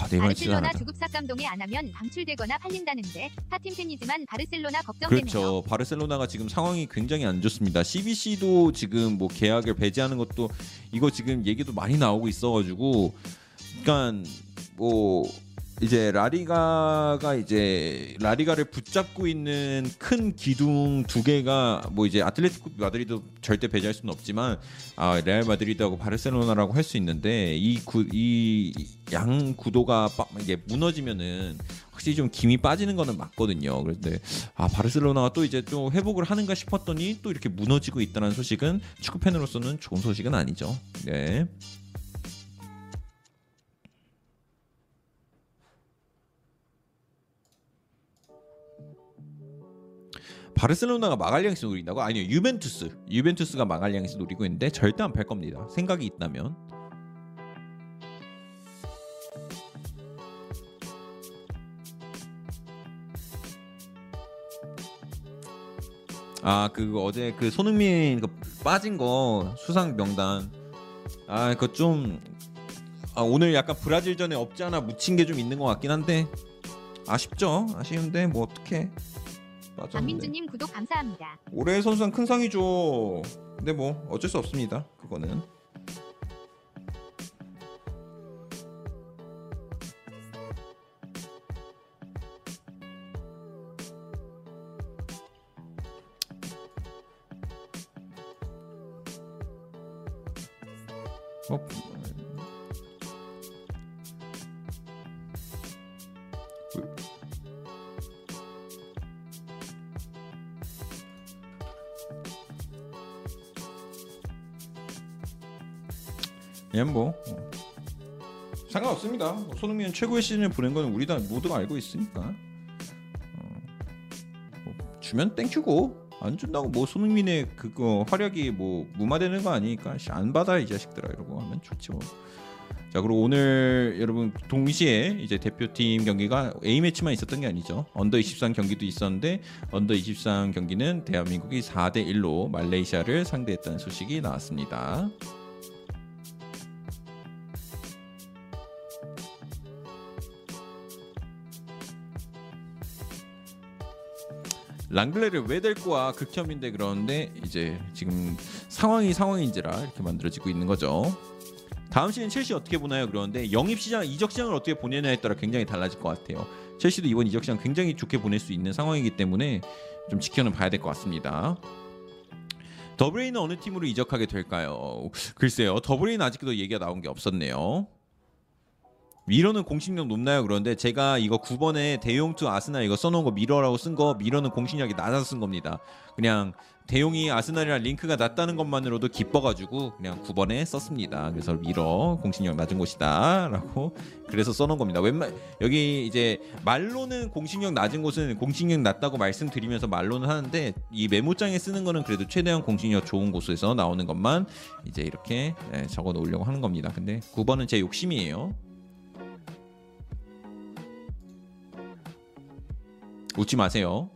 아 네이마르 진짜 바르셀로나 잘하다. 주급 삭 감동에 안 하면 방출되거나 팔린다는데 타팀 팬이지만 바르셀로나 걱정되네요. 그렇죠. 바르셀로나가 지금 상황이 굉장히 안 좋습니다. CBC도 지금 뭐 계약을 배제하는 것도 이거 지금 얘기도 많이 나오고 있어가지고, 그러니까 뭐 이제 라리가가 이제 라리가를 붙잡고 있는 큰 기둥 두 개가 뭐 이제 아틀레티코 마드리드 절대 배제할 수는 없지만 아 레알 마드리드하고 바르셀로나라고 할 수 있는데 이 구 이 양 구도가 빠, 이게 무너지면은 확실히 좀 김이 빠지는 거는 맞거든요. 그런데 아 바르셀로나가 또 이제 또 회복을 하는가 싶었더니 또 이렇게 무너지고 있다는 소식은 축구 팬으로서는 좋은 소식은 아니죠. 네. 바르셀로나가 마갈량에서 노린다고? 아니요 유벤투스. 유벤투스가 마갈량에서 노리고 있는데 절대 안 팔 겁니다. 생각이 있다면. 아그 어제 그 손흥민 그 빠진 거 수상 명단. 아 그거 좀 아, 오늘 약간 브라질전에 없지 않아 묻힌 게 좀 있는 것 같긴 한데. 아쉽죠? 아쉬운데 뭐 어떡해 빠졌는데. 안민주님 구독 감사합니다. 올해 선수상 큰 상이죠. 근데 뭐 어쩔 수 없습니다. 그거는. 그냥 뭐 어. 상관없습니다. 뭐 손흥민은 최고의 시즌을 보낸 건 우리 다 모두가 알고 있으니까 어, 뭐 주면 thank you고 안 준다고 뭐 손흥민의 그거 활약이 뭐 무마되는 거 아니니까 씨, 안 받아 이 자식들아 이러고 하면 좋지 뭐. 자 그리고 오늘 여러분 동시에 이제 대표팀 경기가 A 매치만 있었던 게 아니죠. under 23 경기도 있었는데 under 23 경기는 대한민국이 4대 1로 말레이시아를 상대했다는 소식이 나왔습니다. 랑글레를 왜 데리고 와 극혐인데 그러는데 이제 지금 상황이 상황인지라 이렇게 만들어지고 있는 거죠. 다음 시즌 첼시 어떻게 보나요? 그러는데 영입 시장, 이적 시장을 어떻게 보내냐에 따라 굉장히 달라질 것 같아요. 첼시도 이번 이적 시장 굉장히 좋게 보낼 수 있는 상황이기 때문에 좀 지켜는 봐야 될 것 같습니다. 더브레인은 어느 팀으로 이적하게 될까요? 글쎄요, 더브레인 아직도 얘기가 나온 게 없었네요. 미러는 공신력 높나요? 그런데 제가 이거 9번에 데용 to 아스날 이거 써놓은 거 미러라고 쓴 거 미러는 공신력이 낮아서 쓴 겁니다. 그냥 대용이 아스날이랑 링크가 낮다는 것만으로도 기뻐가지고 그냥 9번에 썼습니다. 그래서 미러 공식력 낮은 곳이다라고 그래서 써놓은 겁니다. 웬만 여기 이제 말로는 공식력 낮은 곳은 공식력 낮다고 말씀드리면서 말로는 하는데 이 메모장에 쓰는 거는 그래도 최대한 공식력 좋은 곳에서 나오는 것만 이제 이렇게 예, 적어 놓으려고 하는 겁니다. 근데 9번은 제 욕심이에요. 웃지 마세요.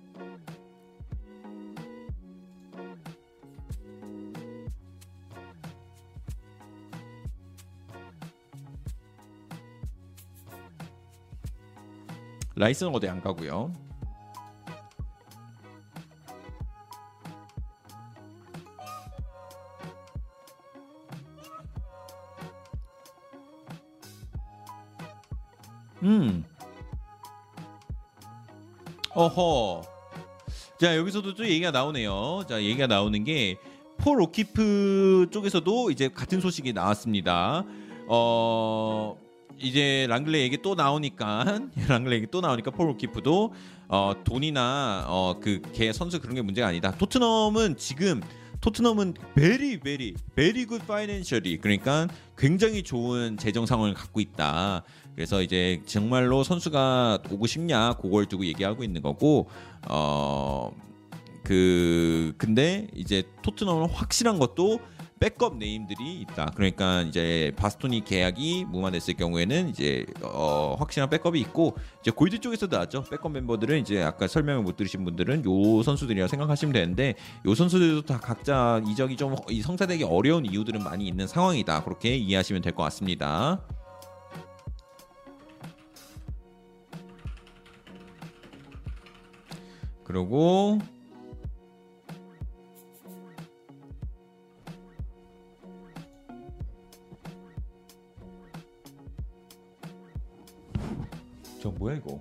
라이스는 어디 안 가고요. 음. 어허. 자 여기서도 또 얘기가 나오네요. 자 얘기가 나오는 게 폴 오키프 쪽에서도 이제 같은 소식이 나왔습니다. 어 이제 랑글레 얘기 또 나오니까 랑글레 얘기 또 나오니까 폴 오키프도 어 돈이나 어그걔 선수 그런 게 문제가 아니다. 토트넘은 지금 토트넘은 very very very good financial이 그러니까 굉장히 좋은 재정 상황을 갖고 있다. 그래서 이제 정말로 선수가 오고 싶냐 그걸 두고 얘기하고 있는 거고 어 그 근데 이제 토트넘은 확실한 것도 백업 네임들이 있다. 그러니까 이제 바스토니 계약이 무마됐을 경우에는 이제 어 확실한 백업이 있고 이제 골드 쪽에서도 나왔죠. 백업 멤버들은 이제 아까 설명을 못 들으신 분들은 요 선수들이라고 생각하시면 되는데 요 선수들도 다 각자 이적이 좀이 성사되기 어려운 이유들은 많이 있는 상황이다. 그렇게 이해하시면 될 것 같습니다. 그리고 저 뭐야 이거?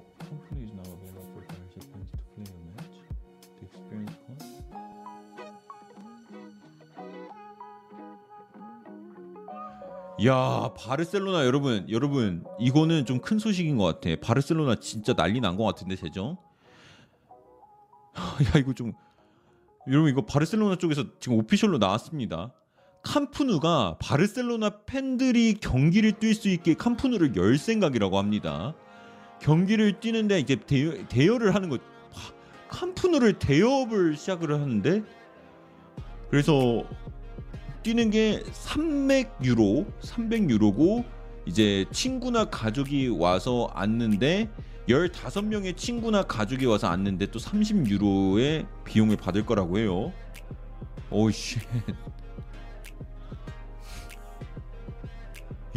야 바르셀로나 여러분 여러분 이거는 좀 큰 소식인 것 같아. 바르셀로나 진짜 난리 난 것 같은데 세정. 야 이거 좀 여러분 이거 바르셀로나 쪽에서 지금 오피셜로 나왔습니다. 캄프누가 바르셀로나 팬들이 경기를 뛸 수 있게 캄프누를 열 생각이라고 합니다. 경기를 뛰는데 이제 대여, 대여를 하는 거 와, 캄프누를 대여업을 시작을 하는데 그래서 뛰는 게 300유로 300유로고 이제 친구나 가족이 와서 앉는데 15명의 친구나 가족이 와서 앉는데 또 30유로의 비용을 받을 거라고 해요. 오씨.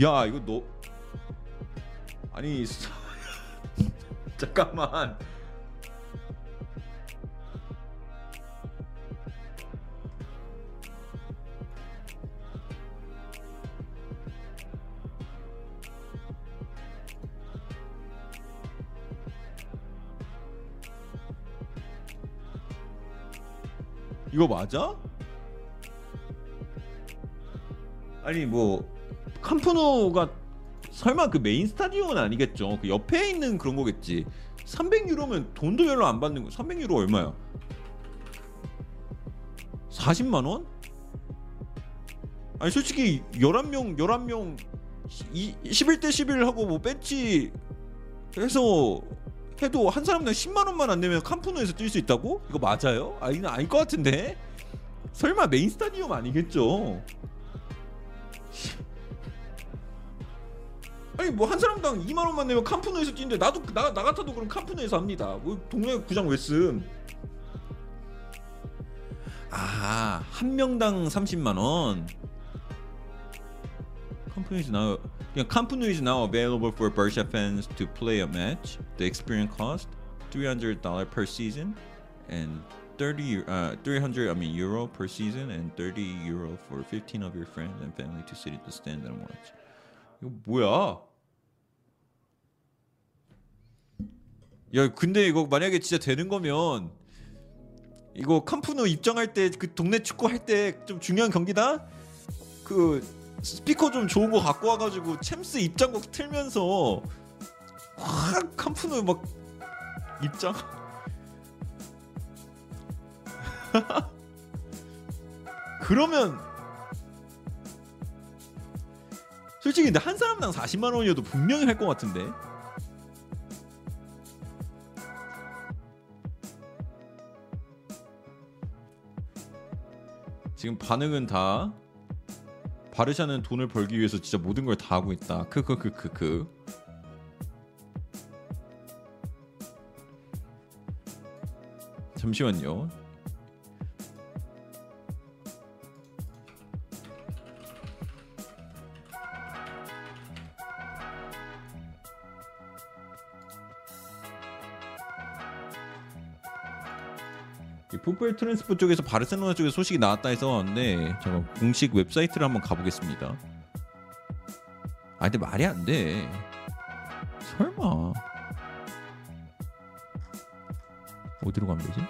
야, 이거 너 아니 잠깐만. 이거 맞아? 아니 뭐 캄프노가 설마 그 메인 스타디움은 아니겠죠. 그 옆에 있는 그런 거겠지. 300유로면 돈도 별로 안 받는 거. 300유로 얼마야? 40만 원? 아니 솔직히 11명 11명 11대 11 하고 뭐 벤치 해서 해도 한 사람당 10만 원만 안 내면 캄프노에서 뛸 수 있다고? 이거 맞아요? 아니 아닐 것 같은데. 설마 메인 스타디움 아니겠죠? 아니 뭐 한 사람당 2만 원만 내면 캄프노에서 뛰는데 나도 나, 나 같아도 그럼 캄프노에서 합니다. 뭐 동네 구장 왜 씀? 아, 한 명당 30만 원. Is now yeah, Company is now available for Barca fans to play a match. The experience cost $300 per season and 30 uh 300 I mean euro per season and 30 euro for 15 of your friends and family to sit in the stand and watch. 이거 뭐야? 야, 근데 이거 만약에 진짜 되는 거면 이거 캄프누 입장할 때 그 동네 축구 할 때 좀 중요한 경기다. 그 스피커 좀 좋은 거 갖고 와가지고 챔스 입장곡 틀면서 확 캄프누 막 입장. 그러면 솔직히 근데 한 사람당 40만 원이어도 분명히 할 것 같은데. 지금 반응은 다 바르샤는 돈을 벌기 위해서 진짜 모든 걸 다 하고 있다. 크크크크크. 잠시만요. 풋볼 트랜스포 쪽에서 바르셀로나 쪽에 소식이 나왔다 해서 왔는데 제가 공식 웹사이트를 한번 가보겠습니다. 아 근데 말이 안 돼. 설마 어디로 가면 되지?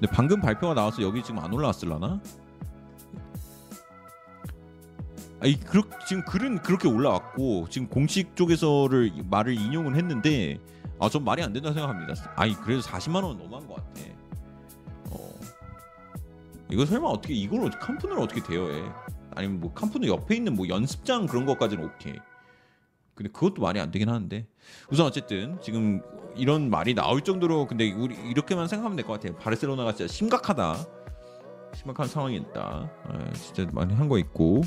근데 방금 발표가 나와서 여기 지금 안 올라왔을라나? 아니 그렇 지금 글은 그렇게 올라왔고 지금 공식 쪽에서를 말을 인용을 했는데 아전 말이 안 된다고 생각합니다. 아니 그래도 40만 원 너무한 것 같아. 어 이거 설마 어떻게 이걸 캄프누를 어떻게 대여해? 아니면 뭐 캄프누 옆에 있는 뭐 연습장 그런 것까지는 오케이. 근데 그것도 말이 안 되긴 하는데 우선 어쨌든 지금 이런 말이 나올 정도로 근데 우리 이렇게만 생각하면 될 것 같아요. 바르셀로나가 진짜 심각하다. 심각한 상황이 있다. 에, 진짜 많이 한 거 있고.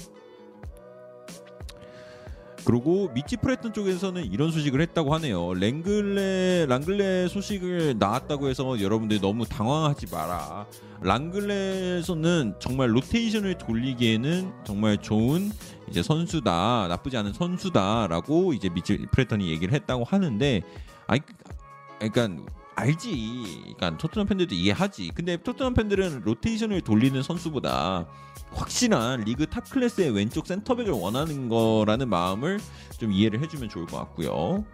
그리고 미치 프레튼 쪽에서는 이런 소식을 했다고 하네요. 랭글레 랑글레 소식을 나왔다고 해서 여러분들 너무 당황하지 마라. 랑글레에서는 정말 로테이션을 돌리기에는 정말 좋은 이제 선수다, 나쁘지 않은 선수다라고 이제 미치 프레턴이 얘기를 했다고 하는데, 아이, 그러니까 알지. 그러니까 토트넘 팬들도 이해하지. 근데 토트넘 팬들은 로테이션을 돌리는 선수보다 확실한 리그 top class의 왼쪽 센터백을 원하는 거라는 마음을 좀 이해를 해주면 좋을 것 같고요.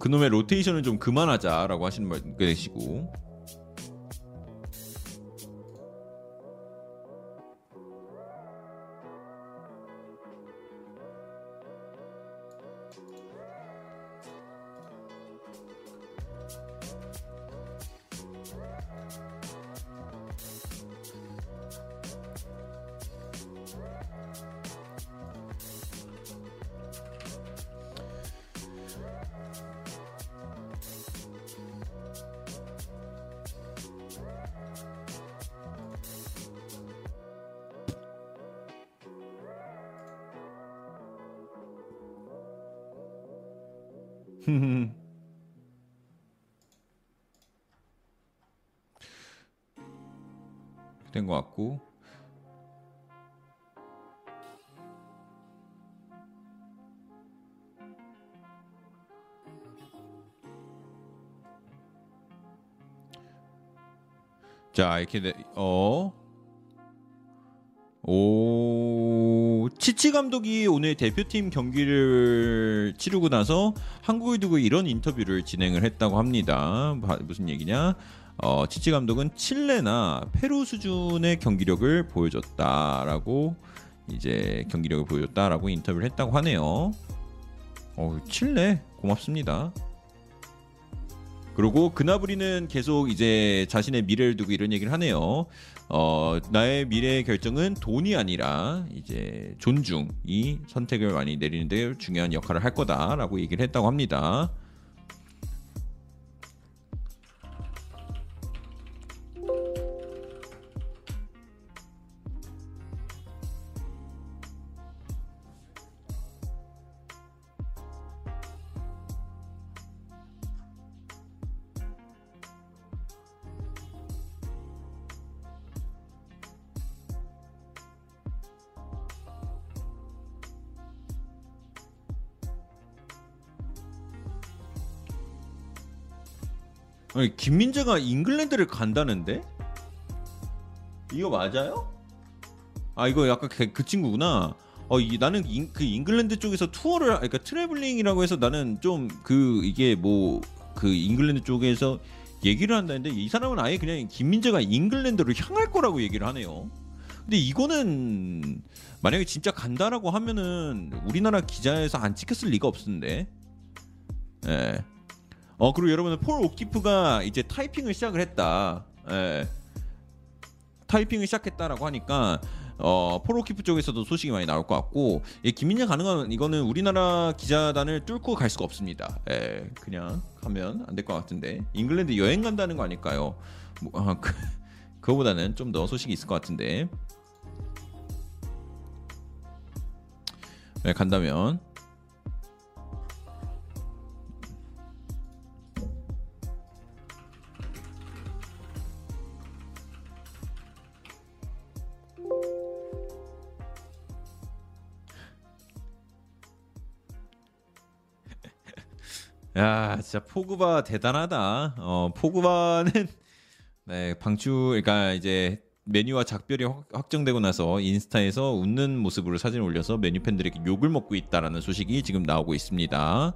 그놈의 로테이션을 좀 그만하자라고 하시는 분 계시고 같고 자 이렇게 돼- 어. 오 치치 감독이 오늘 대표팀 경기를 치르고 나서 한국을 두고 이런 인터뷰를 진행을 했다고 합니다. 바- 무슨 얘기냐? 어, 치치 감독은 칠레나 페루 수준의 경기력을 보여줬다라고 이제 경기력을 보여줬다라고 인터뷰를 했다고 하네요. 어, 칠레 고맙습니다. 그리고 그나브리는 계속 이제 자신의 미래를 두고 이런 얘기를 하네요. 어, 나의 미래의 결정은 돈이 아니라 이제 존중이 선택을 많이 내리는데 중요한 역할을 할 거다라고 얘기를 했다고 합니다. 아니 김민재가 잉글랜드를 간다는데? 이거 맞아요? 아 이거 약간 그, 그 친구구나. 어 이, 나는 잉, 그 잉글랜드 쪽에서 투어를 그러니까 traveling이라고 해서 나는 좀 그 이게 뭐 그 잉글랜드 쪽에서 얘기를 한다는데 이 사람은 아예 그냥 김민재가 잉글랜드로 향할 거라고 얘기를 하네요. 근데 이거는 만약에 진짜 간다라고 하면은 우리나라 기자에서 안 찍혔을 리가 없는데. 예. 어 그리고 여러분은 폴 오키프가 이제 타이핑을 시작을 했다. 예. 타이핑을 시작했다라고 하니까 어, 폴 오키프 쪽에서도 소식이 많이 나올 것 같고 예, 김민재 가능한 이거는 우리나라 기자단을 뚫고 갈 수가 없습니다. 예, 그냥 가면 안 될 것 같은데 잉글랜드 여행 간다는 거 아닐까요? 뭐, 아, 그, 그거보다는 좀 더 소식이 있을 것 같은데 예, 간다면 야, 진짜 포그바 대단하다. 어, 포그바는 네, 방출 그러니까 이제 메뉴와 작별이 확- 확정되고 나서 인스타에서 웃는 모습으로 사진을 올려서 메뉴 팬들에게 욕을 먹고 있다라는 소식이 지금 나오고 있습니다.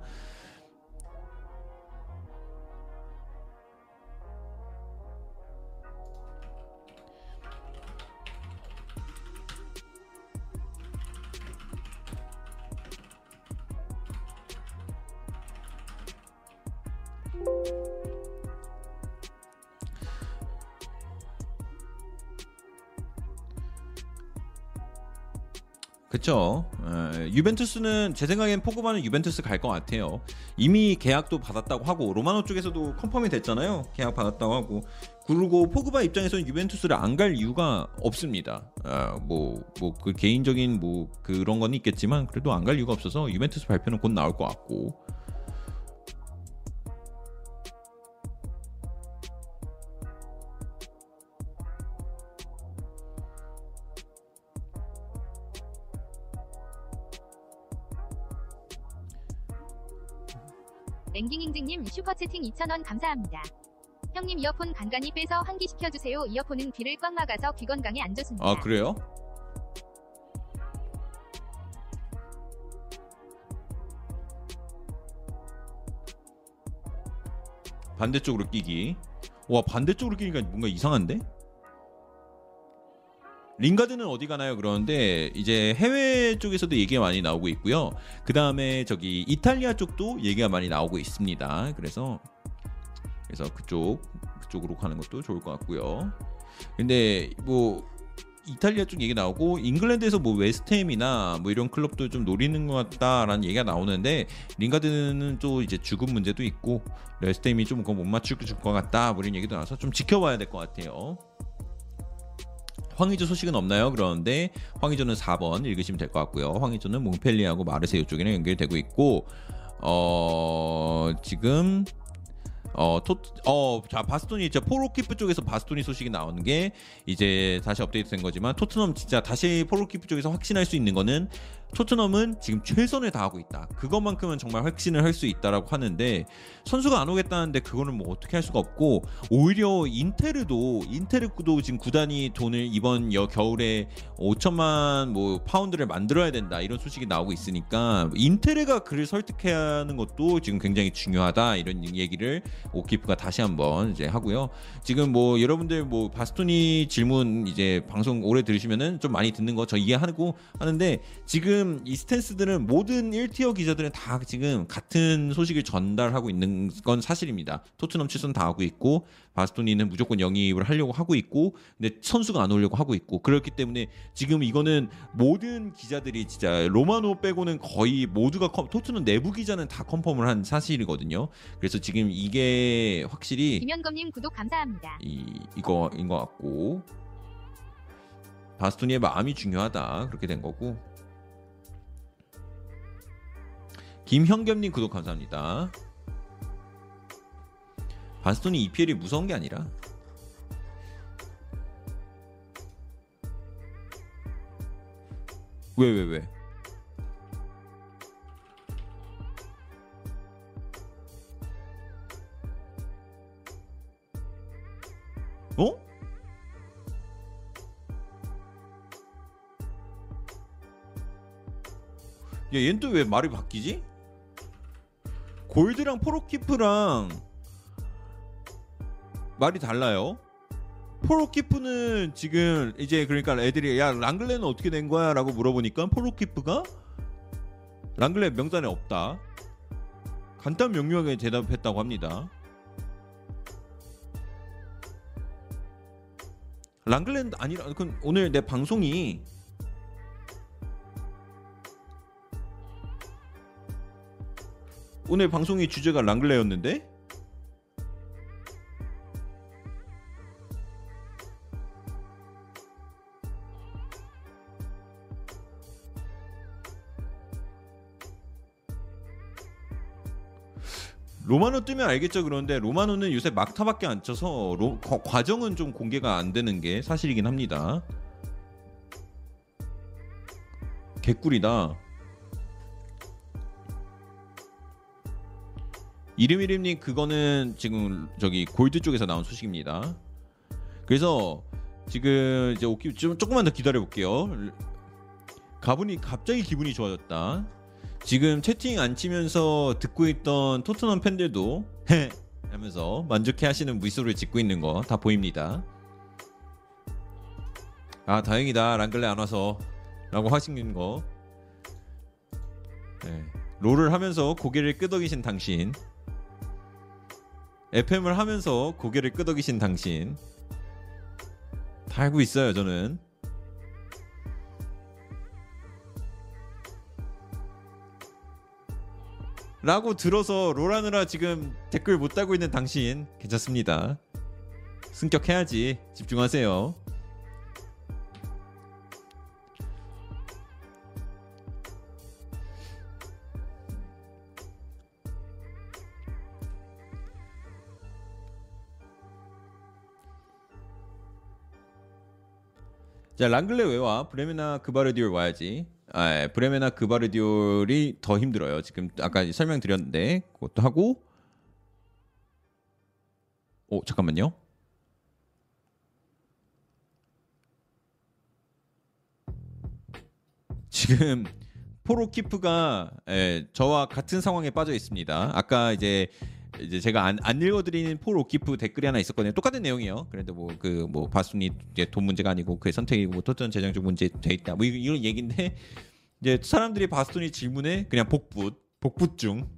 그쵸. 에, 유벤투스는 제 생각엔 포그바는 유벤투스 갈 것 같아요. 이미 계약도 받았다고 하고 로마노 쪽에서도 confirm이 됐잖아요. 계약 받았다고 하고 그리고 포그바 입장에서는 유벤투스를 안 갈 이유가 없습니다. 뭐 뭐 그 개인적인 뭐 그런 건 있겠지만 그래도 안 갈 이유가 없어서 유벤투스 발표는 곧 나올 것 같고. 슈퍼채팅 2,000원 감사합니다. 형님 이어폰 간간히 빼서 환기시켜주세요. 이어폰은 귀를 꽉 막아서 귀 건강에 안 좋습니다. 아 그래요? 반대쪽으로 끼기. 와 반대쪽으로 끼니까 뭔가 이상한데? 링가드는 어디 가나요? 그러는데 이제 해외 쪽에서도 얘기가 많이 나오고 있고요. 그 다음에 저기 이탈리아 쪽도 얘기가 많이 나오고 있습니다. 그래서 그래서 그쪽 그쪽으로 가는 것도 좋을 것 같고요. 근데 뭐 이탈리아 쪽 얘기 나오고 잉글랜드에서 뭐 웨스트햄이나 뭐 이런 클럽도 좀 노리는 것 같다라는 얘기가 나오는데 링가드는 또 이제 주급 문제도 있고 웨스트햄이 좀 그거 못 맞출 것 같다 뭐 이런 얘기도 나와서 좀 지켜봐야 될 것 같아요. 황의조 소식은 없나요? 그러는데 황의조는 4번 읽으시면 될 것 같고요. 황의조는 몽펠리에하고 마르세유 쪽이랑 연결되고 있고 어 지금 어, 토, 어, 자, 바스토니, 저 폴 오키프 쪽에서 바스토니 소식이 나오는 게 이제 다시 업데이트 된 거지만 토트넘 진짜 다시 폴 오키프 쪽에서 확신할 수 있는 거는 토트넘은 지금 최선을 다하고 있다. 그것만큼은 정말 확신을 할 수 있다라고 하는데 선수가 안 오겠다는데 그거는 뭐 어떻게 할 수가 없고 오히려 인테르도 인테르도 지금 구단이 돈을 이번 여 겨울에 5천만 뭐 파운드를 만들어야 된다 이런 소식이 나오고 있으니까 인테르가 그를 설득해야 하는 것도 지금 굉장히 중요하다 이런 얘기를 오키프가 다시 한번 이제 하고요. 지금 뭐 여러분들 뭐 바스토니 질문 이제 방송 오래 들으시면은 좀 많이 듣는 거 저 이해하고 하는데 지금 이 스탠스들은 모든 1티어 기자들은 다 지금 같은 소식을 전달하고 있는 건 사실입니다. 토트넘 출선 다 하고 있고 바스토니는 무조건 영입을 하려고 하고 있고 근데 선수가 안 오려고 하고 있고 그렇기 때문에 지금 이거는 모든 기자들이 진짜 로마노 빼고는 거의 모두가 컴, 토트넘 내부 기자는 다 컨펌을 한 사실이거든요. 그래서 지금 이게 확실히 김현검님 구독 감사합니다. 이 이거인 것 같고 바스토니의 마음이 중요하다 그렇게 된 거고 김형겸님 구독 감사합니다. 바스토니 EPL이 무서운 게 아니라 왜 왜 왜? 어? 야, 얘는 또 왜 말이 바뀌지? 골드랑 포로키프랑 말이 달라요. 포로키프는 지금 이제 그러니까 애들이 야 랑글레는 어떻게 된 거야라고 물어보니까 포로키프가 랑글레 명단에 없다. 간단 명료하게 대답했다고 합니다. 랑글랜드 아니라 그 오늘 내 방송이 오늘 방송의 주제가 랑글레였는데 로마노 뜨면 알겠죠 그런데 로마노는 요새 막타밖에 안 쳐서 로- 거- 과정은 좀 공개가 안 되는 게 사실이긴 합니다. 개꿀이다. 이름 이름님 그거는 지금 저기 골드 쪽에서 나온 소식입니다. 그래서 지금 이제 좀 조금만 더 기다려 볼게요. 가분이 갑자기 기분이 좋아졌다. 지금 채팅 안 치면서 듣고 있던 토트넘 팬들도 헤 하면서 만족해 하시는 미소를 짓고 있는 거 다 보입니다. 아 다행이다 랑글레 안 와서 라고 하시는 거 네. 롤을 하면서 고개를 끄덕이신 당신 FM을 하면서 고개를 끄덕이신 당신. 다 알고 있어요 저는. 라고 들어서 롤하느라 지금 댓글 못 달고 있는 당신 괜찮습니다. 승격해야지. 집중하세요 자 랑글레 외와 브레메나 그바르디올 와야지. 아, 예, 브레메나 그바르디올이 더 힘들어요. 지금 아까 설명드렸는데 그것도 하고. 오 잠깐만요. 지금 포로키프가 예, 저와 같은 상황에 빠져 있습니다. 아까 이제 이제 제가 안, 안 읽어드리는 폴 오키프 댓글이 하나 있었거든요. 똑같은 내용이에요. 그래도 뭐그 뭐 바순이 이제 돈 문제가 아니고 그의 선택이고 뭐 토트넘 재정적 문제 돼 있다. 뭐 이- 이런 얘기인데 이제 사람들이 바스톤이 질문에 그냥 복붙 복붙 중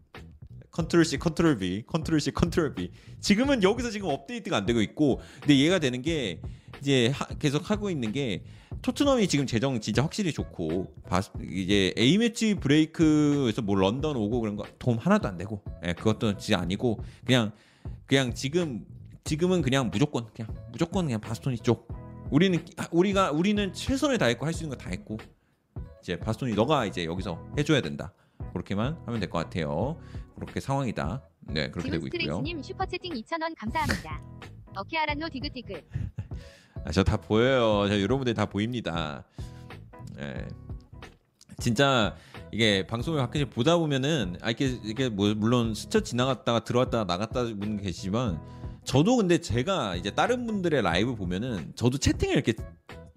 컨트롤 C 컨트롤 V 컨트롤 C 컨트롤 V 지금은 여기서 지금 업데이트가 안 되고 있고 근데 얘가 되는 게 이제 하- 계속 하고 있는 게 토트넘이 지금 재정 진짜 확실히 좋고 이제 A 매치 브레이크에서 뭐 런던 오고 그런 거 도움 하나도 안 되고 예, 그것도 진짜 아니고 그냥 그냥 지금 지금은 그냥 무조건 그냥 무조건 그냥 바스토니 쪽. 우리는 우리가 우리는 최선을 다했고 할 수 있는 거 다 했고 이제 바스토니 너가 이제 여기서 해줘야 된다. 그렇게만 하면 될 것 같아요. 그렇게 상황이다. 네 그렇게 되고 있고요. 스트레이트님 슈퍼 채팅 2,000원 감사합니다. 어케 알았노 디귿디귿. 아, 저 다 보여요. 저 여러분들 다 보입니다. 예. 진짜 이게 방송을 가끔씩 보다 보면은 아 이게 이게 뭐 물론 스쳐 지나갔다가 들어왔다가 나갔다 분 계시지만 저도 근데 제가 이제 다른 분들의 라이브 보면은 저도 채팅을 이렇게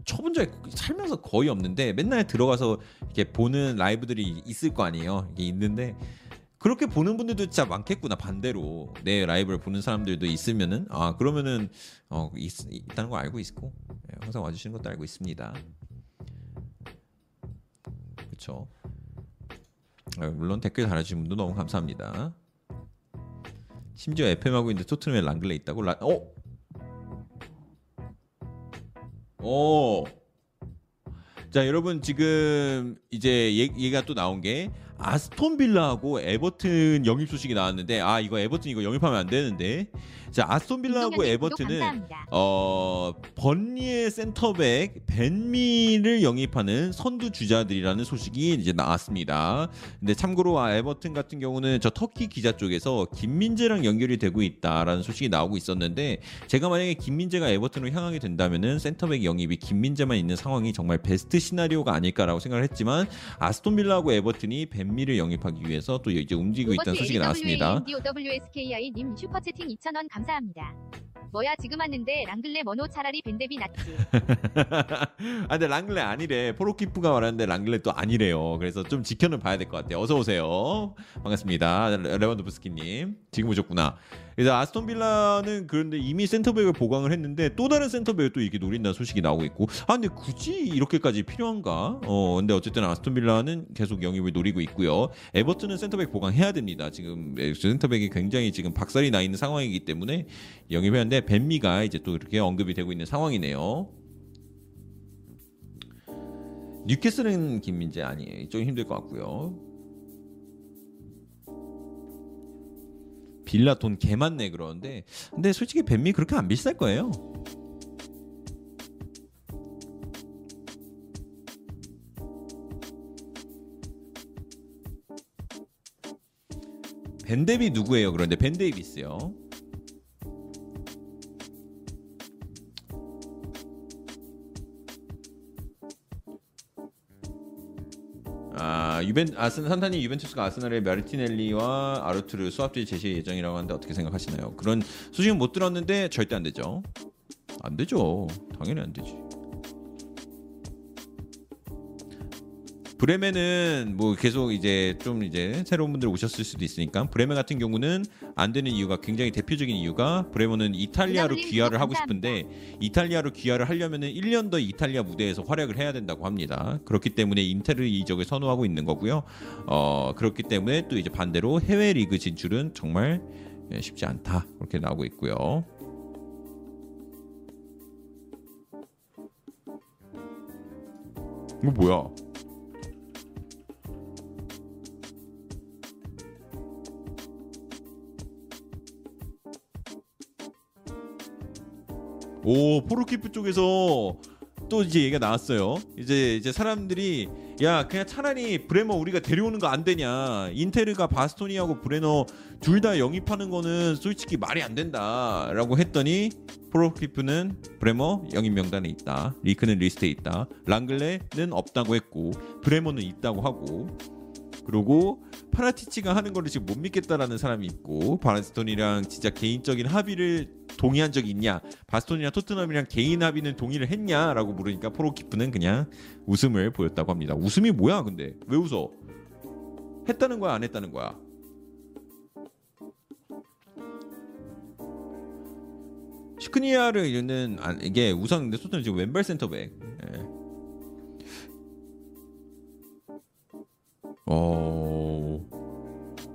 쳐본 적이 살면서 거의 없는데 맨날 들어가서 이렇게 보는 라이브들이 있을 거 아니에요. 이게 있는데 그렇게 보는 분들도 진짜 많겠구나 반대로 내 라이브를 보는 사람들도 있으면은 아 그러면은 어 있, 있다는 거 알고 있고 예, 항상 와주시는 것도 알고 있습니다. 그렇죠. 물론 댓글 달아주신 분도 너무 감사합니다. 심지어 FM 하고 있는데 토트넘에 랑글레 있다고 라 어? 오. 자 여러분 지금 이제 얘, 얘가 또 나온 게 아스톤 빌라하고 에버튼 영입 소식이 나왔는데 아 이거 에버튼 이거 영입하면 안 되는데 자 아스톤 빌라하고 에버튼은. 어 번리의 센터백 벤미를 영입하는 선두 주자들이라는 소식이 이제 나왔습니다. 근데 참고로 아, 에버튼 같은 경우는 저 터키 기자 쪽에서 김민재랑 연결이 되고 있다라는 소식이 나오고 있었는데 제가 만약에 김민재가 에버튼으로 향하게 된다면은 센터백 영입이 김민재만 있는 상황이 정말 베스트 시나리오가 아닐까라고 생각을 했지만 아스톤 빌라하고 에버튼이 벤 미를 영입하기 위해서 또 이제 움직이고 있다는 소식이 나왔습니다. WSKI 님 슈퍼채팅 2,000원 감사합니다. 뭐야 지금 왔는데 랑글레 뭐노 차라리 벤데비 낫지. 아 근데 랑글레 아니래. 폴 오키프가 말하는데 랑글레 또 아니래요. 그래서 좀 지켜는 봐야 될 것 같아요. 어서 오세요. 반갑습니다. 레- 레반도프스키님. 지금 오셨구나 그래서 아스톤 빌라는 그런데 이미 센터백을 보강을 했는데 또 다른 센터백을 또 이렇게 노린다는 소식이 나오고 있고. 아 근데 굳이 이렇게까지 필요한가? 어 근데 어쨌든 아스톤 빌라는 계속 영입을 노리고 있고요. 에버튼은 센터백 보강해야 됩니다. 지금 센터백이 굉장히 지금 박살이 나 있는 상황이기 때문에 영입해야 하는데 벤미가 이제 또 이렇게 언급이 되고 있는 상황이네요. 뉴캐슬은 김민재 아니에요. 좀 힘들 것 같고요. 빌라 돈개 많네 그러는데 근데 솔직히 뱀미 그렇게 안 비쌀 거예요. 벤데비 누구예요? 그런데 벤데이비스요. 아 유벤 아스 산타님 유벤투스가 아스날의 마르티넬리와 아르투르 수합질 제시 예정이라고 하는데 어떻게 생각하시나요? 그런 소식은 못 들었는데 절대 안 되죠. 안 되죠. 당연히 안 되지. 브레멘은 뭐 계속 이제 좀 이제 새로운 분들 오셨을 수도 있으니까 브레멘 같은 경우는 안 되는 이유가 굉장히 대표적인 이유가 브레멘은 이탈리아로 귀화를 하고. 싶은데 이탈리아로 귀화를 하려면은 1년 더 이탈리아 무대에서 활약을 해야 된다고 합니다. 그렇기 때문에 인테르 이적을 선호하고 있는 거고요. 어 그렇기 때문에 또 이제 반대로 해외 리그 진출은 정말 예, 쉽지 않다 그렇게 나오고 있고요. 이거 뭐야? 오 폴 오키프 쪽에서 또 이제 얘기가 나왔어요. 이제 이제 사람들이 야 그냥 차라리 브레머 우리가 데려오는 거 안 되냐? 인테르가 바스토니하고 브레머 둘 다 영입하는 거는 솔직히 말이 안 된다라고 했더니 폴 오키프는 브레머 영입 명단에 있다. 리크는 리스트에 있다. 랑글레는 없다고 했고 브레머는 있다고 하고 그리고 파라티치가 하는 거를 지금 못 믿겠다라는 사람이 있고 바스토니랑 진짜 개인적인 합의를 동의한 적이 있냐? 바스톤이랑 토트넘이랑 개인 합의는 동의를 했냐라고 물으니까 포로키프는 그냥 웃음을 보였다고 합니다. 웃음이 뭐야 근데? 왜 웃어? 했다는 거야 안 했다는 거야? 슈크니아를 이르는 아, 이게 우선 근데 토트넘 지금 왼발 센터백 어.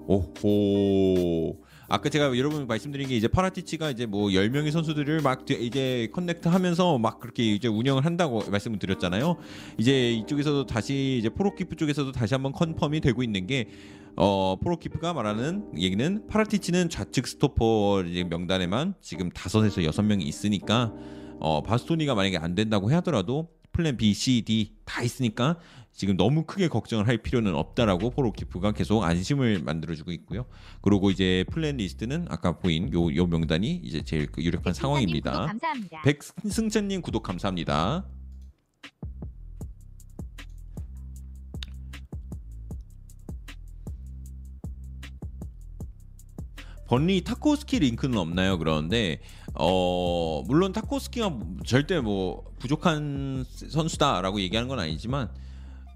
오호. 아까 제가 여러분 말씀드린 게 이제 파라티치가 이제 뭐 10명의 선수들을 막 뒤- 이제 connect 하면서 막 그렇게 이제 운영을 한다고 말씀을 드렸잖아요. 이제 이쪽에서도 다시 이제 폴 오키프 쪽에서도 다시 한번 confirm이 되고 있는 게 어, 폴 오키프가 말하는 얘기는 파라티치는 좌측 스토퍼 이제 명단에만 지금 다섯에서 여섯 명이 있으니까 어, 바스토니가 만약에 안 된다고 하더라도 플랜 B, C, D 다 있으니까 지금 너무 크게 걱정을 할 필요는 없다라고 폴 오키프가 계속 안심을 만들어주고 있고요. 그리고 이제 플랜 리스트는 아까 보인 요, 요 명단이 이제 제일 그 유력한 네, 상황입니다. 백승찬님 구독 감사합니다. 번리 타코스키 링크는 없나요? 그러는데 어 물론 타코스키가 절대 뭐 부족한 선수다라고 얘기하는 건 아니지만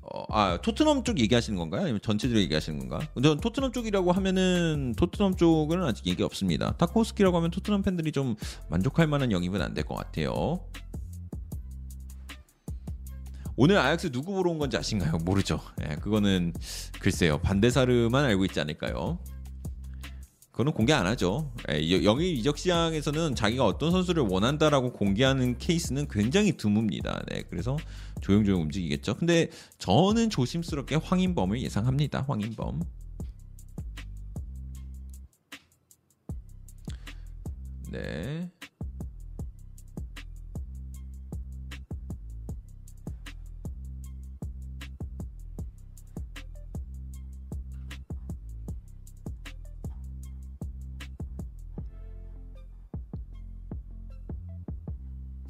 어, 아 토트넘 쪽 얘기하시는 건가요? 아니면 전체적으로 얘기하시는 건가? 전 토트넘 쪽이라고 하면은 토트넘 쪽은 아직 얘기 없습니다. 타코스키라고 하면 토트넘 팬들이 좀 만족할 만한 영입은 안 될 것 같아요. 오늘 아약스 누구 보러 온 건지 아신가요? 모르죠. 예, 그거는 글쎄요. 반대사르만 알고 있지 않을까요? 그거는 공개 안 하죠. 예, 여- 영입 이적 시장에서는 자기가 어떤 선수를 원한다라고 공개하는 케이스는 굉장히 드뭅니다. 네, 그래서 조용조용 움직이겠죠. 근데 저는 조심스럽게 황인범을 예상합니다. 황인범. 네.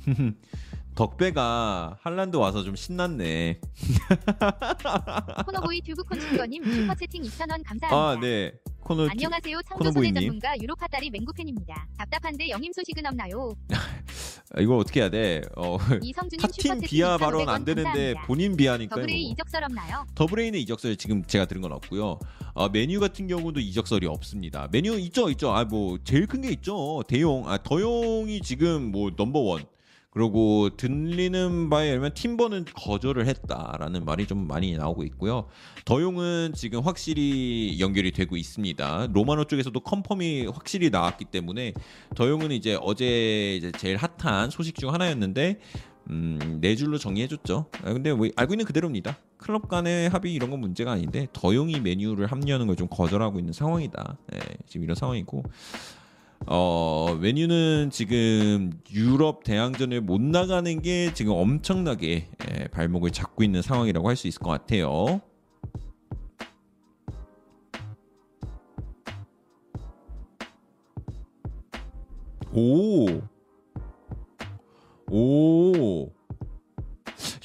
덕배가 한란드 와서 좀 신났네. 코노보이 튜브 콘치꺼님 슈퍼채팅 2,000원 감사합니다. 아, 네. 코너 티- 안녕하세요. 창조소재. 전문가 유로파다리 맹구팬입니다. 답답한데 영임 소식은 없나요? 아, 이거 어떻게 해야 돼? 어, 타팀 비하 2,500원 발언 안 되는데 감사합니다. 본인 비하니까 더블A 뭐. 이적설 없나요? 더블레인의 이적설 지금 제가 들은 건 없고요. 아, 메뉴 같은 경우도 이적설이 없습니다. 메뉴 있죠, 있죠. 아 뭐 제일 큰 게 있죠. 대용, 아 더용이 지금 뭐 넘버 원. 그리고 들리는 바에 의하면 팀버는 거절을 했다라는 말이 좀 많이 나오고 있고요. 더용은 지금 확실히 연결이 되고 있습니다. 로마노 쪽에서도 confirm이 확실히 나왔기 때문에 더용은 이제 어제 이제 제일 핫한 소식 중 하나였는데 음, 네 줄로 정리해줬죠. 아, 근데 뭐 알고 있는 그대로입니다. 클럽 간의 합의 이런 건 문제가 아닌데 더용이 맨유를 합류하는 걸 좀 거절하고 있는 상황이다. 예, 지금 이런 상황이고 어 메뉴는 지금 유럽 대항전을 못 나가는 게 지금 엄청나게 예, 발목을 잡고 있는 상황이라고 할 수 있을 것 같아요. 오. 오.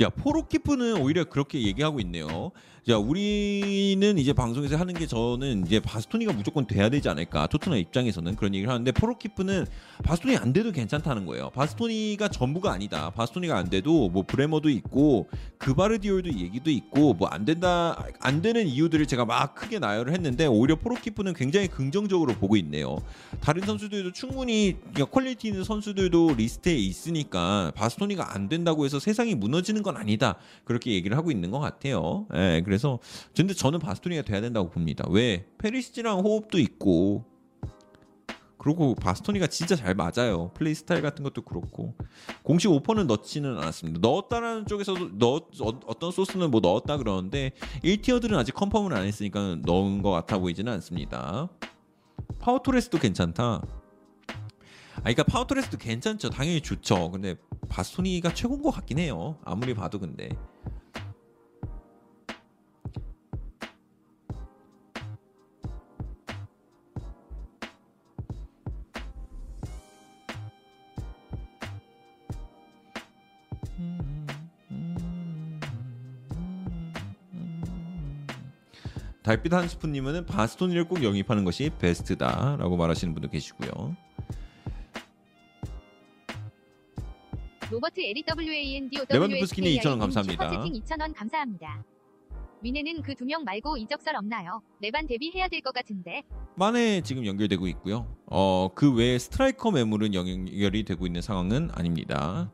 야, 포로키프는 오히려 그렇게 얘기하고 있네요. 자, 우리는 이제 방송에서 하는 게 저는 이제 바스토니가 무조건 돼야 되지 않을까. 토트넘 입장에서는 그런 얘기를 하는데 포로키프는 바스토니 안 돼도 괜찮다는 거예요. 바스토니가 전부가 아니다. 바스토니가 안 돼도 뭐 브레머도 있고 그바르디올도 얘기도 있고 뭐 안 된다 안 되는 이유들을 제가 막 크게 나열을 했는데 오히려 폴 오키프는 굉장히 긍정적으로 보고 있네요. 다른 선수들도 충분히 그러니까 quality 있는 선수들도 리스트에 있으니까 바스토니가 안 된다고 해서 세상이 무너지는 건 아니다. 그렇게 얘기를 하고 있는 것 같아요. 예, 그래서 근데 저는 바스토니가 돼야 된다고 봅니다. 왜? 페리시치랑 호흡도 있고 그리고 바스토니가 진짜 잘 맞아요. 플레이 스타일 같은 것도 그렇고 공식 오퍼는 넣지는 않았습니다. 넣었다라는 쪽에서도 넣 어, 어떤 소스는 뭐 넣었다 그러는데 1 tier들은 아직 confirm을 안 했으니까 넣은 것 같아 보이지는 않습니다. 파우 토레스도 괜찮다. 아, 그러니까 파우 토레스도 괜찮죠. 당연히 좋죠. 근데 바스토니가 최고인 것 같긴 해요. 아무리 봐도 근데. 달빛 한 스푼님은 바스토니를 꼭 영입하는 것이 베스트다라고 말하시는 분도 계시고요. 로버트 LWAND 레반도프스키님 2,000원 감사합니다. 슈퍼채팅 2,000원 감사합니다. 위네는 그 두 명 말고 이적설 없나요? 레반 데뷔해야 될 것 같은데. 마네 지금 연결되고 있고요. 어, 그 외에 스트라이커 매물은 연결이 되고 있는 상황은 아닙니다.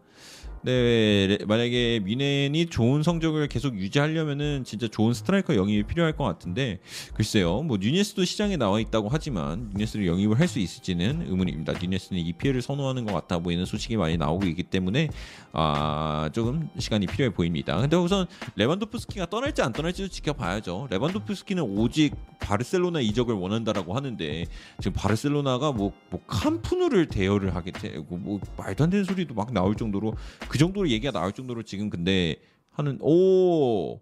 네, 레- 만약에 뮌헨이 좋은 성적을 계속 유지하려면은 진짜 좋은 스트라이커 영입이 필요할 것 같은데 글쎄요, 뭐 뉴네스도 시장에 나와 있다고 하지만 뉴네스를 영입을 할 수 있을지는 의문입니다. 뉴네스는 EPL을 선호하는 것 같아 보이는 소식이 많이 나오고 있기 때문에 아 조금 시간이 필요해 보입니다. 근데 우선 레반도프스키가 떠날지 안 떠날지도 지켜봐야죠. 레반도프스키는 오직 바르셀로나 이적을 원한다라고 하는데 지금 바르셀로나가 뭐, 뭐 캄푸누를 대여를 하게 되고 뭐 말도 안 되는 소리도 막 나올 정도로 그 정도로 얘기가 나올 정도로 지금 근데 하는 오!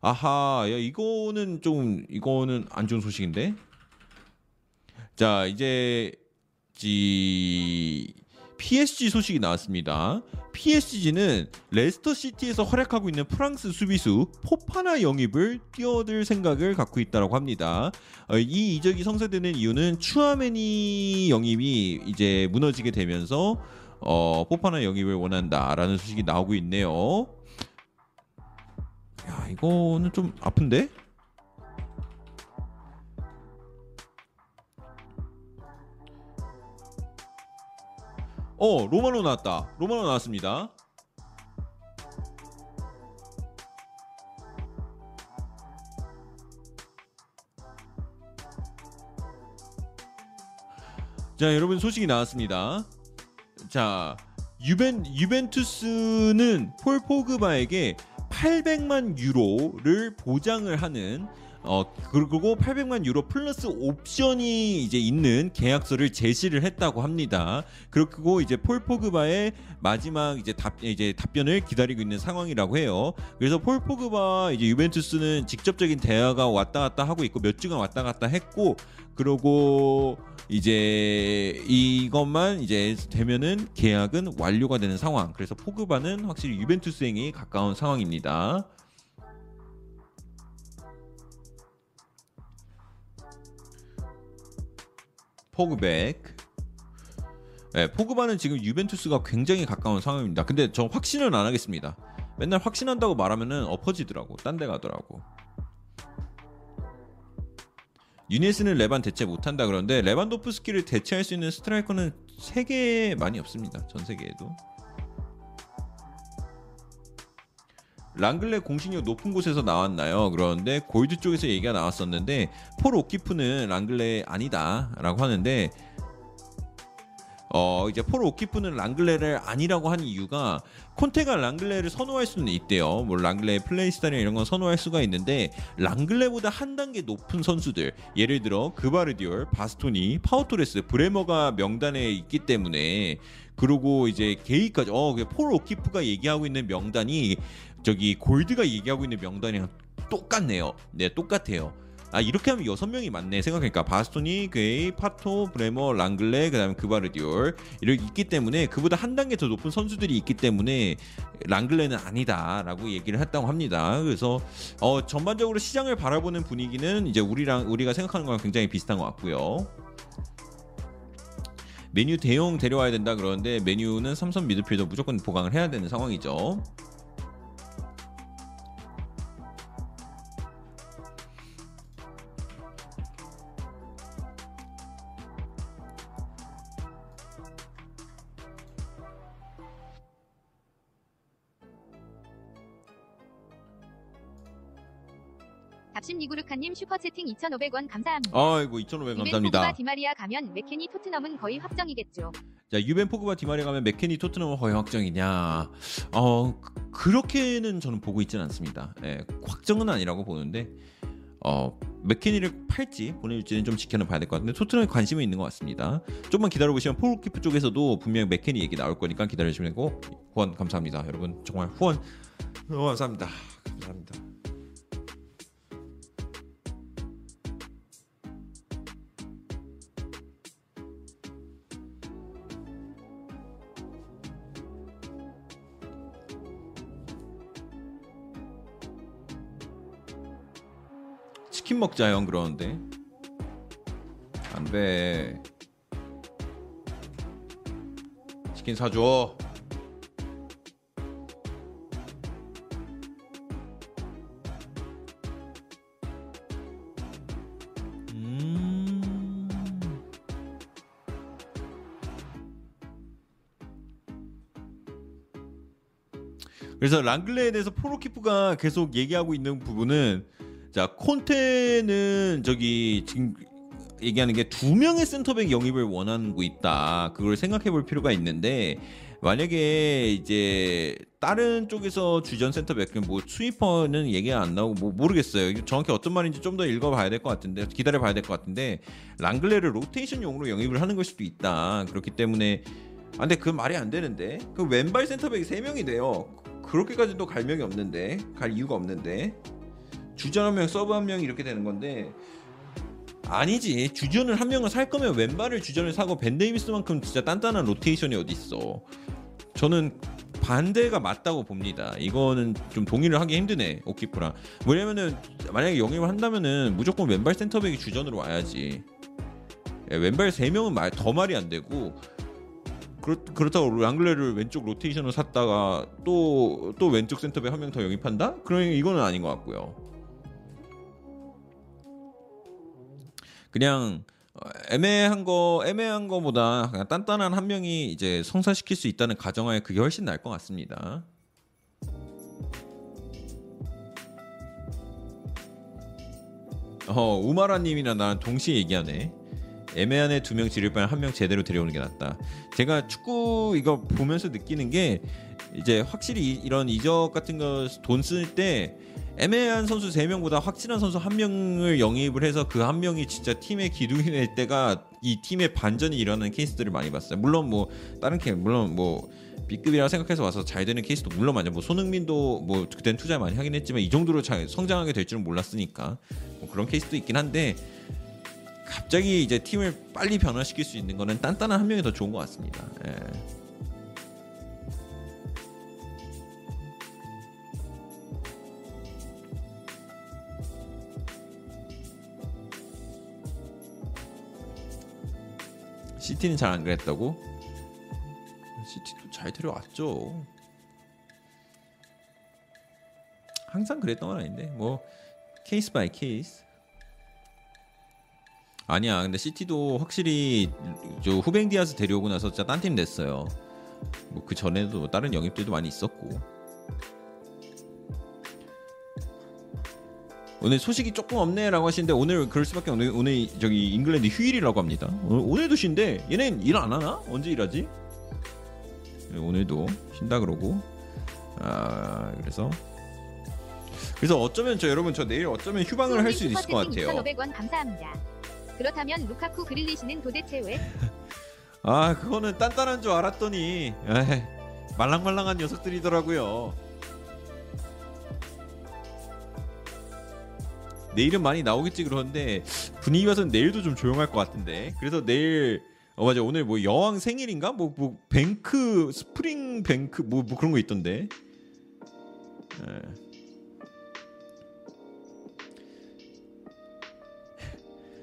아하 야 이거는 좀 이거는 안 좋은 소식인데? 자 이제 지 PSG 소식이 나왔습니다. PSG는 레스터 시티에서 활약하고 있는 프랑스 수비수 포파나 영입을 뛰어들 생각을 갖고 있다고 합니다. 어, 이 이적이 성사되는 이유는 추아메니 영입이 이제 무너지게 되면서 어, 포파나 영입을 원한다라는 소식이 나오고 있네요. 야 이거는 좀 아픈데? 어 로마노 나왔다. 로마노 나왔습니다. 자 여러분 소식이 나왔습니다. 자 유벤 유벤투스는 폴 포그바에게 800만 유로를 보장을 하는 어 그리고 800만 유로 플러스 옵션이 이제 있는 계약서를 제시를 했다고 합니다. 그리고 이제 폴 포그바의 마지막 이제 답 이제 답변을 기다리고 있는 상황이라고 해요. 그래서 폴 포그바 이제 유벤투스는 직접적인 대화가 왔다 갔다 하고 있고 몇 주간 왔다 갔다 했고 그러고 이제 이것만 이제 되면은 계약은 완료가 되는 상황. 그래서 포그바는 확실히 유벤투스행에 가까운 상황입니다. 포그백. 네, 포그바는 지금 유벤투스가 굉장히 가까운 상황입니다. 근데 저 확신은 안 하겠습니다. 맨날 확신한다고 말하면은 엎어지더라고. 딴 데 가더라고. 유니스는 레반 대체 못한다 그런데 레반도프스키를 대체할 수 있는 스트라이커는 세계에 많이 없습니다. 전 세계에도. 랑글레 공신력 높은 곳에서 나왔나요? 그런데 골드 쪽에서 얘기가 나왔었는데 폴 오키프는 랑글레 아니다라고 하는데 어 이제 폴 오키프는 랑글레를 아니라고 한 이유가 콘테가 랑글레를 선호할 수는 있대요. 뭐 랑글레의 플레이 스타일이나 이런 건 선호할 수가 있는데 랑글레보다 한 단계 높은 선수들 예를 들어 그바르디올, 바스토니, 파우토레스, 브레머가 명단에 있기 때문에 그리고 이제 게이까지 어 폴 오키프가 얘기하고 있는 명단이 저기 골드가 얘기하고 있는 명단이랑 똑같네요. 네, 똑같아요. 아 이렇게 하면 여섯 명이 맞네 생각하니까 바스토니, 게이, 파토, 브레머, 랑글레, 그다음에 그바르디올 이렇게 있기 때문에 그보다 한 단계 더 높은 선수들이 있기 때문에 랑글레는 아니다라고 얘기를 했다고 합니다. 그래서 어 전반적으로 시장을 바라보는 분위기는 이제 우리랑 우리가 생각하는 거랑 굉장히 비슷한 것 같고요. 메뉴 대용 데려와야 된다 그러는데 메뉴는 삼선 미드필더 무조건 보강을 해야 되는 상황이죠. 답심 니구르카님 슈퍼채팅 2,500원 감사합니다. 아이고 2,500 유벤 포그바 감사합니다. 디마리아 가면 맥케니 토트넘은 거의 확정이겠죠. 자 유벤 포그바 디마리 가면 맥케니 토트넘은 거의 확정이냐? 어 그- 그렇게는 저는 보고 있지는 않습니다. 예, 확정은 아니라고 보는데 어 맥케니를 팔지 보낼지는 좀 지켜는 봐야 될 것 같은데 토트넘에 관심이 있는 것 같습니다. 조금만 기다려 보시면 폴 오키프 쪽에서도 분명 맥케니 얘기 나올 거니까 기다려 주시면 되고 후원 감사합니다, 여러분 정말 후원 너무 감사합니다. 감사합니다. 치킨 먹자 형 그러는데. 안돼. 치킨 사줘. 음. 그래서 랑글레에 대해서 프로키프가 계속 얘기하고 있는 부분은 자 콘테는 저기 지금 얘기하는 게 두 명의 센터백 영입을 원하고 있다. 그걸 생각해 볼 필요가 있는데 만약에 이제 다른 쪽에서 주전 센터백 뭐 스위퍼는 얘기가 안 나오고 뭐 모르겠어요. 정확히 어떤 말인지 좀 더 읽어봐야 될 것 같은데 기다려 봐야 될 것 같은데 랑글레를 로테이션용으로 영입을 하는 걸 수도 있다. 그렇기 때문에 아 근데 그 말이 안 되는데 그 왼발 센터백이 세 명이 돼요. 그렇게까지도 갈 명이 없는데 갈 이유가 없는데 주전 한 명, 서브 한 명이 이렇게 되는 건데 아니지. 주전을 한 명을 살 거면 왼발을 주전을 사고 벤 데이비스만큼 진짜 단단한 로테이션이 어디 있어? 저는 반대가 맞다고 봅니다. 이거는 좀 동의를 하기 힘드네 오키프랑. 왜냐면은 만약에 영입을 한다면은 무조건 왼발 센터백이 주전으로 와야지. 예, 왼발 3명은 말, 더 말이 안 되고 그렇, 그렇 다고 랑글레를 왼쪽 로테이션으로 샀다가 또, 또 왼쪽 센터백 한 명 더 영입한다? 그러면 이거는 아닌 것 같고요 그냥 어, 애매한 거 애매한 거보다 그냥 단단한 한 명이 이제 성사시킬 수 있다는 가정하에 그게 훨씬 나을 것 같습니다. 어 우마라님이랑 나랑 동시에 얘기하네. 애매한 애 두 명 지를 바에 한 명 제대로 데려오는 게 낫다. 제가 축구 이거 보면서 느끼는 게 이제 확실히 이- 이런 이적 같은 거 돈 쓸 때 애매한 선수 3명보다 확실한 선수 한 명을 영입을 해서 그 한 명이 진짜 팀의 기둥이 될 때가 이 팀의 반전이 일어나는 케이스들을 많이 봤어요. 물론 뭐 다른 케 물론 뭐 B급이라 생각해서 와서 잘 되는 케이스도 물론 많죠. 뭐 손흥민도 뭐 그땐 투자 많이 하긴 했지만 이 정도로 잘 성장하게 될 줄은 몰랐으니까 뭐 그런 케이스도 있긴 한데 갑자기 이제 팀을 빨리 변화시킬 수 있는 거는 단단한 한 명이 더 좋은 것 같습니다. 예. 시티는 잘 안 그랬다고? 시티도 잘 데려왔죠. 항상 그랬던 건 아닌데 뭐 case by case. 아니야. 근데 시티도 확실히 저 후벵 디아스 데려오고 나서 진짜 딴 팀 됐어요. 뭐 그 전에도 다른 영입들도 많이 있었고. 오늘 소식이 조금 없네라고 하시는데 오늘 그럴 수밖에 오늘 오늘 저기 잉글랜드 휴일이라고 합니다. 오늘, 오늘도 쉰대. 얘는 일 안 하나? 언제 일하지? 네, 오늘도 쉰다 그러고. 아 그래서 그래서 어쩌면 저 여러분 저 내일 어쩌면 휴방을 할 수 있을 것 같아요. 2,500원 감사합니다. 그렇다면 루카쿠 그릴리시는 도대체 왜? 아 그거는 단단한 줄 알았더니 에이, 말랑말랑한 녀석들이더라고요. 내일은 많이 나오겠지 그러는데 분위기 봐서는 내일도 좀 조용할 것 같은데 그래서 내일 어 맞아 오늘 뭐 여왕 생일인가 뭐뭐 bank spring bank 뭐, 뭐 그런 거 있던데 예.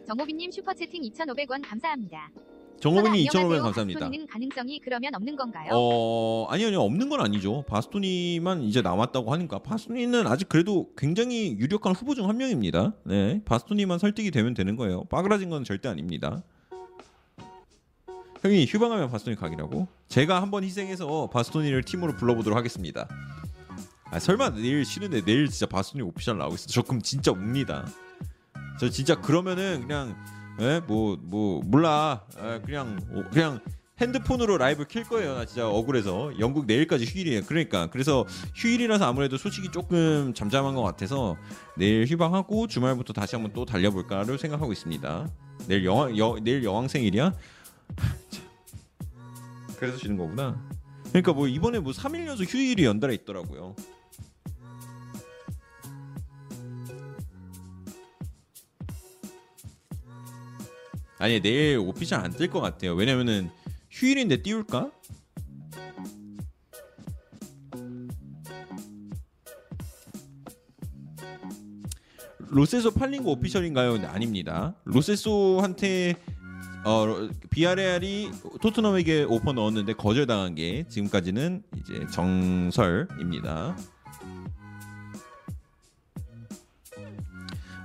정호빈님 슈퍼채팅 2,500원 감사합니다. 정호빈이 선아, 2,500원 안녕하세요. 감사합니다. 가능성이 그러면 없는 건가요? 어 아니요 아니요. 없는 건 아니죠. 바스토니만 이제 남았다고 하니까. 바스토니는 아직 그래도 굉장히 유력한 후보 중 한 명입니다. 네 바스토니만 설득이 되면 되는 거예요. 빠그라진 건 절대 아닙니다. 형이 휴방하면 바스토니 각이라고? 제가 한번 희생해서 바스토니를 팀으로 불러보도록 하겠습니다. 아 설마 내일 쉬는데 내일 진짜 바스토니 official 나오고 있어? 저 그럼 진짜 웁니다. 저 진짜 그러면은 그냥 뭐뭐 뭐 몰라 에, 그냥 어, 그냥 핸드폰으로 라이브 킬 거예요. 나 진짜 억울해서 영국 내일까지 휴일이에요. 그러니까 그래서 휴일이라서 아무래도 소식이 조금 잠잠한 것 같아서 내일 휴방하고 주말부터 다시 한번 또 달려볼까를 생각하고 있습니다. 내일 영화 여, 내일 여왕 생일이야? 그래서 쉬는 거구나. 그러니까 뭐 이번에 뭐 3일 연속 휴일이 연달아 있더라고요. 아니 내일 오피셜 안 뜰 것 같아요. 왜냐면은 휴일인데 띄울까? 로세소 팔린 거 오피셜인가요? 근데 아닙니다. 로세소한테 어 비아레알이 토트넘에게 오퍼 넣었는데 거절당한 게 지금까지는 이제 정설입니다.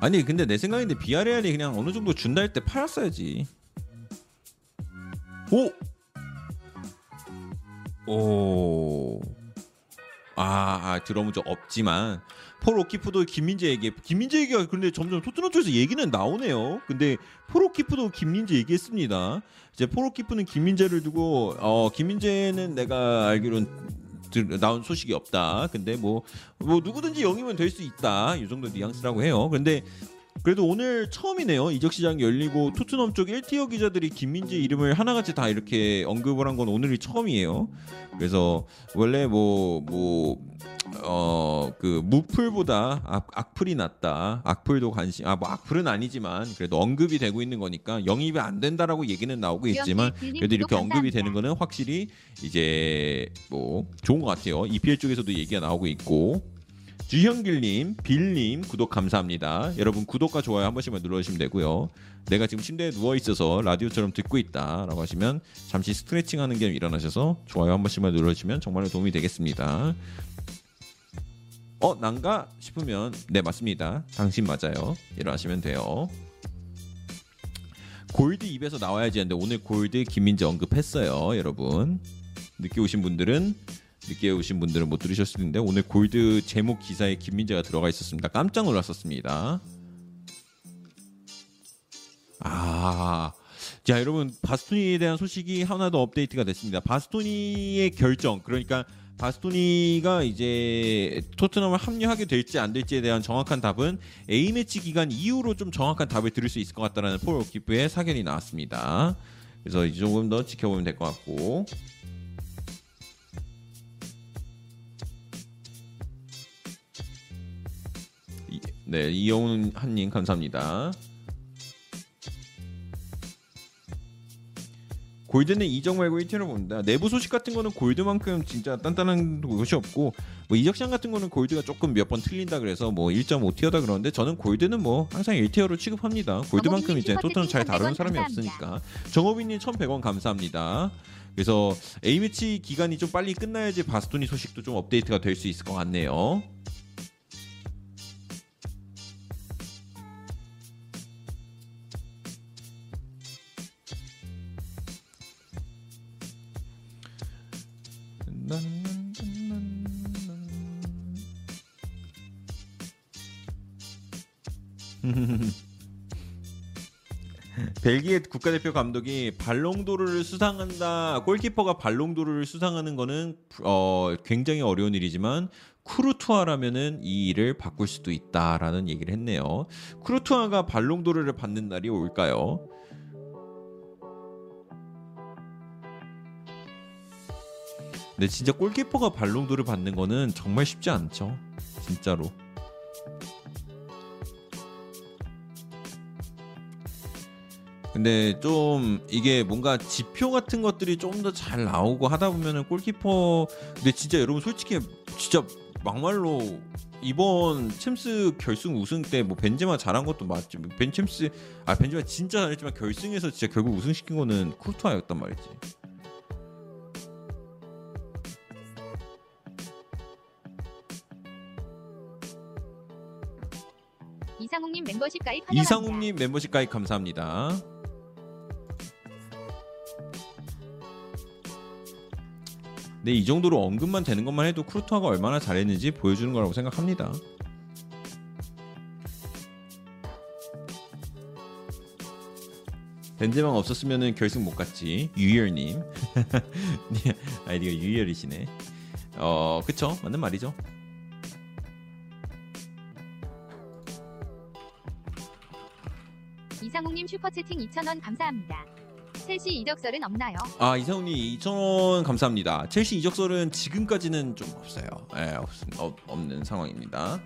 아니 근데 내 생각인데 비아레알이 그냥 어느 정도 준다 할 때 팔았어야지. 오. 오. 아, 아 들어본 적 없지만 폴 오키프도 김민재 얘기 김민재 얘기가 근데 점점 토트넘 쪽에서 얘기는 나오네요. 근데 폴 오키프도 김민재 얘기했습니다. 이제 폴 오키프는 김민재를 두고 어 김민재는 내가 들- 나온 소식이 없다. 근데 뭐 뭐 누구든지 영입은 될 수 있다. 이 정도 뉘앙스라고 해요. 근데 그래도 오늘 처음이네요. 이적 시장이 열리고 토트넘 쪽 1티어 기자들이 김민재 이름을 하나같이 다 이렇게 언급을 한 건 오늘이 처음이에요. 그래서 원래 뭐 뭐 어 그 무풀보다 악, 악플이 낫다. 악플도 관심 아 뭐 악플은 아니지만 그래도 언급이 되고 있는 거니까 영입이 안 된다라고 얘기는 나오고 있지만 그래도 이렇게 언급이 되는 거는 확실히 이제 뭐 좋은 것 같아요. EPL 쪽에서도 얘기가 나오고 있고 주현길님, 빌님 구독 감사합니다. 여러분 구독과 좋아요 한 번씩만 눌러주시면 되고요. 내가 지금 침대에 누워 있어서 라디오처럼 듣고 있다라고 하시면 잠시 스트레칭하는 겸 일어나셔서 좋아요 한 번씩만 눌러주시면 정말로 도움이 되겠습니다. 어 난가 싶으면 네 맞습니다. 당신 맞아요. 일어나시면 돼요. 골드 입에서 나와야지 했는데 오늘 골드 김민재 언급했어요, 여러분. 늦게 오신 분들은 늦게 오신 분들은 못 들으셨을 텐데 오늘 골드 제목 기사에 김민재가 들어가 있었습니다. 깜짝 놀랐었습니다. 아, 자 여러분 바스토니에 대한 소식이 하나 더 업데이트가 됐습니다. 바스토니의 결정 그러니까 바스토니가 이제 토트넘을 합류하게 될지 안 될지에 대한 정확한 답은 A 매치 기간 이후로 좀 정확한 답을 들을 수 있을 것 같다라는 폴 오키프의 사견이 나왔습니다. 그래서 이제 조금 더 지켜보면 될 것 같고 네 이영훈 한님 감사합니다. 골드는 이적 말고 1티어로 봅니다. 내부 소식 같은 거는 골드만큼 진짜 단단한 것이 없고 뭐 이적 시장 같은 거는 골드가 조금 몇 번 틀린다 그래서 뭐 1.5티어다 그러는데 저는 골드는 뭐 항상 1티어로 취급합니다. 골드만큼 이제 토트넘 잘 다루는 사람이 없으니까. 정호빈님 1,100원 감사합니다. 그래서 A매치 기간이 좀 빨리 끝나야지 바스토니 소식도 좀 업데이트가 될 수 있을 것 같네요. 벨기에 국가대표 감독이 발롱도르를 수상한다. 골키퍼가 발롱도르를 수상하는 거는 어, 굉장히 어려운 일이지만 쿠르투아라면은 이 일을 바꿀 수도 있다라는 얘기를 했네요. 쿠르투아가 발롱도르를 받는 날이 올까요? 근데 진짜 골키퍼가 발롱도르 받는 거는 정말 쉽지 않죠. 진짜로. 근데 좀 이게 뭔가 지표 같은 것들이 좀 더 잘 나오고 하다 보면은 골키퍼 근데 진짜 여러분 솔직히 진짜 막말로 이번 챔스 결승 우승 때 뭐 벤제마 잘한 것도 맞지 벤 챔스 아 벤제마 진짜 잘했지만 결승에서 진짜 결국 우승 시킨 거는 쿠르투아였단 말이지 이상욱님 멤버십 가입 환영합니다. 이상욱님 멤버십 가입 감사합니다. 네, 이 정도로 언급만 되는 것만 해도 크루토아가 얼마나 잘했는지 보여주는 거라고 생각합니다. 벤제마가 없었으면 결승 못 갔지. 유열님. 네, 아이디가 유열이시네. 어, 그쵸? 맞는 말이죠. 이상욱님 슈퍼채팅 2,000원 감사합니다. 첼시 이적설은 없나요? 아 이상훈님 2,000원 감사합니다. 첼시 이적설은 지금까지는 좀 없어요. 예, 없, 없, 없는 상황입니다.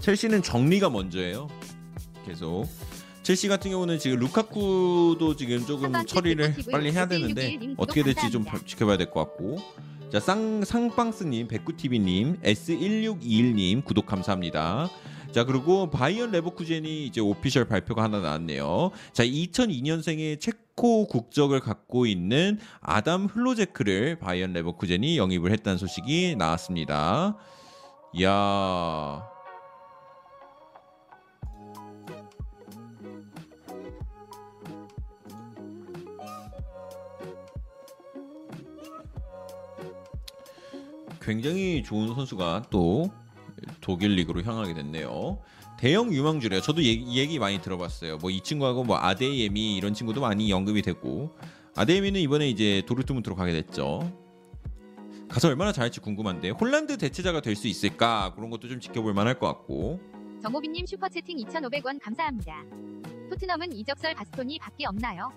첼시는 정리가 먼저예요. 계속 첼시 같은 경우는 지금 루카쿠도 지금 조금 처리를 빨리 해야 S1611 되는데 님 어떻게 될지 좀. 지켜봐야 될 것 같고. 자 쌍, 상빵스님 백구TV님 S1621님 구독 감사합니다. 자 그리고 바이언 레버쿠젠이 이제 official 발표가 하나 나왔네요. 자 2002년생의 체코 국적을 갖고 있는 아담 흘로제크를 바이언 레버쿠젠이 영입을 했다는 소식이 나왔습니다. 이야 굉장히 좋은 선수가 또 독일 리그로 향하게 됐네요. 대형 유망주래요. 저도 얘기, 얘기 많이 들어봤어요. 뭐 이 친구하고 뭐 아데이에미 이런 친구도 많이 언급이 됐고 아데이에미는 이번에 이제 도르트문트로 가게 됐죠. 가서 얼마나 잘할지 궁금한데 홀란드 대체자가 될 수 있을까 그런 것도 좀 지켜볼 만할 것 같고 정호빈님 슈퍼채팅 2,500원 감사합니다. 토트넘은 이적설 바스토니밖에 없나요?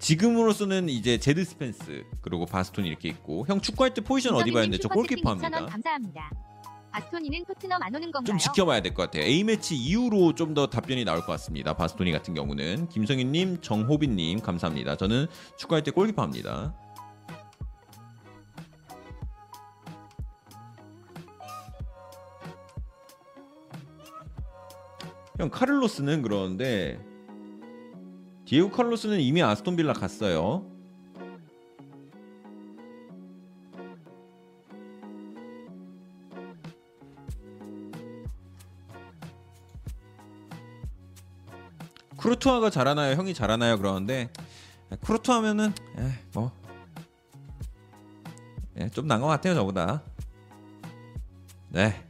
지금으로서는 이제 제드 스펜스 그리고 바스톤이 이렇게 있고 형 축구할 때 포지션 어디 봐야 되는데 저 골키퍼 2,000원 합니다. 감사합니다. 바스토니는 토트넘 안 오는 건가요? 좀 지켜봐야 될 것 같아요. A 매치 이후로 좀 더 답변이 나올 것 같습니다. 바스토니 같은 경우는 김성윤님, 정호빈님 감사합니다. 저는 축구할 때 골키퍼 합니다. 형 카를로스는 그러는데 디에고 카를로스는 이미 아스톤 빌라 갔어요. 쿠르투아가 잘하나요? 형이 잘하나요? 그러는데 뭐. 예, 좀난것 같아요, 저보다. 네.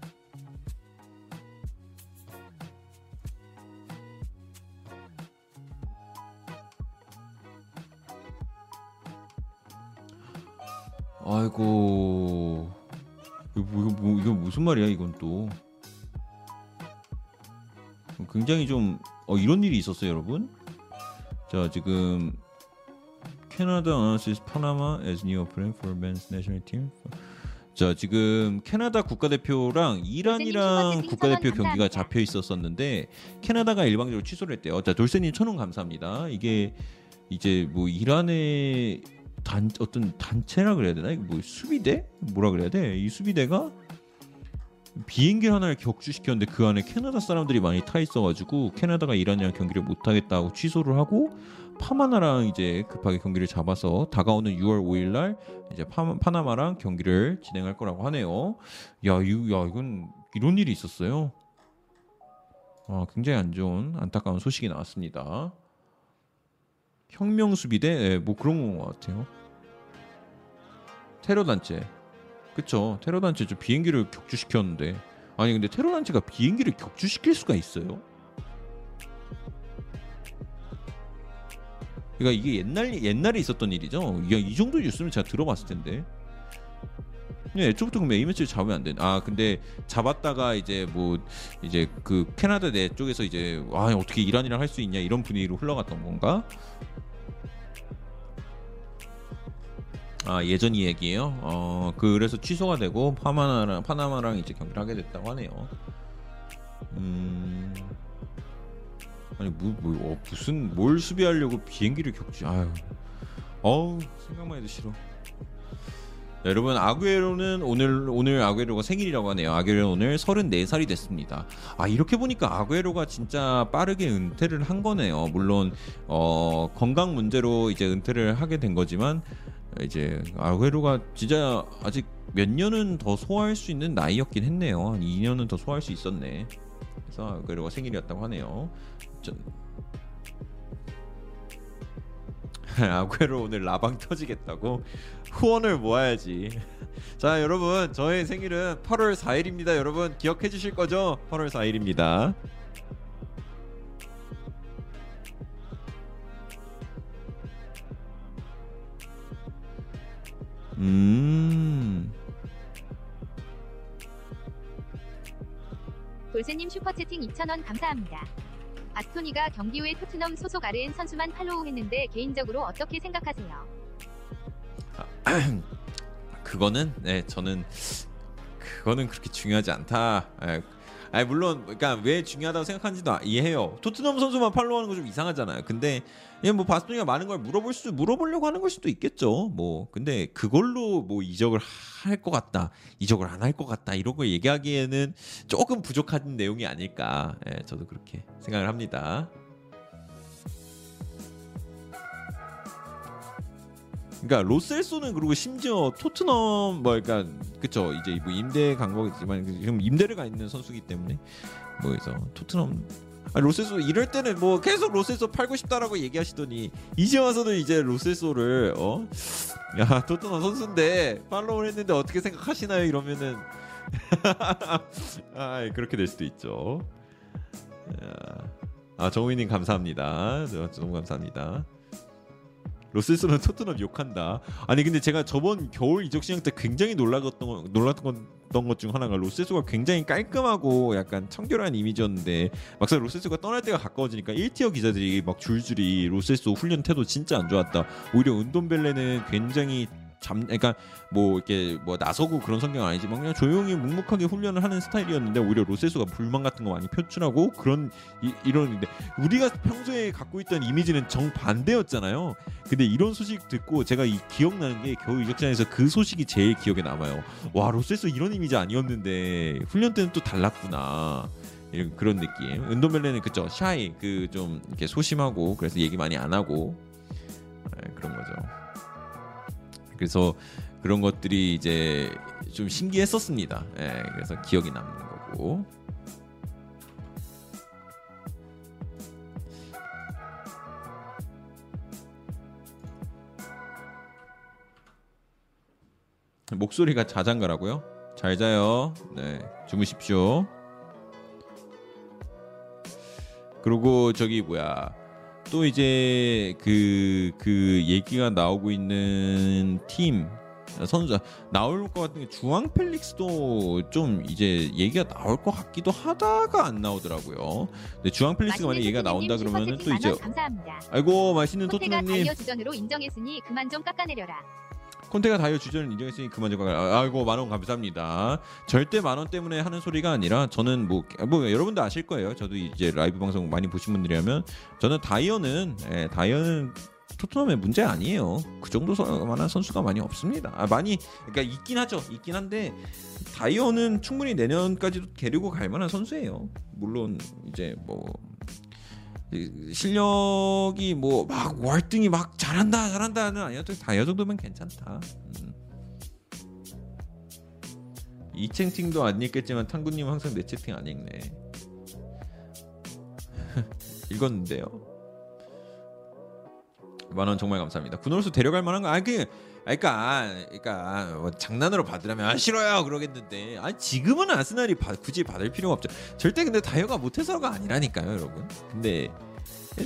아이고. 이거, 뭐- 이거, 뭐- 이거 무슨 말이야, 이건 또. 굉장히 좀 어, 이런 일이 있었어요, 여러분. 자, 지금 캐나다 announces Panama as new opponent for men's national team. 자, 지금 캐나다 국가대표랑 이란이랑 국가대표 경기가. 잡혀 있었었는데 캐나다가 일방적으로 취소를 했대요. 자, 돌쇠님 천원 감사합니다. 이게 이제 뭐 이란의 단 어떤 단체라 그래야 되나? 이거 뭐 수비대? 뭐라 그래야 돼? 이 수비대가 비행기 하나를 격추시켰는데 그 안에 캐나다 사람들이 많이 타 있어가지고 캐나다가 이란이랑 경기를 못 하겠다고 취소를 하고 파마나랑 이제 급하게 경기를 잡아서 다가오는 6월 5일날 이제 파, 파나마랑 경기를 진행할 거라고 하네요. 야, 이, 야 이건 이런 일이 있었어요. 아, 굉장히 안 좋은 안타까운 소식이 나왔습니다. 혁명 수비대 예, 뭐 그런 것 같아요. 테러 단체. 그쵸 테러 단체 저 비행기를 격추시켰는데 아니 근데 테러 단체가 비행기를 격추시킬 수가 있어요? 그러니까 이게 옛날 옛날에 있었던 일이죠. 야, 이 정도 뉴스는 제가 들어봤을 텐데. 예, 애초부터 그럼 A 매치를 잡으면 안 돼. 아, 근데 잡았다가 이제 뭐 이제 그 캐나다 내 쪽에서 이제 아 어떻게 이란이랑 할 수 있냐 이런 분위기로 흘러갔던 건가? 아 예전 이 얘기예요. 어 그래서 취소가 되고 파마나랑 파나마랑 이제 경기를 하게 됐다고 하네요. 음 아니 뭐, 뭐 어, 무슨 뭘 수비하려고 비행기를 격추? 아유 어우 생각만 해도 싫어. 네, 여러분 아구에로는 오늘 오늘 아구에로가 생일이라고 하네요. 아구에로 오늘 34살이 됐습니다. 아 이렇게 보니까 아구에로가 진짜 빠르게 은퇴를 한 거네요. 물론 어 건강 문제로 이제 은퇴를 하게 된 거지만 이제 아구에로가 진짜 아직 몇 년은 더 소화할 수 있는 나이였긴 했네요. 한 2년은 더 소화할 수 있었네. 그래서 아구에로가 생일이었다고 하네요. 전... 아구에로 오늘 라방 터지겠다고 후원을 모아야지. 자 여러분 저의 생일은 8월 4일입니다. 여러분 기억해 주실 거죠? 8월 4일입니다. 음. 돌쇠님 슈퍼채팅 2,000원 감사합니다. 아스토니가 경기 후에 토트넘 소속 아르엔 선수만 팔로우했는데 개인적으로 어떻게 생각하세요? 그거는 네 저는 그거는 그렇게 중요하지 않다. 예. 아니 물론 그러니까 왜 중요하다고 생각하는지도 이해해요. 토트넘 선수만 팔로우하는 거 좀 이상하잖아요. 근데 얘뭐 바스토니가 많은 걸 물어볼 수 물어보려고 하는 걸 수도 있겠죠. 뭐 근데 그걸로 뭐 이적을 할 것 같다, 이적을 안 할 것 같다 이런 거 얘기하기에는 조금 부족한 내용이 아닐까. 예, 저도 그렇게 생각을 합니다. 그러니까 로셀소는 그리고 심지어 토트넘 뭐 그러니까 그쵸 이제 뭐 임대 간 거겠지만 지금 임대를 가 있는 선수기 때문에 뭐 그래서 토트넘 아, 로셀소 이럴 때는 뭐 계속 로셀소 팔고 싶다라고 얘기하시더니 이제 와서는 이제 로셀소를 어 야 토트넘 선수인데 팔로우를 했는데 어떻게 생각하시나요? 이러면은. 아 그렇게 될 수도 있죠. 야. 아 정우희님 감사합니다. 저- 너무 감사합니다 로셀소는 토트넘 욕한다. 아니 근데 제가 저번 겨울 이적 시장 때 굉장히 거, 놀랐던 것중 하나가 로셀소가 굉장히 깔끔하고 약간 청결한 이미지였는데 막상 로셀소가 떠날 때가 가까워지니까 1티어 기자들이 막 줄줄이 로셀소 훈련 태도 진짜 안 좋았다. 오히려 은돈벨레는 굉장히 잠 그러니까 뭐 이렇게 뭐 나서고 그런 성격은 아니지만 그냥 조용히 묵묵하게 훈련을 하는 스타일이었는데 오히려 로세스가 불만 같은 거 많이 표출하고 그런 이, 이러는데 우리가 평소에 갖고 있던 이미지는 정 반대였잖아요. 근데 이런 소식 듣고 제가 이 기억나는 게 겨우 이적장에서 그 소식이 제일 기억에 남아요. 와 로세스 이런 이미지 아니었는데 훈련 때는 또 달랐구나. 이런 그런 느낌. 은도멜레는 그죠 샤이 그 좀 이렇게 소심하고 그래서 얘기 많이 안 하고 네, 그런 거죠. 그래서 그런 것들이 이제 좀 신기했었습니다. 예, 그래서 기억이 남는 거고. 목소리가 자장가라고요? 잘 자요. 네, 주무십시오. 그리고 저기 뭐야 또 이제 그, 그 얘기가 나오고 있는 팀 선수 나올 것 같은 게 중앙 펠릭스도 좀 이제 얘기가 나올 것 같기도 하다가 안 나오더라고요. 근데 중앙 펠릭스가 만약 얘기가 나온다 그러면은 또 이제 감사합니다. 아이고 맛있는 토트넘님 주전으로 인정했으니 그만 좀 깎아내려라. 콘테가 다이어 주전을 인정했으니 그만 좀 가라. 아이고 만원 감사합니다. 절대 만원 때문에 하는 소리가 아니라 저는 뭐, 뭐 여러분도 아실 거예요. 저도 이제 라이브 방송 많이 보신 분들이라면 저는 다이어는 예, 다이어는 토트넘의 문제 아니에요. 그 정도 만한 선수가 많이 없습니다. 아, 많이 그러니까 있긴 하죠. 있긴 한데 다이어는 충분히 내년까지도 데리고 갈 만한 선수예요. 물론 이제 뭐 이- 실력이 뭐 막 월등히 막 잘한다 잘한다는 아니어도 다이어 정도면 괜찮다. 음. 이 채팅도 안 읽겠지만 탕구님 항상 내 채팅 안 읽네. 읽었는데요. 만원 정말 감사합니다. 군호수 데려갈 만한 거 아니 그 그러니까 그러니까 뭐 장난으로 받으라면 아 싫어요 그러겠는데 아 지금은 아스날이 받- 굳이 받을 필요가 없죠. 절대 근데 다이어가 못해서가 아니라니까요, 여러분. 근데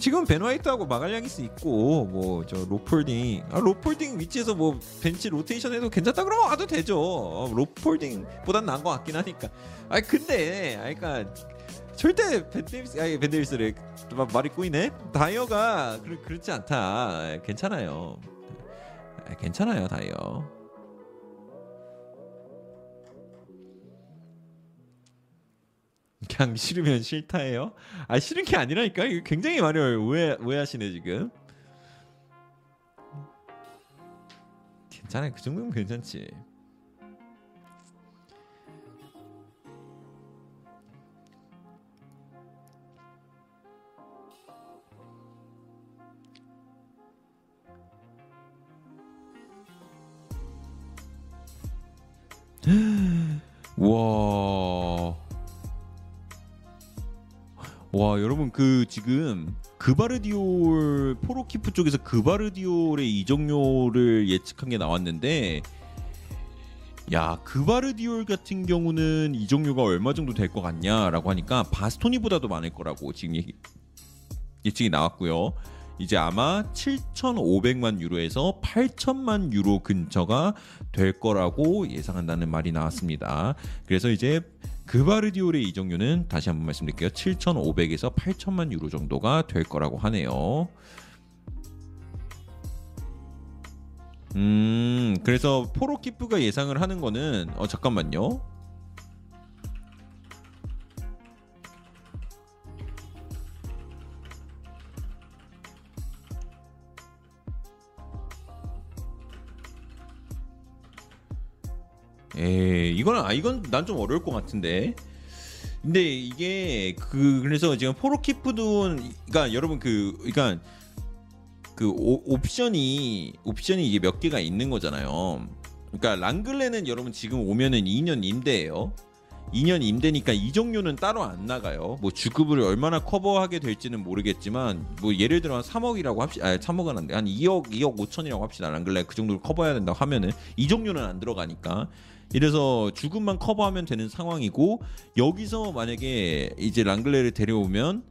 지금 벤 화이트하고 마갈량이스 있고 뭐 저 롭 홀딩 아 롭 홀딩 위치에서 뭐 벤치 로테이션 해도 괜찮다 그러면 와도 되죠. 어, 롭 홀딩보단 나은 것 같긴 하니까. 아 근데 아 그러니까 절대 벤 데이비스 아니 벤 데이비스를 마- 말이 꼬이네. 다이어가 그, 그렇지 않다. 아, 괜찮아요. 아, 괜찮아요 다이어. 그냥 싫으면 싫다예요? 아 싫은 게 아니라니까 이거 굉장히 많이 오해 오해하시네 지금. 괜찮아 그 정도면 괜찮지. 와. 와 여러분 그 지금 그바르디올 포로키프 쪽에서 그바르디올의 이적료를 예측한 게 나왔는데 야 그바르디올 같은 경우는 이적료가 얼마 정도 될 것 같냐라고 하니까 바스토니보다도 많을 거라고 지금 얘기, 예측이 나왔고요. 이제 아마 7,500만 유로에서 8천만 유로 근처가 될 거라고 예상한다는 말이 나왔습니다. 그래서 이제 그바르디올의 이적료는 다시 한번 말씀드릴게요. 7,500에서 8천만 유로 정도가 될 거라고 하네요. 음, 그래서 포로키프가 예상을 하는 거는 어 잠깐만요. 에이, 이거는 아 이건 난 좀 어려울 것 같은데. 근데 이게 그 그래서 지금 포로키프도 그러니까 여러분 그 그러니까 그 오, 옵션이 옵션이 이게 몇 개가 있는 거잖아요. 그러니까 랑글레는 여러분 지금 오면은 2년 임대예요. 2년 임대니까 이적료는 따로 안 나가요. 뭐 주급을 얼마나 커버하게 될지는 모르겠지만 뭐 예를 들어 한 3억이라고 합시다. 아, 3억은 안 돼. 한 2억, 2억 5천이라고 합시다. 랑글레 그 정도를 커버해야 된다고 하면은 이적료는 안 들어가니까. 이래서 주급만 커버하면 되는 상황이고 여기서 만약에 이제 랑글레를 데려오면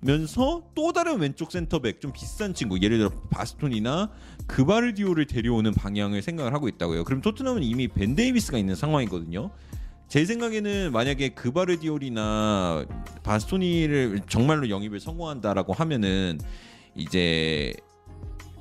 면서 또 다른 왼쪽 센터백 좀 비싼 친구 예를 들어 바스토니나 그바르디올을 데려오는 방향을 생각을 하고 있다고요. 그럼 토트넘은 이미 벤 데이비스가 있는 상황이거든요. 제 생각에는 만약에 그바르디올이나 바스토니를 정말로 영입을 성공한다라고 하면은 이제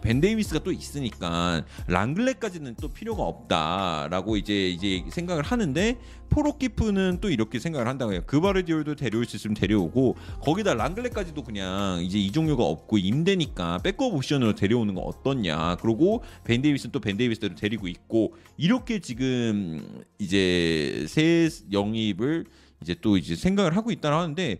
벤 데이비스가 또 있으니까 랑글레까지는 또 필요가 없다라고 이제 이제 생각을 하는데 포로키프는 또 이렇게 생각을 한다고 해요. 그바르디올도 데려올 수 있으면 데려오고 거기다 랑글레까지도 그냥 이제 이적료가 없고 임대니까 백업 옵션으로 데려오는 거 어떻냐. 그리고 벤 데이비스는 또 벤 데이비스대로 데리고 있고 이렇게 지금 이제 새 영입을 이제 또 이제 생각을 하고 있다고 하는데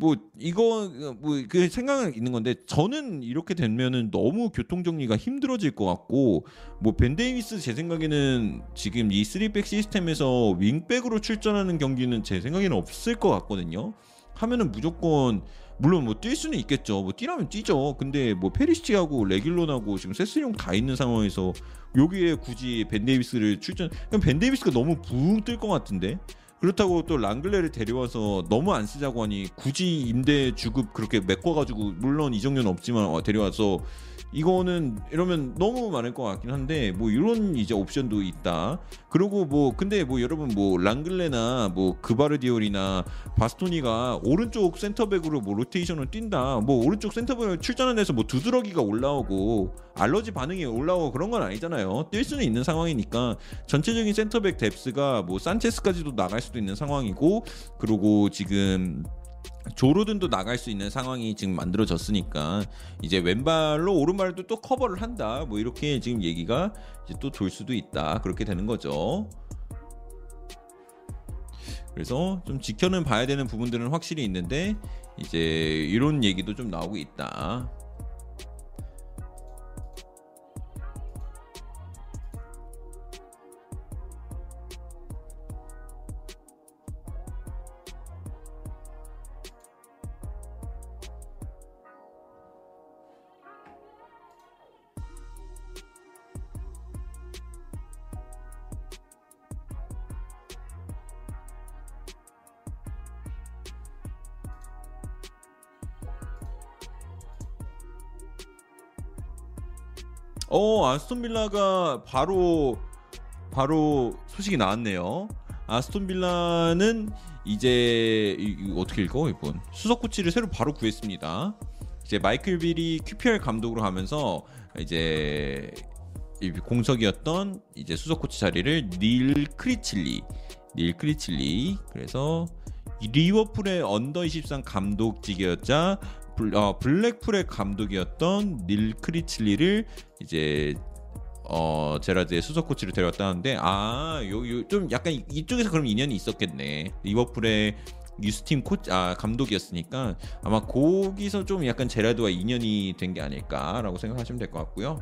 뭐 이거 뭐 그 생각은 있는 건데 저는 이렇게 되면은 너무 교통 정리가 힘들어질 것 같고 뭐 벤데이비스 제 생각에는 지금 이 3백 시스템에서 윙백으로 출전하는 경기는 제 생각에는 없을 것 같거든요. 하면은 무조건 물론 뭐 뛸 수는 있겠죠. 뭐 뛰라면 뛰죠. 근데 뭐 페리시치하고 레길론하고 지금 세스용 다 있는 상황에서 여기에 굳이 벤데이비스를 출전 그냥 벤데이비스가 너무 붕 뜰 것 같은데 그렇다고 또 랑글레를 데려와서 너무 안 쓰자고 하니 굳이 임대 주급 그렇게 메꿔가지고 물론 이 정도는 없지만 어, 데려와서 이거는 이러면 너무 많을 것 같긴 한데 뭐 이런 이제 옵션도 있다. 그리고 뭐 근데 뭐 여러분 뭐 랑글레나 뭐 그바르디올이나 바스토니가 오른쪽 센터백으로 뭐 로테이션을 뛴다. 뭐 오른쪽 센터백을 출전한 데서 뭐 두드러기가 올라오고 알러지 반응이 올라오고 그런 건 아니잖아요. 뛸 수는 있는 상황이니까 전체적인 센터백 depth가 뭐 산체스까지도 나갈 수도 있는 상황이고 그리고 지금 조 로든도 나갈 수 있는 상황이 지금 만들어졌으니까 이제 왼발로 오른발도 또 커버를 한다. 뭐 이렇게 지금 얘기가 이제 또 돌 수도 있다. 그렇게 되는 거죠. 그래서 좀 지켜는 봐야 되는 부분들은 확실히 있는데 이제 이런 얘기도 좀 나오고 있다. 어 아스톤 빌라가 바로 바로 소식이 나왔네요. 아스톤 빌라는 이제 어떻게 읽어 이분 수석 코치를 새로 바로 구했습니다. 이제 마이클 빌이 QPR 감독으로 하면서 이제 이 공석이었던 이제 수석 코치 자리를 닐 크리칠리 닐 크리칠리 그래서 이 리버풀의 under 23 감독직이었자 블, 어, 블랙풀의 감독이었던 닐 크리칠리를 이제 어 제라드의 수석 코치를 데려왔다는데 아요좀 약간 이- 이쪽에서 그럼 인연이 있었겠네 리버풀의 유스팀 코치 아 감독이었으니까 아마 거기서 좀 약간 제라드와 인연이 된 게 아닐까라고 생각하시면 될 것 같고요.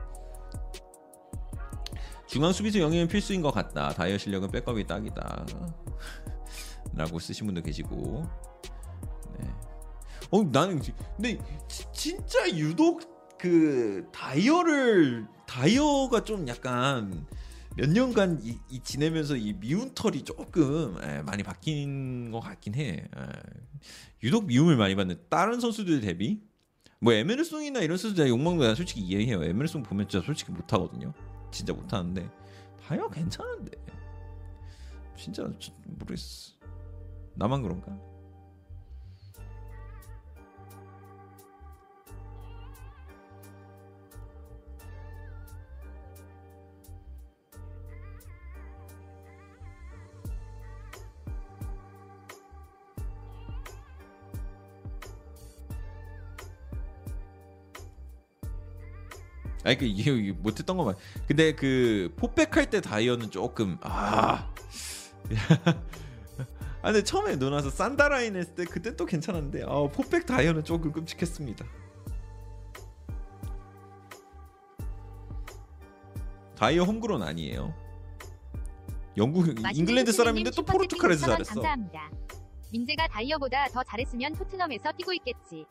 중앙 수비수 영입은 필수인 것 같다. 다이어 실력은 백업이 딱이다. 라고 쓰신 분도 계시고. 네. 어 나는 지- 근데 지- 진짜 유독 그 다이어를 다이어가 좀 약간 몇 년간 이, 이 지내면서 이 미운 털이 조금 예, 많이 바뀐 것 같긴 해. 예. 유독 미움을 많이 받는 다른 선수들 대비 뭐 에메르송이나 이런 선수들 욕먹는 거 솔직히 이해해요. 에메르송 보면 진짜 솔직히 못하거든요. 진짜 못하는데 다이어 괜찮은데 진짜 저- 모르겠어. 나만 그런가? 아니 그 이게 못했던 거만. 근데 그 포백할 때 다이어는 조금 아. 아 근데 처음에 누나서 산다라인 했을 때 그때 또 괜찮았는데 아 포백 다이어는 조금 끔찍했습니다. 다이어 homegrown 아니에요. 영국 잉글랜드 사람인데 또 포르투갈에서 잘했어. 감사합니다. 민재가 다이어보다 더 잘했으면 토트넘에서 뛰고 있겠지.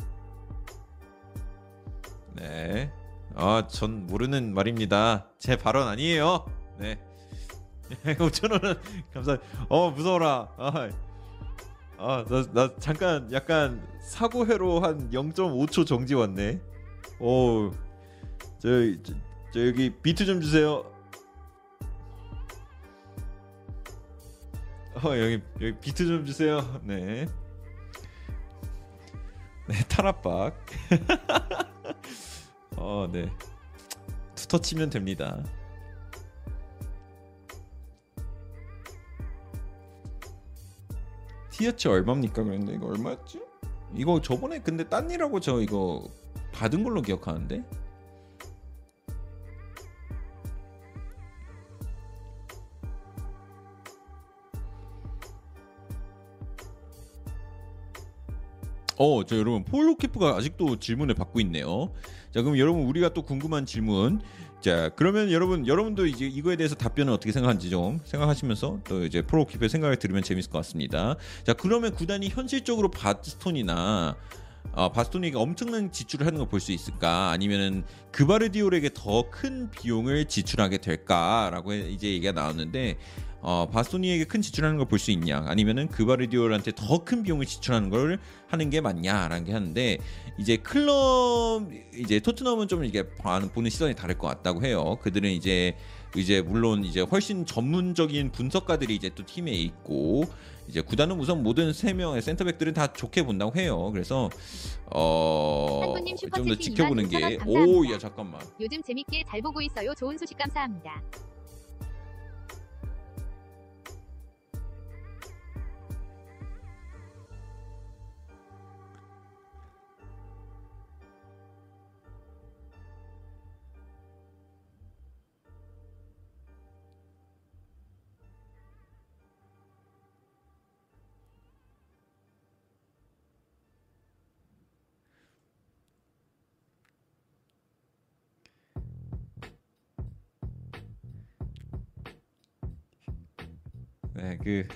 네. 아, 전 모르는 말입니다. 제 발언 아니에요. 네. 5천 원은 감사. 어 무서워라. 아, 아, 나, 나 잠깐 약간 사고 회로 한 0.5초 정지 왔네. 오, 저, 저, 저 여기 비트 좀 주세요. 어, 여기 여기 비트 좀 주세요. 네. 네, 탈압박. 어, 네. 투터 치면 됩니다. 티어치 얼마입니까? 그런데 이거 얼마였지? 이거 저번에 근데 딴 일하고 저 이거 받은 걸로 기억하는데. 어, 저 여러분 폴로키프가 아직도 질문을 받고 있네요. 자, 그럼 여러분 우리가 또 궁금한 질문. 자, 그러면 여러분 여러분도 이제 이거에 대해서 답변을 어떻게 생각하는지 좀 생각하시면서 또 이제 폴로키프의 생각을 들으면 재밌을 것 같습니다. 자, 그러면 구단이 현실적으로 바스톤이나 어, 바스토니가 엄청난 지출을 하는 걸 볼 수 있을까? 아니면은 그바르디올에게 더 큰 비용을 지출하게 될까라고 해- 이제 얘기가 나왔는데 어, 바스토니에게 큰 지출하는 걸 볼 수 있냐? 아니면은 그바르디올한테 더 큰 비용을 지출하는 걸 하는 게 맞냐라는 게 하는데 이제 클럽 이제 토트넘은 좀 이게 봐- 보는 시선이 다를 것 같다고 해요. 그들은 이제 이제 물론 이제 훨씬 전문적인 분석가들이 이제 또 팀에 있고 이제 구단은 우선 모든 세 명의 센터백들은 다 좋게 본다고 해요. 그래서 어 한분님 좀더 지켜보는 2만 게 5천 원 감사합니다. 오야 잠깐만 요즘 재밌게 잘 보고 있어요. 좋은 소식 감사합니다. 네, 그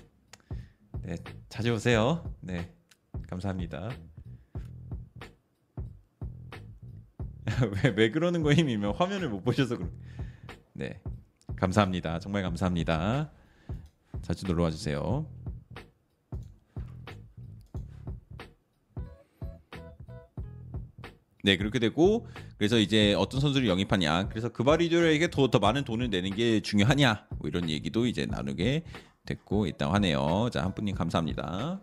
네, 자주 오세요. 네. 감사합니다. 왜, 왜 그러는 거임이면 화면을 못 보셔서 그래. 네. 감사합니다. 정말 감사합니다. 자주 놀러 와 주세요. 네 그렇게 되고 그래서 이제 어떤 선수를 영입하냐 그래서 그바리조에게 더, 더 많은 돈을 내는 게 중요하냐 뭐 이런 얘기도 이제 나누게 됐고 있다고 하네요 자 한 분님 감사합니다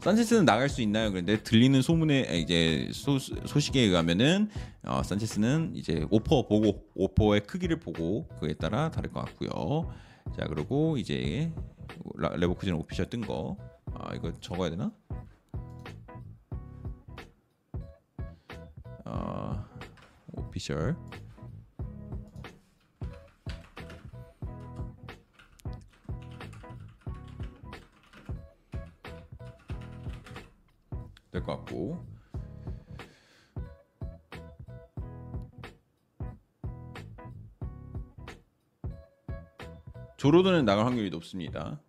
산체스는 나갈 수 있나요? 그런데 들리는 소문에 이제 소, 소식에 의하면은 어, 산체스는 이제 오퍼 보고 오퍼의 크기를 보고 그에 따라 다를 것 같고요. 자 그리고 이제 라- 레버쿠젠 오피셜 뜬 거. 아 이거 적어야 되나? 어, 오피셜. 될 것 같고. 조로드는 나갈 확률이 높습니다.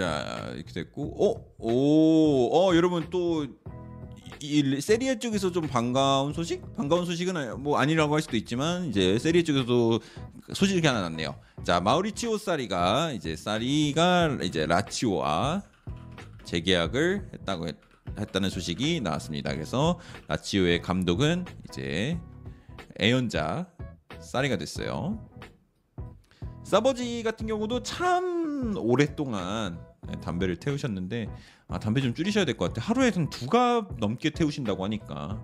자 이렇게 됐고, 어, 오, 어 여러분 또. 이, 이 세리에 쪽에서 좀 반가운 소식? 반가운 소식은 뭐 아니라고 할 수도 있지만 이제 세리에 쪽에서도 소식이 하나 났네요. 자 마우리치오 사리가 이제 사리가 이제 라치오와 재계약을 했다고 했, 했다는 소식이 나왔습니다. 그래서 라치오의 감독은 이제 애연자 사리가 됐어요. 사버지 같은 경우도 참 오랫동안 담배를 태우셨는데 아, 담배 좀 줄이셔야 될 것 같아. 하루에 한두갑 넘게 태우신다고 하니까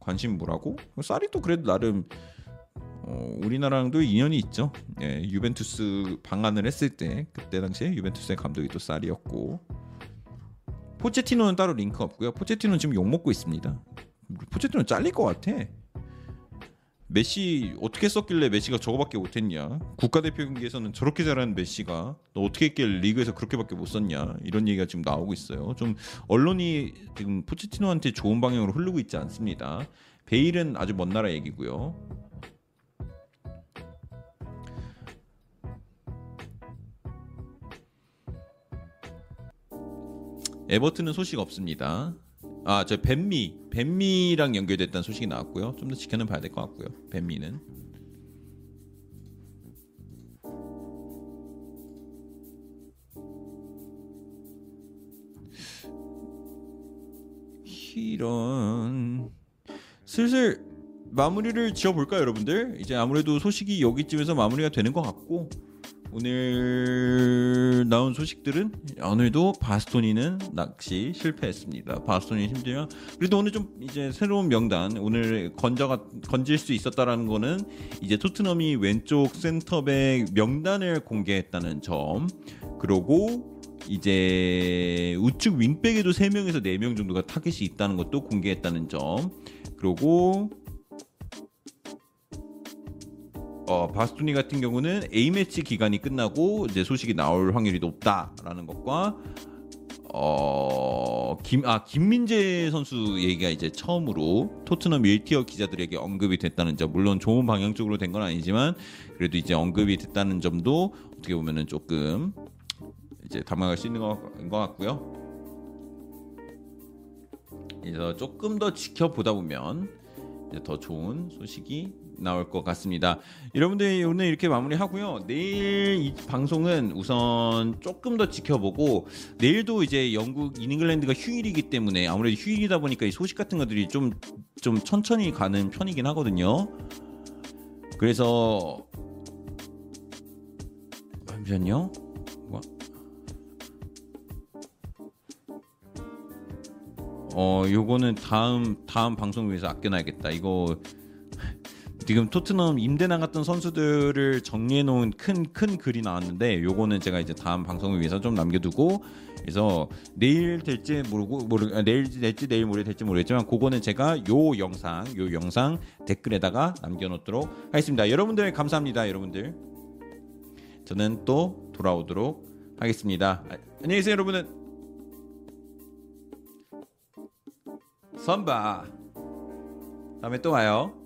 관심 뭐라고? 쌀이도 그래도 나름 어, 우리나라랑도 인연이 있죠. 예, 유벤투스 방한을 했을 때 그때 당시에 유벤투스의 감독이 또 쌀이었고 포체티노는 따로 링크 없고요. 포체티노는 지금 욕 먹고 있습니다. 포체티노 잘릴 것 같아. 메시 어떻게 썼길래 메시가 저거밖에 못했냐? 국가대표 경기에서는 저렇게 잘하는 메시가 너 어떻게 했길래 리그에서 그렇게밖에 못 썼냐? 이런 얘기가 지금 나오고 있어요. 좀 언론이 지금 포체티노한테 좋은 방향으로 흐르고 있지 않습니다. 베일은 아주 먼 나라 얘기고요. 에버튼은 소식 없습니다. 아, 저 뱀미, 뱀미랑 연결됐다는 소식이 나왔고요. 좀 더 지켜는 봐야 될 것 같고요. 뱀미는. 이런 슬슬 마무리를 지어볼까요, 여러분들? 이제 아무래도 소식이 여기쯤에서 마무리가 되는 것 같고 오늘 나온 소식들은 오늘도 바스토니는 낚시 실패했습니다. 바스토니 심지어 그래도 오늘 좀 이제 새로운 명단 오늘 건져가 건질 수 있었다라는 거는 이제 토트넘이 왼쪽 센터백 명단을 공개했다는 점 그리고 이제 우측 윙백에도 3명에서 4명 정도가 타겟이 있다는 것도 공개했다는 점 그리고 어, 바스토니 같은 경우는 A 매치 기간이 끝나고 이제 소식이 나올 확률이 높다라는 것과 어, 김, 아, 김민재 선수 얘기가 이제 처음으로 토트넘 1티어 기자들에게 언급이 됐다는 점, 물론 좋은 방향적으로 된 건 아니지만, 그래도 이제 언급이 됐다는 점도 어떻게 보면은 조금 이제 담아갈 수 있는 것, 것 같고요. 그래서 조금 더 지켜보다 보면 더 좋은 소식이 나올 것 같습니다. 여러분들 오늘 이렇게 마무리하고요. 내일 이 방송은 우선 조금 더 지켜보고 내일도 이제 영국 이잉글랜드가 휴일이기 때문에 아무래도 휴일이다 보니까 이 소식 같은 것들이 좀좀 천천히 가는 편이긴 하거든요. 그래서 잠시만요. 뭐? 어, 요거는 다음 다음 방송 위해서 아껴놔야겠다. 이거 지금 토트넘 임대 나갔던 선수들을 정리해 놓은 큰 큰 글이 나왔는데 요거는 제가 이제 다음 방송을 위해서 좀 남겨두고 그래서 내일 될지 모르고 모르 아, 내일 될지 내일 모레 될지 모르겠지만 그거는 제가 요 영상 요 영상 댓글에다가 남겨놓도록 하겠습니다. 여러분들 감사합니다. 여러분들 저는 또 돌아오도록 하겠습니다. 아, 안녕히 계세요, 여러분은. 선바 다음에 또 와요.